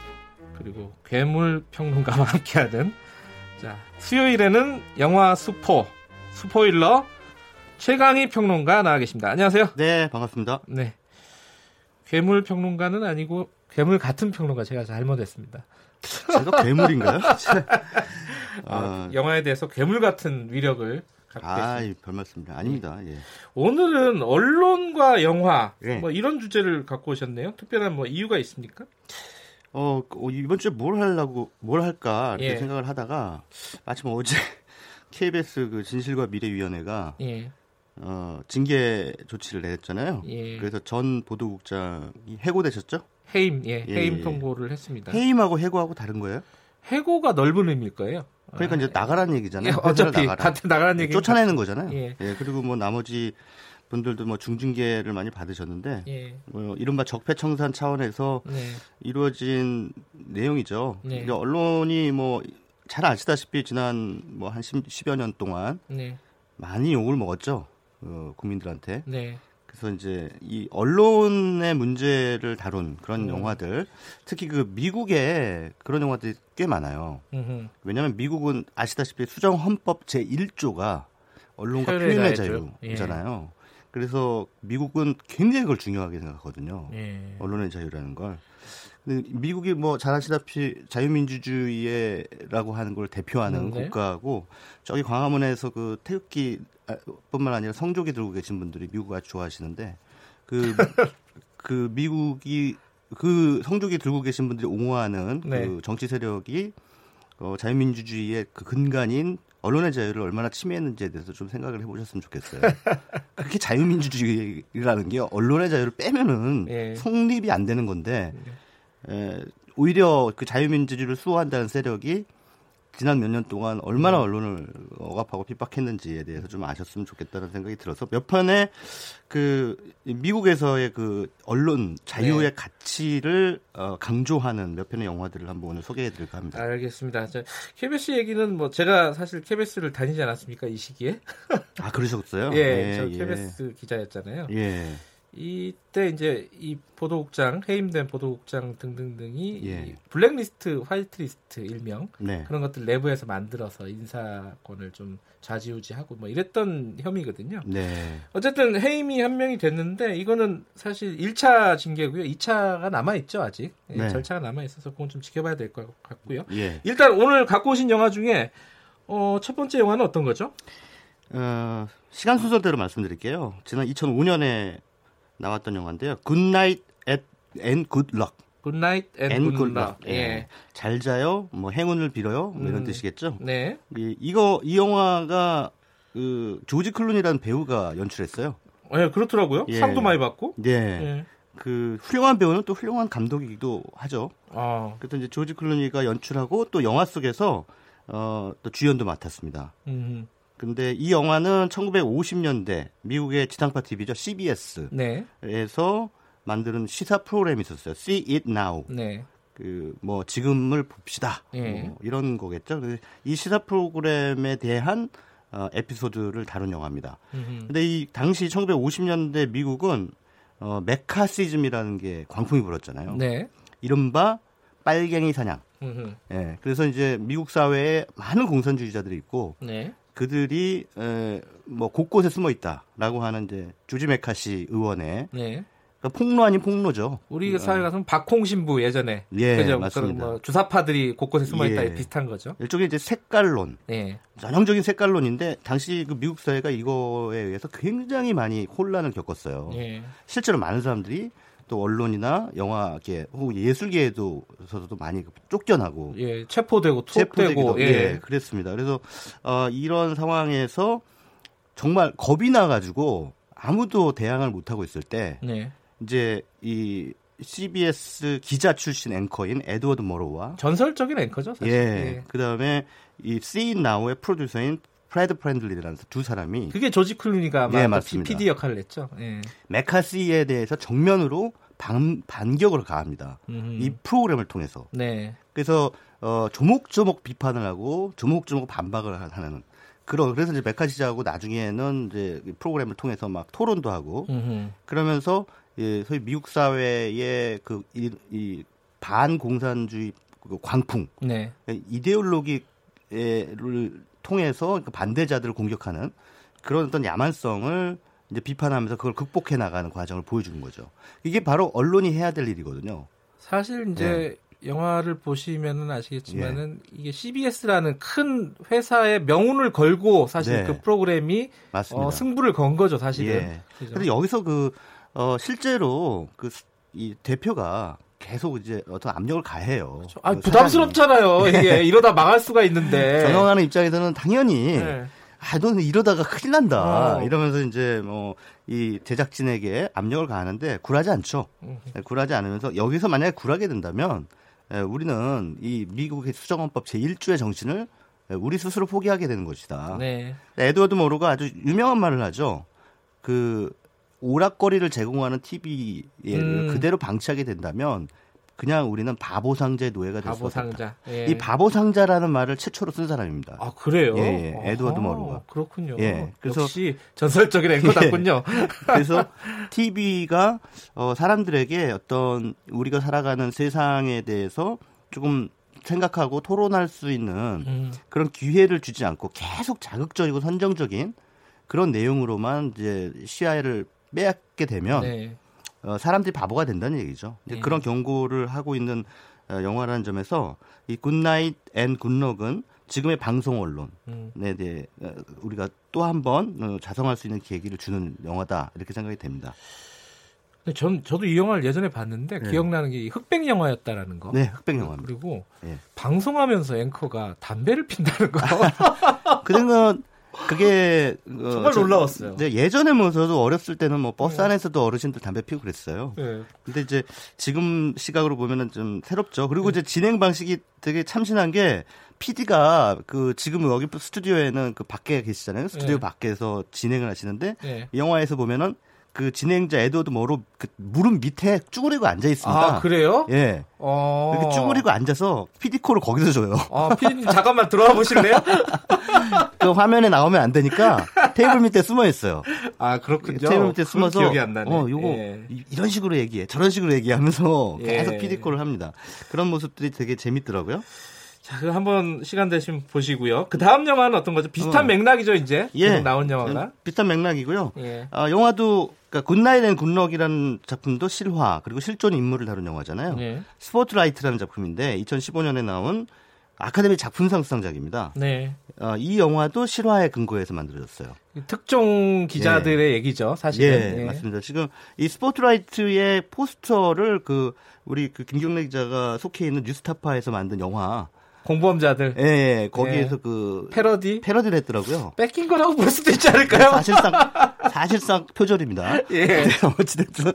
그리고 괴물 평론가와 함께하는 자 수요일에는 영화 스포 스포일러 최강희 평론가 나와 계십니다. 안녕하세요. 네 반갑습니다. 네. 괴물 평론가는 아니고 괴물 같은 평론가 제가 잘못했습니다. 제가 괴물인가요? 아, 어, 영화에 대해서 괴물 같은 위력을 아, 별 말씀입니다. 아닙니다. 예. 오늘은 언론과 영화 예. 뭐 이런 주제를 갖고 오셨네요. 특별한 뭐 이유가 있습니까? 어, 어 이번 주에 뭘 하려고 뭘 할까 이렇게 예. 생각을 하다가 마침 어제 KBS 그 진실과 미래위원회가 예. 어, 징계 조치를 내렸잖아요. 예. 그래서 전 보도국장이 해고되셨죠? 해임, 예, 예 해임 통보를 했습니다. 해임하고 해고하고 다른 거예요? 해고가 넓은 의미일 거예요. 그러니까 이제 나가라는 얘기잖아요. 예, 어차피 나가라. 같은 나가라는 얘기. 쫓아내는 거잖아요. 예. 예. 그리고 뭐 나머지 분들도 뭐 중징계를 많이 받으셨는데 예. 뭐 이른바 적폐청산 차원에서 네. 이루어진 내용이죠. 네. 언론이 뭐 잘 아시다시피 지난 뭐한 10여 년 동안 네. 많이 욕을 먹었죠. 어, 국민들한테. 네. 그래서 이제 이 언론의 문제를 다룬 그런 음. 영화들, 특히 그 미국에 그런 영화들이 꽤 많아요. 음흠. 왜냐하면 미국은 아시다시피 수정 헌법 제 1조가 언론과 표현의 자유잖아요. 예. 그래서 미국은 굉장히 그걸 중요하게 생각하거든요. 예. 언론의 자유라는 걸. 근데 미국이 뭐 잘 아시다시피 자유민주주의라고 하는 걸 대표하는 음, 네. 국가고 저기 광화문에서 그 태극기 뿐만 아니라 성조기 들고 계신 분들이 미국 아주 좋아하시는데 그, 그 미국이 그 성조기 들고 계신 분들이 옹호하는 네. 그 정치 세력이 어, 자유민주주의의 그 근간인 언론의 자유를 얼마나 침해했는지에 대해서 좀 생각을 해보셨으면 좋겠어요. 그렇게 자유민주주의라는 게 언론의 자유를 빼면은 예. 성립이 안 되는 건데 에, 오히려 그 자유민주주의를 수호한다는 세력이 지난 몇 년 동안 얼마나 음. 언론을 억압하고 핍박했는지에 대해서 좀 아셨으면 좋겠다는 생각이 들어서 몇 편의 그 미국에서의 그 언론 자유의 네. 가치를 어, 강조하는 몇 편의 영화들을 한번 오늘 소개해드릴까 합니다. 알겠습니다. 저, KBS 얘기는 뭐 제가 사실 KBS를 다니지 않았습니까 이 시기에? 아 그러셨어요? 예, 예 저 KBS 예. 기자였잖아요. 예. 이때 이제 이 보도국장 해임된 보도국장 등등등이 예. 블랙리스트, 화이트리스트 일명 네. 그런 것들 내부에서 만들어서 인사권을 좀 좌지우지하고 뭐 이랬던 혐의거든요. 네. 어쨌든 해임이 한 명이 됐는데 이거는 사실 1차 징계고요. 2차가 남아 있죠 아직 예, 네. 절차가 남아 있어서 그건 좀 지켜봐야 될 것 같고요. 예. 일단 오늘 갖고 오신 영화 중에 어, 첫 번째 영화는 어떤 거죠? 어, 시간 순서대로 말씀드릴게요. 지난 2005년에 나왔던 영화인데요. 굿나잇 앤 굿럭. 굿나잇 앤 굿럭. 예. 예. 잘 자요. 뭐 행운을 빌어요. 뭐 이런 음. 뜻이겠죠. 네. 이, 이거 이 영화가 그 조지 클루니라는 배우가 연출했어요. 예, 그렇더라고요. 예. 상도 많이 받고. 네. 예. 그 훌륭한 배우는 또 훌륭한 감독이기도 하죠. 아. 그래서 이제 조지 클루니가 연출하고 또 영화 속에서 어, 또 주연도 맡았습니다. 음. 근데 이 영화는 1950년대 미국의 지상파 TV죠. CBS에서 네. 만드는 시사 프로그램이 있었어요. See It Now. 네. 그뭐 지금을 봅시다. 네. 뭐 이런 거겠죠. 이 시사 프로그램에 대한 어, 에피소드를 다룬 영화입니다. 음흠. 근데 이 당시 1950년대 미국은 어, 메카시즘이라는 게 광풍이 불었잖아요. 네. 이른바 빨갱이 사냥. 예. 네, 그래서 이제 미국 사회에 많은 공산주의자들이 있고 네. 그들이 에, 뭐 곳곳에 숨어 있다라고 하는 이제 주지 메카시 의원의 네. 그러니까 폭로 아닌 폭로죠. 우리 어. 사회 가서는 박홍 신부 예전에 예, 그죠? 맞습니다. 뭐 주사파들이 곳곳에 숨어 있다 예. 비슷한 거죠. 일종의 이제 색깔론, 예. 전형적인 색깔론인데 당시 그 미국 사회가 이거에 의해서 굉장히 많이 혼란을 겪었어요. 예. 실제로 많은 사람들이 또 언론이나 영화계 혹은 예술계에도서도 많이 쫓겨나고 예, 체포되고 투옥되고 예. 예, 그랬습니다. 그래서 어, 이런 상황에서 정말 겁이 나가지고 아무도 대항을 못 하고 있을 때 네. 이제 이 CBS 기자 출신 앵커인 에드워드 머로와 전설적인 앵커죠, 사실. 예. 예. 그다음에 이 See Now의 프로듀서인 프레드 프렌들리라는 두 사람이 그게 조지 클루니가 예, 맞습니다. PD 역할을 했죠. 예. 메카시에 대해서 정면으로 반, 반격을 가합니다. 음흠. 이 프로그램을 통해서. 네. 그래서 어, 조목조목 비판을 하고 조목조목 반박을 하는 그런 그래서 이제 메카시자하고 나중에는 이제 프로그램을 통해서 막 토론도 하고 음흠. 그러면서 예, 소위 미국 사회의 그이 반공산주의 그 광풍, 네. 이데올로기를 통해서 그 반대자들을 공격하는 그런 어떤 야만성을 이제 비판하면서 그걸 극복해 나가는 과정을 보여주는 거죠. 이게 바로 언론이 해야 될 일이거든요. 사실 이제 네. 영화를 보시면은 아시겠지만은 예. 이게 CBS라는 큰 회사의 명운을 걸고 사실 네. 그 프로그램이 어, 승부를 건 거죠, 사실은. 예. 그래서 여기서 그 어, 실제로 그 이 대표가 계속 이제 어떤 압력을 가해요. 그렇죠. 아, 그 부담스럽잖아요. 이게 네. 이러다 망할 수가 있는데. 경영하는 입장에서는 당연히 네. 아, 너는 이러다가 큰일 난다. 어. 이러면서 이제 뭐 이 제작진에게 압력을 가하는데 굴하지 않죠. 네, 굴하지 않으면서 여기서 만약에 굴하게 된다면 에, 우리는 이 미국의 수정헌법 제1조의 정신을 우리 스스로 포기하게 되는 것이다. 네. 에드워드 모로가 아주 유명한 말을 하죠. 그 오락거리를 제공하는 TV에 음. 그대로 방치하게 된다면 그냥 우리는 바보 상자의 노예가 될 수 없다. 예. 이 바보 상자라는 말을 최초로 쓴 사람입니다. 아 그래요? 예, 예. 에드워드 머루가. 그렇군요. 예, 그래서 역시 전설적인 앵커답군요. 예. 그래서 TV가 어, 사람들에게 어떤 우리가 살아가는 세상에 대해서 조금 생각하고 토론할 수 있는 음. 그런 기회를 주지 않고 계속 자극적이고 선정적인 그런 내용으로만 이제 시야를 빼앗게 되면 네. 어, 사람들이 바보가 된다는 얘기죠. 네. 그런 경고를 하고 있는 어, 영화라는 점에서 이 Good Night and Good Luck은 지금의 방송 언론에 음. 대해 어, 우리가 또 한번 어, 자성할 수 있는 계기를 주는 영화다 이렇게 생각이 됩니다. 근데 전 저도 이 영화를 예전에 봤는데 네. 기억나는 게 흑백 영화였다라는 거. 네, 흑백 영화입니다. 그리고 네. 방송하면서 앵커가 담배를 핀다는 거. 그런 건 그게 어, 정말 놀라웠어요. 저, 예전에 뭐 저도 어렸을 때는 뭐 버스 네. 안에서도 어르신들 담배 피우고 그랬어요. 네. 근데 이제 지금 시각으로 보면은 좀 새롭죠. 그리고 네. 이제 진행 방식이 되게 참신한 게 PD가 그 지금 여기 스튜디오에는 그 밖에 계시잖아요. 스튜디오 네. 밖에서 진행을 하시는데 네. 영화에서 보면은 그 진행자 에드워드 머로 그 무릎 밑에 쭈그리고 앉아 있습니다. 아 그래요? 예. 어... 이렇게 쭈그리고 앉아서 피디코를 거기서 줘요. 아 피디님 잠깐만 들어와 보실래요? 그 화면에 나오면 안 되니까 테이블 밑에 숨어 있어요. 아 그렇군요. 테이블 밑에 숨어서 기억이 안 나네. 어 요거 예. 이런 식으로 얘기해, 저런 식으로 얘기하면서 예. 계속 PD 콜을 합니다. 그런 모습들이 되게 재밌더라고요. 자, 그 한번 시간 되시면 보시고요. 그 다음 영화는 어떤 거죠? 비슷한 어. 맥락이죠, 이제. 예. 나온 영화가. 비슷한 맥락이고요. 예. 아, 영화도 그러니까 Good Night and Good Luck이라는 작품도 실화 그리고 실존 인물을 다룬 영화잖아요. 예. 스포트라이트라는 작품인데 2015년에 나온 아카데미 작품상 수상작입니다. 네. 어, 이 영화도 실화에 근거해서 만들어졌어요. 특종 기자들의 예. 얘기죠, 사실은. 예, 예, 맞습니다. 지금 이 스포트라이트의 포스터를 그 우리 그 김경래 기자가 속해 있는 뉴스타파에서 만든 영화 공범자들. 예, 예. 거기에서 예. 그 패러디 패러디를 했더라고요. 뺏긴 거라고 볼 수도 있지 않을까요? 사실상 사실상 표절입니다. 예. 어찌됐든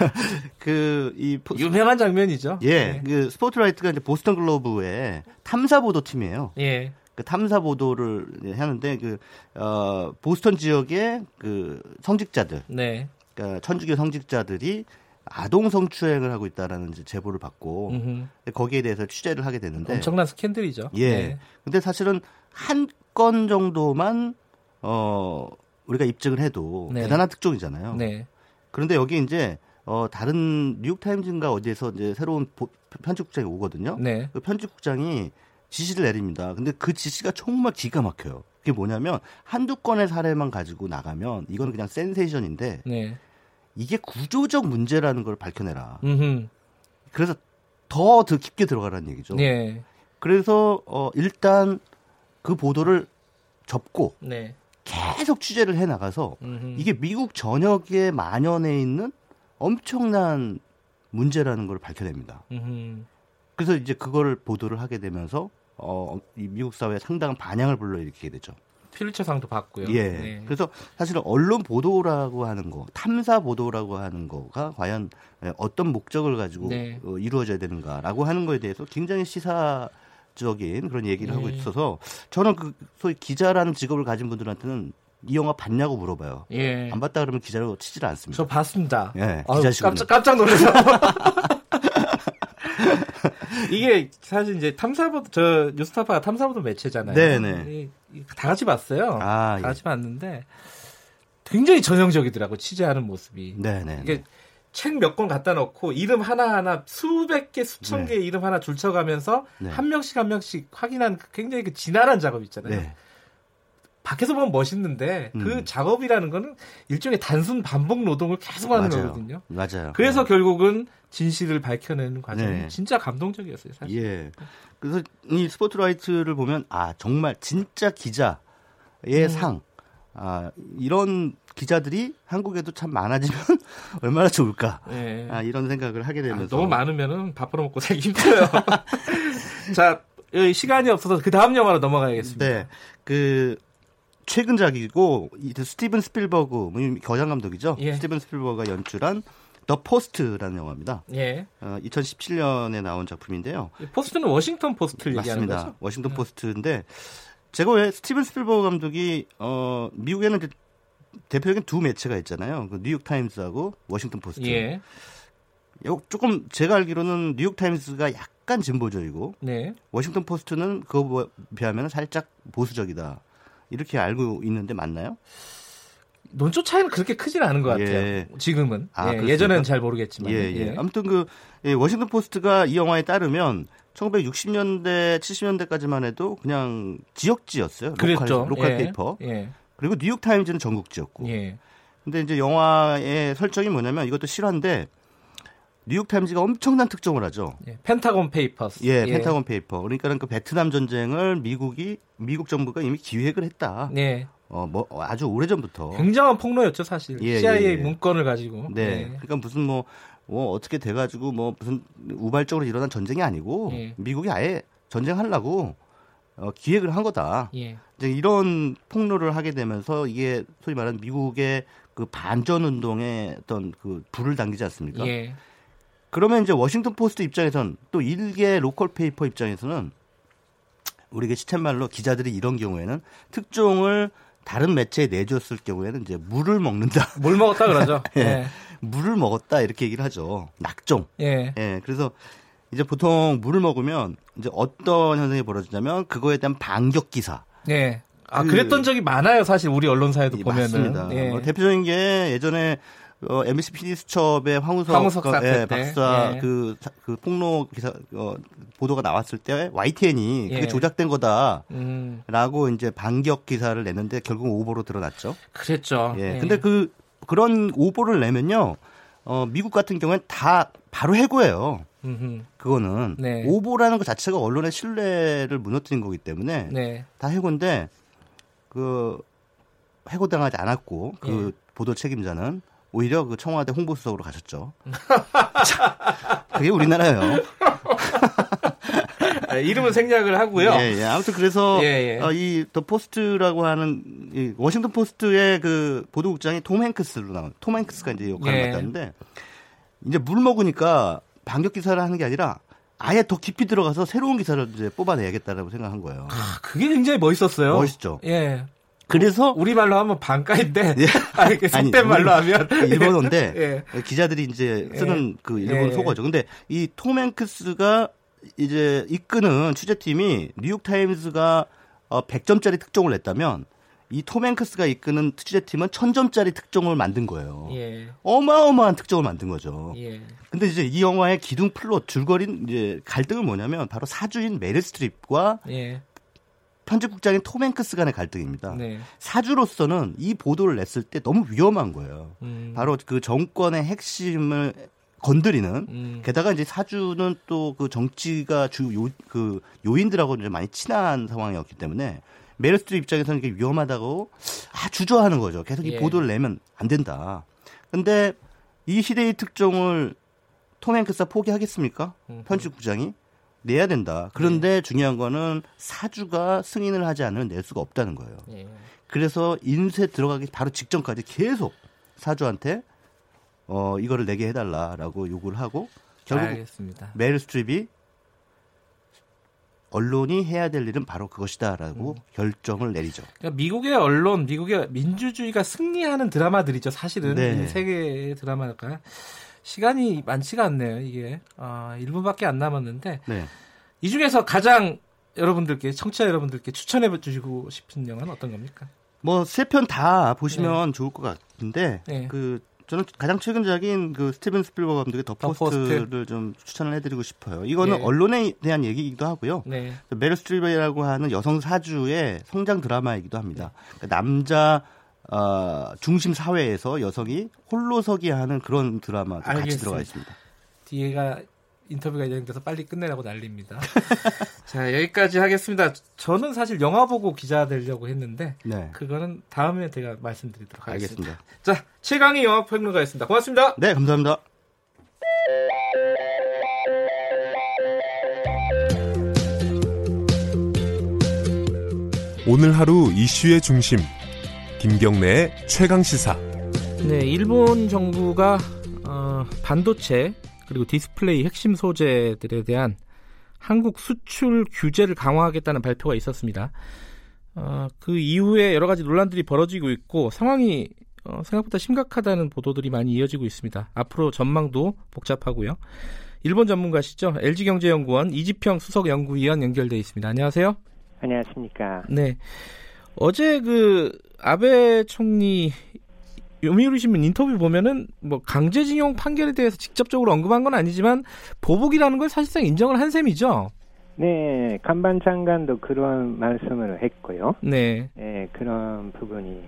그이 유명한 장면이죠. 예. 예. 그 스포트라이트가 이제 보스턴 글로브의 탐사 보도 팀이에요. 예. 그 탐사 보도를 하는데 그 어, 보스턴 지역의 그 성직자들, 네. 그러니까 천주교 성직자들이 아동 성추행을 하고 있다라는 제보를 받고 음흠. 거기에 대해서 취재를 하게 되는데 엄청난 스캔들이죠. 예. 네. 근데 사실은 한 건 정도만 어 우리가 입증을 해도 네. 대단한 특종이잖아요. 네. 그런데 여기 이제 어 다른 뉴욕 타임즈인가 어디에서 이제 새로운 보, 편집국장이 오거든요. 네. 그 편집국장이 지시를 내립니다. 근데 그 지시가 정말 기가 막혀요. 그게 뭐냐면 한두 건의 사례만 가지고 나가면 이거는 그냥 센세이션인데 네. 이게 구조적 문제라는 걸 밝혀내라. 음흠. 그래서 더 더 깊게 들어가라는 얘기죠. 네. 그래서 어 일단 그 보도를 접고 네. 계속 취재를 해 나가서 이게 미국 전역에 만연해 있는 엄청난 문제라는 걸 밝혀냅니다. 음흠. 그래서 이제 그거를 보도를 하게 되면서 어, 이 미국 사회에 상당한 반향을 불러일으키게 되죠. 필리처상도 받고요. 예. 네. 그래서 사실은 언론 보도라고 하는 거, 탐사 보도라고 하는 거가 과연 어떤 목적을 가지고 네. 어, 이루어져야 되는가라고 하는 거에 대해서 굉장히 시사 적인 그런 얘기를 네. 하고 있어서 저는 그 소위 기자라는 직업을 가진 분들한테는 이 영화 봤냐고 물어봐요. 예. 안 봤다 그러면 기자로 치질 않습니다. 저 봤습니다. 예, 기자 깜짝 깜짝 놀라서. 이게 사실 이제 탐사보도 저 뉴스타파가 탐사보도 매체잖아요. 네네. 다 같이 봤어요. 아, 다 예. 같이 예. 봤는데 굉장히 전형적이더라고 취재하는 모습이. 네네. 이게 책 몇 권 갖다 놓고 이름 하나하나 수백 개, 수천 네. 개 이름 하나 줄쳐가면서 네. 한 명씩 한 명씩 확인하는 그 굉장히 그 진화한 작업 있잖아요. 네. 밖에서 보면 멋있는데 그 음. 그 작업이라는 거는 일종의 단순 반복 노동을 계속 하는 맞아요. 거거든요. 맞아요. 그래서 네. 결국은 진실을 밝혀내는 과정이 네. 진짜 감동적이었어요, 사실. 예. 그래서 이 스포트라이트를 보면 아 정말 진짜 기자의 음. 상. 아 이런 기자들이 한국에도 참 많아지면 얼마나 좋을까. 네. 아 이런 생각을 하게 되면서 아, 너무 많으면은 밥으로 먹고 살기 힘들어요. 자 시간이 없어서 그 다음 영화로 넘어가야겠습니다. 네. 그 최근작이고 스티븐 스필버그 뭐 거장 감독이죠. 예. 스티븐 스필버그가 연출한 The Post라는 영화입니다. 예. 어, 2017년에 나온 작품인데요. 포스트는 워싱턴 포스트를 맞습니다. 얘기하는 거죠? 워싱턴 네. 포스트인데 제가 왜 스티븐 스필버그 감독이 어, 미국에는 대표적인 두 매체가 있잖아요. 그 뉴욕 타임스하고 워싱턴 포스트. 예. 조금 제가 알기로는 뉴욕 타임스가 약간 진보적이고 네. 워싱턴 포스트는 그거 비하면 살짝 보수적이다. 이렇게 알고 있는데 맞나요? 논조 차이는 그렇게 크진 않은 것 같아요. 예. 지금은. 아, 예, 예전에는 잘 모르겠지만. 예, 예. 아무튼 그 예, 워싱턴 포스트가 이 영화에 따르면 1960년대, 70년대까지만 해도 그냥 지역지였어요. 그랬죠. local, local 예. paper. 예. 그리고 뉴욕 타임즈는 전국지였고. 예. 근데 이제 영화의 설정이 뭐냐면 이것도 실화인데 뉴욕 타임즈가 엄청난 특종을 하죠. 예, Pentagon Papers. 예, 예, Pentagon Paper. 그러니까는 그 베트남 전쟁을 미국이 미국 정부가 이미 기획을 했다. 네. 어, 뭐 아주 오래 전부터 굉장한 폭로였죠 사실 예, CIA 예, 예. 문건을 가지고. 네. 네. 그러니까 무슨 뭐, 뭐 어떻게 돼가지고 뭐 무슨 우발적으로 일어난 전쟁이 아니고 예. 미국이 아예 전쟁하려고 어, 기획을 한 거다. 예. 이제 이런 폭로를 하게 되면서 이게 소위 말하는 미국의 그 반전 운동에 어떤 그 불을 당기지 않습니까? 예. 그러면 이제 워싱턴 포스트 입장에선 또 일개 local paper 입장에서는 우리가 시쳇말로 기자들이 이런 경우에는 특종을 다른 매체에 내줬을 경우에는 이제 물을 먹는다. 물 먹었다 그러죠. 예. 네. 물을 먹었다 이렇게 얘기를 하죠. 낙종. 예. 예. 그래서 이제 보통 물을 먹으면 이제 어떤 현상이 벌어지냐면 그거에 대한 반격 기사. 예. 아, 그, 랬던 적이 많아요, 사실 우리 언론사에도 보면은. 맞습니다. 예. 어, 대표적인 게 예전에 어, MBC PD 수첩의 황우석, 황우석 그, 예, 박사 예. 그, 그 폭로 기사 어, 보도가 나왔을 때 YTN이 그게 예. 조작된 거다라고 음. 이제 반격 기사를 냈는데 결국 오보로 드러났죠. 그랬죠. 예. 예. 근데 그 그런 오보를 내면요. 어, 미국 같은 경우는 다 바로 해고예요. 음흠. 그거는 네. 오보라는 것 자체가 언론의 신뢰를 무너뜨린 거기 때문에 네. 다 해고인데 그 해고당하지 않았고 그 예. 보도 책임자는 오히려 그 청와대 홍보수석으로 가셨죠. 그게 우리나라예요. 네, 이름은 생략을 하고요. 예, 예. 아무튼 그래서 예, 예. 어, 이 The Post라고 하는 이 워싱턴 포스트의 그 보도국장이 톰 행크스로 나온 톰 행크스가 이제 역할을 예. 맡았는데 이제 물 먹으니까 반격 기사를 하는 게 아니라 아예 더 깊이 들어가서 새로운 기사를 이제 뽑아내야겠다라고 생각한 거예요. 아, 그게 굉장히 멋있었어요. 멋있죠. 예. 그래서 우리 말로 하면 반까이인데 예. 아니 속된 말로 하면 일본어인데 예. 기자들이 이제 쓰는 예. 그 일본 예. 속어죠. 근데 이 톰 행크스가 이제 이끄는 취재팀이 뉴욕 타임스가 어 100점짜리 특종을 냈다면 이 톰 행크스가 이끄는 취재팀은 1000점짜리 특종을 만든 거예요. 예. 어마어마한 특종을 만든 거죠. 예. 근데 이제 이 영화의 기둥 플롯 줄거리는 이제 갈등은 뭐냐면 바로 사주인 메릴 스트립과 예. 편집국장인 톰 행크스 간의 갈등입니다. 네. 사주로서는 이 보도를 냈을 때 너무 위험한 거예요. 음. 바로 그 정권의 핵심을 건드리는 음. 게다가 이제 사주는 또 그 정치가 주요 그 요인들하고 이제 많이 친한 상황이었기 때문에 메릴 스트립 입장에서는 이게 위험하다고 아 주저하는 거죠. 계속 이 예. 보도를 내면 안 된다. 근데 이 시대의 특종을 톰 행크스가 포기하겠습니까? 음. 편집국장이 내야 된다. 그런데 네. 중요한 거는 사주가 승인을 하지 않으면 낼 수가 없다는 거예요. 네. 그래서 인쇄 들어가기 바로 직전까지 계속 사주한테 어 이거를 내게 해달라라고 요구를 하고 결국 알겠습니다. 메일 스트립이 언론이 해야 될 일은 바로 그것이다라고 음. 결정을 내리죠. 그러니까 미국의 언론, 미국의 민주주의가 승리하는 드라마들이죠. 사실은 네. 세계 드라마가 시간이 많지가 않네요. 이게 아, 1분밖에 안 남았는데 네. 이 중에서 가장 여러분들께 청취자 여러분들께 추천해 주시고 싶은 영화는 어떤 겁니까? 뭐 세 편 다 보시면 네. 좋을 것 같은데 네. 그 저는 가장 최근작인 그 스티븐 스필버그 감독의 더, 더 포스트를 포스트. 좀 추천을 해드리고 싶어요. 이거는 네. 언론에 대한 얘기이기도 하고요. 네. 메릴 스트립이라고 하는 여성 사주의 성장 드라마이기도 합니다. 네. 그러니까 남자 어, 중심 사회에서 여성이 홀로서기 하는 그런 드라마도 알겠습니다. 같이 들어가 있습니다. 뒤에가 인터뷰가 예정돼서 빨리 끝내라고 난립니다. 자 여기까지 하겠습니다. 저는 사실 영화 보고 기자 되려고 했는데 네. 그거는 다음에 제가 말씀드리도록 하겠습니다. 알겠습니다. 자 최광희 영화 평론가였습니다. 고맙습니다. 네 감사합니다. 오늘 하루 이슈의 중심 김경래의 최강 시사. 네, 일본 정부가 어, 반도체 그리고 디스플레이 핵심 소재들에 대한 한국 수출 규제를 강화하겠다는 발표가 있었습니다. 어, 그 이후에 여러 가지 논란들이 벌어지고 있고 상황이 어, 생각보다 심각하다는 보도들이 많이 이어지고 있습니다. 앞으로 전망도 복잡하고요. 일본 전문가시죠? LG경제연구원 이지평 수석연구위원 연결돼 있습니다. 안녕하세요. 안녕하십니까. 네. 어제 그 아베 총리 요미우리 신문 인터뷰 보면은 뭐 강제징용 판결에 대해서 직접적으로 언급한 건 아니지만 보복이라는 걸 사실상 인정을 한 셈이죠. 네, 간반 장관도 그런 말씀을 했고요. 네. 네, 그런 부분이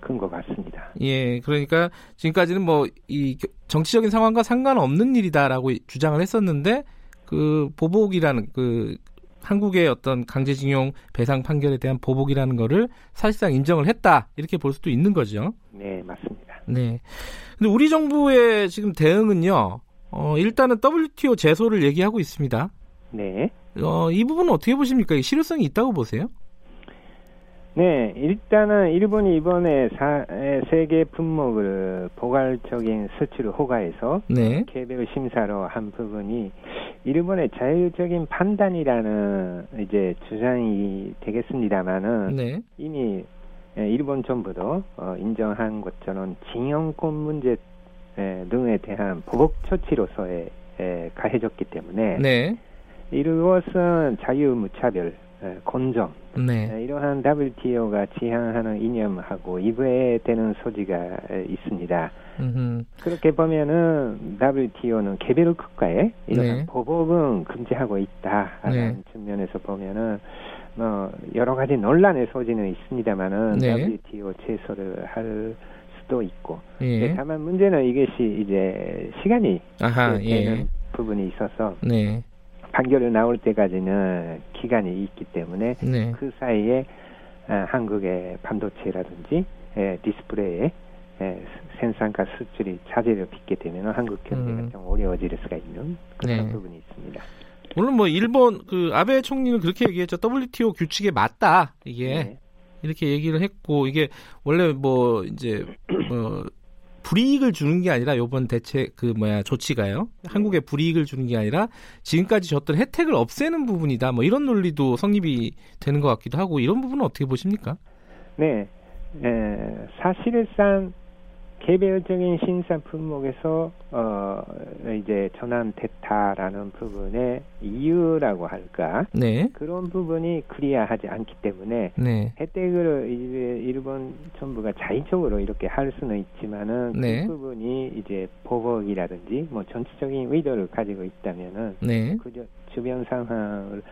큰 것 같습니다. 예, 그러니까 지금까지는 뭐 이 정치적인 상황과 상관없는 일이다라고 주장을 했었는데 그 보복이라는 그 한국의 어떤 강제징용 배상 판결에 대한 보복이라는 거를 사실상 인정을 했다 이렇게 볼 수도 있는 거죠. 네, 맞습니다. 네. 근데 우리 정부의 지금 대응은요. 어, 일단은 WTO 제소를 얘기하고 있습니다. 네. 어, 이 부분은 어떻게 보십니까? 실효성이 있다고 보세요? 네, 일단은 일본이 이번에 사, 세계 품목을 포괄적인 수출을 허가해서 네. 개별 심사로 한 부분이 일본의 자율적인 판단이라는 이제 주장이 되겠습니다만은 네. 이미 일본 정부도 어, 인정한 것처럼 징용권 문제 등에 대한 보복 처치로서의 가해졌기 때문에 네. 이것은 자유무차별 건정 네. 이러한 WTO가 지향하는 이념하고 이부에 되는 소지가 있습니다. 음흠. 그렇게 보면은 WTO는 개별 국가에 이런 네. 보복은 금지하고 있다라는 네. 측면에서 보면은 뭐 여러 가지 논란의 소지는 있습니다만은 네. WTO 제소를 할 수도 있고 예. 다만 문제는 이것이 이제 시간이 아하, 되는 예. 부분이 있어서 네. 판결이 나올 때까지는 기간이 있기 때문에 네. 그 사이에 아, 한국의 반도체라든지 에, 디스플레이에 에, 생산과 수출이 차질을 빚게 되면 한국 경제가 음. 좀 어려워질 수가 있는 그런 네. 부분이 있습니다. 물론 뭐 일본 그 아베 총리는 그렇게 얘기했죠. WTO 규칙에 맞다 이게 네. 이렇게 얘기를 했고 이게 원래 뭐 이제 뭐 불이익을 주는 게 아니라 요번 대책 그 뭐야 조치가요. 한국에 불이익을 주는 게 아니라 지금까지 줬던 혜택을 없애는 부분이다. 뭐 이런 논리도 성립이 되는 것 같기도 하고 이런 부분은 어떻게 보십니까? 네, 에, 사실상 개별적인 신산 품목에서 어 이제 전환됐다라는 부분의 이유라고 할까 네. 그런 부분이 클리어하지 않기 때문에 네. 혜택을 이제 일본 정부가 자의적으로 이렇게 할 수는 있지만은 그 네. 그 부분이 이제 보복이라든지 뭐 전체적인 의도를 가지고 있다면은 네. 그 주변 상황을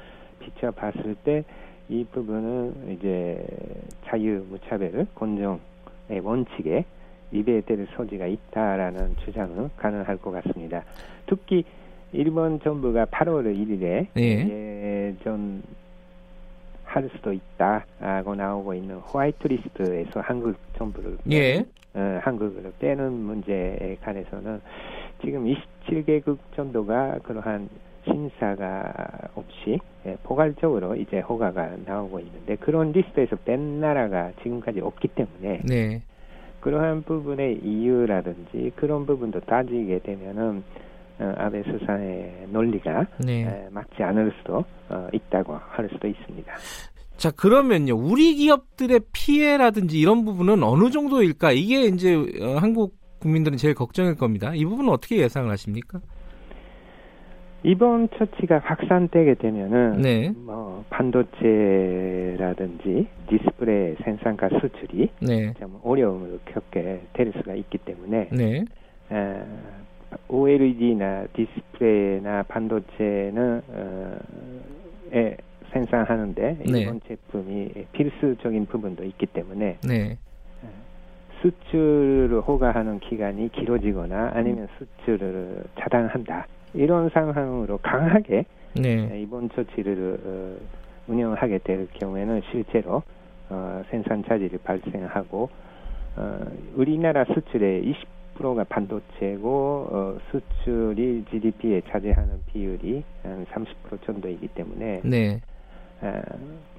비춰봤을 때 이 부분은 이제 자유 무차별 공정의 원칙에 위배될 소지가 있다라는 주장은 가능할 것 같습니다. 특히 일본 정부가 8월 1일에 예. 예전 할 수도 있다라고 나오고 있는 화이트 리스트에서 한국 정부를 예. 어, 한국을 빼는 문제에 관해서는 지금 27개국 정도가 그러한 심사가 없이 예, 포괄적으로 이제 허가가 나오고 있는데 그런 리스트에서 뺀 나라가 지금까지 없기 때문에 네. 그러한 부분의 이유라든지 그런 부분도 따지게 되면은 어, 아베 수상의 논리가 네. 에, 맞지 않을 수도 어, 있다고 할 수도 있습니다. 자 그러면요 우리 기업들의 피해라든지 이런 부분은 어느 정도일까 이게 이제 어, 한국 국민들은 제일 걱정일 겁니다. 이 부분은 어떻게 예상을 하십니까? 이번 조치가 확산되게 되면은 네. 뭐 반도체라든지 디스플레이 생산과 수출이 네. 좀 어려움을 겪게 될 수가 있기 때문에 네. 에, OLED나 디스플레이나 반도체는 어, 에 생산하는데 네. 이번 제품이 필수적인 부분도 있기 때문에 네. 수출을 허가하는 기간이 길어지거나 아니면 수출을 차단한다. 이런 상황으로 강하게 네. 이번 조치를 어, 운영하게 될 경우에는 실제로 어, 생산 차질이 발생하고 어, 우리나라 수출의 20%가 반도체고 어, 수출이 GDP에 차지하는 비율이 한 30% 정도이기 때문에 네. 어,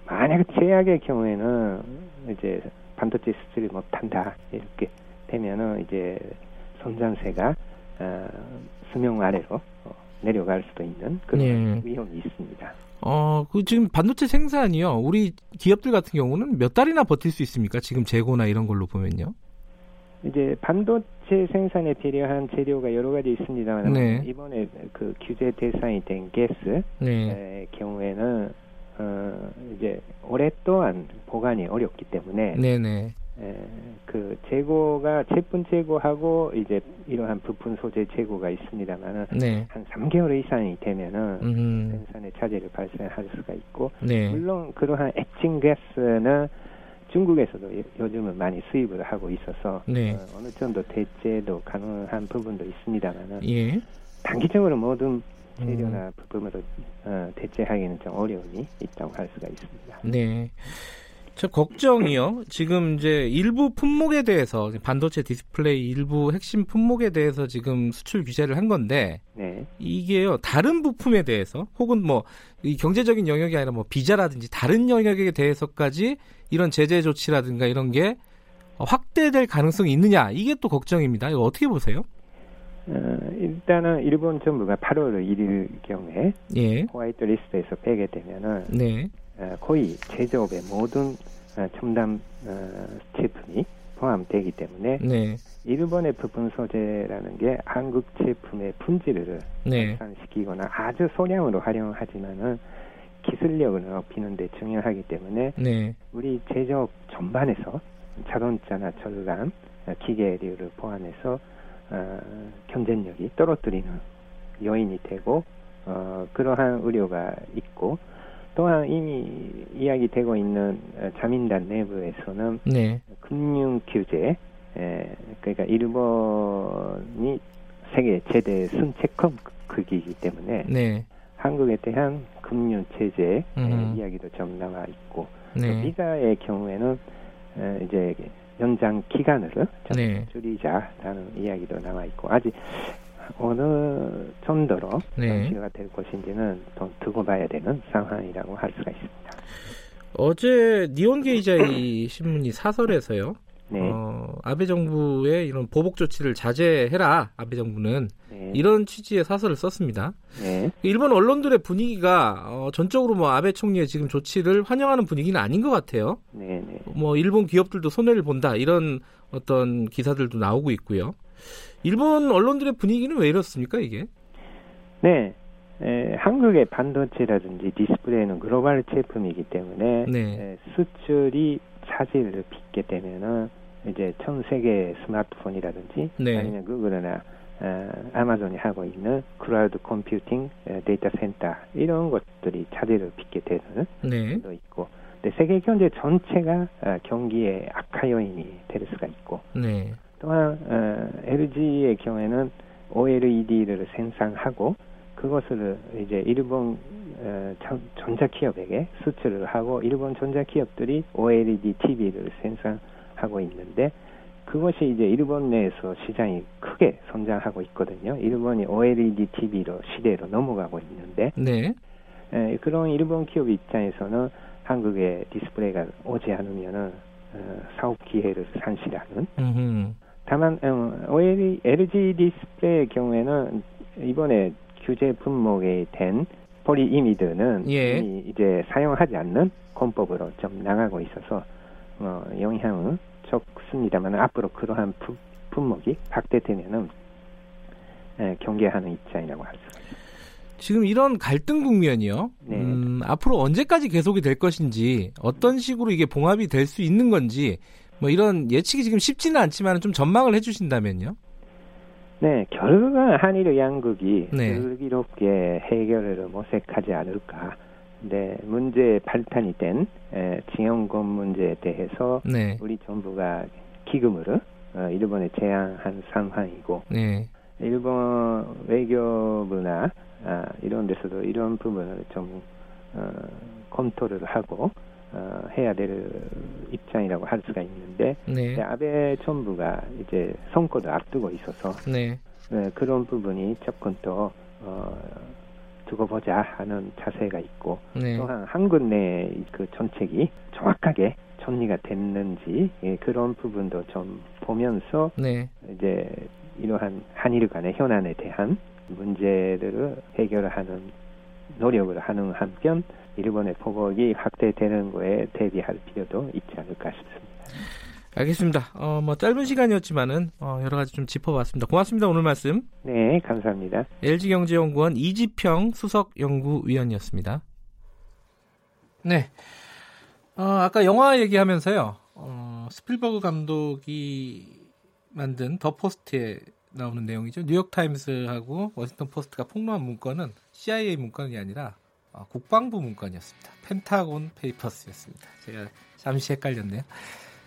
만약 제약의 경우에는 이제 반도체 수출이 못한다 이렇게 되면은 이제 성장세가 어, 수명 아래로 어, 내려갈 수도 있는 그런 네. 위험이 있습니다. 어, 그 지금 반도체 생산이요. 우리 기업들 같은 경우는 몇 달이나 버틸 수 있습니까? 지금 재고나 이런 걸로 보면요. 이제 반도체 생산에 필요한 재료가 여러 가지 있습니다만 네. 이번에 그 규제 대상이 된 가스의 네. 경우에는 어 이제 오랫동안 보관이 어렵기 때문에 네네. 네. 에, 그 재고가 제품 재고하고 이제 이러한 부품 소재 재고가 있습니다만은 네. 한 3개월 이상이 되면은 음. 생산에 차질을 발생할 수가 있고 네. 물론 그러한 에칭 가스는 중국에서도 요즘은 많이 수입을 하고 있어서 네. 어, 어느 정도 대체도 가능한 부분도 있습니다만은 예. 단기적으로 모든 재료나 음. 부품으로 어, 대체하기는 좀 어려움이 있다고 할 수가 있습니다. 네. 저 걱정이요. 지금 이제 일부 품목에 대해서 반도체 디스플레이 일부 핵심 품목에 대해서 지금 수출 규제를 한 건데 네. 이게요 다른 부품에 대해서 혹은 뭐 이 경제적인 영역이 아니라 뭐 비자라든지 다른 영역에 대해서까지 이런 제재 조치라든가 이런 게 확대될 가능성이 있느냐 이게 또 걱정입니다. 이거 어떻게 보세요? 어, 일단은 일본 정부가 8월 1일 경에 예. 화이트 리스트에서 빼게 되면은 네. 어, 거의 제조업의 모든 어, 첨단 어, 제품이 포함되기 때문에 네. 일본의 부품 소재라는 게 한국 제품의 품질을 네. 향상시키거나 아주 소량으로 활용하지만은 기술력을 높이는 데 중요하기 때문에 네. 우리 제조업 전반에서 자동차나 절감, 기계류를 포함해서 어, 경쟁력이 떨어뜨리는 요인이 되고 어, 그러한 우려가 있고 또한 이미 이야기되고 있는 어, 자민단 내부에서는 네. 금융 규제 에, 그러니까 일본이 세계 최대 순채권 극이기 때문에 네. 한국에 대한 금융 체제 이야기도 좀 나와 있고 네. 비자의 경우에는 에, 이제 연장 기간을 좀 네. 줄이자라는 이야기도 나와 있고 아직 어느 정도로 네. 정치가 될 것인지는 더 두고 봐야 되는 상황이라고 할 수가 있습니다. 어제 니온게이자이 신문이 사설에서요. 네. 어, 아베 정부의 이런 보복 조치를 자제해라. 아베 정부는 네. 이런 취지의 사설을 썼습니다. 네. 일본 언론들의 분위기가 어, 전적으로 뭐 아베 총리의 지금 조치를 환영하는 분위기는 아닌 것 같아요. 네, 네. 뭐 일본 기업들도 손해를 본다 이런 어떤 기사들도 나오고 있고요. 일본 언론들의 분위기는 왜 이렇습니까, 이게? 네. 에, 한국의 반도체라든지 디스플레이는 글로벌 제품이기 때문에 네. 에, 수출이 차질을 빚게 되면은 이제 전 세계 스마트폰이라든지 네. 아니면 구글이나 어, 아마존이 하고 있는 클라우드 컴퓨팅 에, 데이터 센터 이런 것들이 차질을 빚게 되는 네. 도 있고 근데 세계 경제 전체가 어, 경기의 악화 요인이 될 수가 있고 네. 또한 어, LG의 경우에는 OLED를 생산하고 그것을 이제 일본 어, 전자기업에게 수출을 하고 일본 전자기업들이 OLED TV를 생산하고 있는데 그것이 이제 일본 내에서 시장이 크게 성장하고 있거든요. 일본이 OLED TV로 시대로 넘어가고 있는데 네. 에, 그런 일본 기업 입장에서는 한국의 디스플레이가 오지 않으면은 어, 사업 기회를 상실하는 음흠. 다만 어, LG 디스플레이의 경우에는 이번에 규제 품목에 된 폴리이미드는 예. 이제 사용하지 않는 공법으로 좀 나가고 있어서 어, 영향은 적습니다만 앞으로 그러한 부, 품목이 확대되면은 에, 경계하는 입장이라고 할 수가 있습니다. 지금 이런 갈등 국면이요. 네. 음, 앞으로 언제까지 계속이 될 것인지 어떤 식으로 이게 봉합이 될 수 있는 건지 뭐 이런 예측이 지금 쉽지는 않지만 좀 전망을 해주신다면요. 네, 결국은 한일 양국이 네. 슬기롭게 해결을 모색하지 않을까. 네, 문제 발탄이 된 에, 징용권 문제에 대해서 네. 우리 정부가 기금으로 어, 일본에 제안한 상황이고 네. 일본 외교부나 아, 이런 데서도 이런 부분을 좀 어, 검토를 하고 어, 해야 될 입장이라고 할 수가 있는데 네. 아베 정부가 이제 선거를 앞두고 있어서 네. 네, 그런 부분이 조금 더 어, 두고 보자 하는 자세가 있고 네. 또한 한국 내 그 정책이 정확하게 정리가 됐는지 예, 그런 부분도 좀 보면서 네. 이제 이러한 한일 간의 현안에 대한 문제들을 해결하는 노력을 하는 한편 일본의 포복이 확대되는 거에 대비할 필요도 있지 않을까 싶습니다. 알겠습니다. 어, 뭐 짧은 시간이었지만은 어, 여러 가지 좀 짚어봤습니다. 고맙습니다. 오늘 말씀. 네, 감사합니다. LG경제연구원 이지평 수석 연구위원이었습니다. 네. 어, 아까 영화 얘기하면서요. 어, 스필버그 감독이 만든 더 포스트에 나오는 내용이죠. 뉴욕타임스하고 워싱턴 포스트가 폭로한 문건은 CIA 문건이 아니라 어, 국방부 문건이었습니다. 펜타곤 페이퍼스였습니다. 제가 잠시 헷갈렸네요.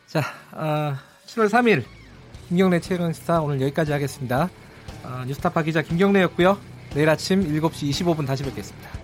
자, 어, 7월 3일 김경래 최강 시사 오늘 여기까지 하겠습니다. 어, 뉴스타파 기자 김경래였고요. 내일 아침 7시 25분 다시 뵙겠습니다.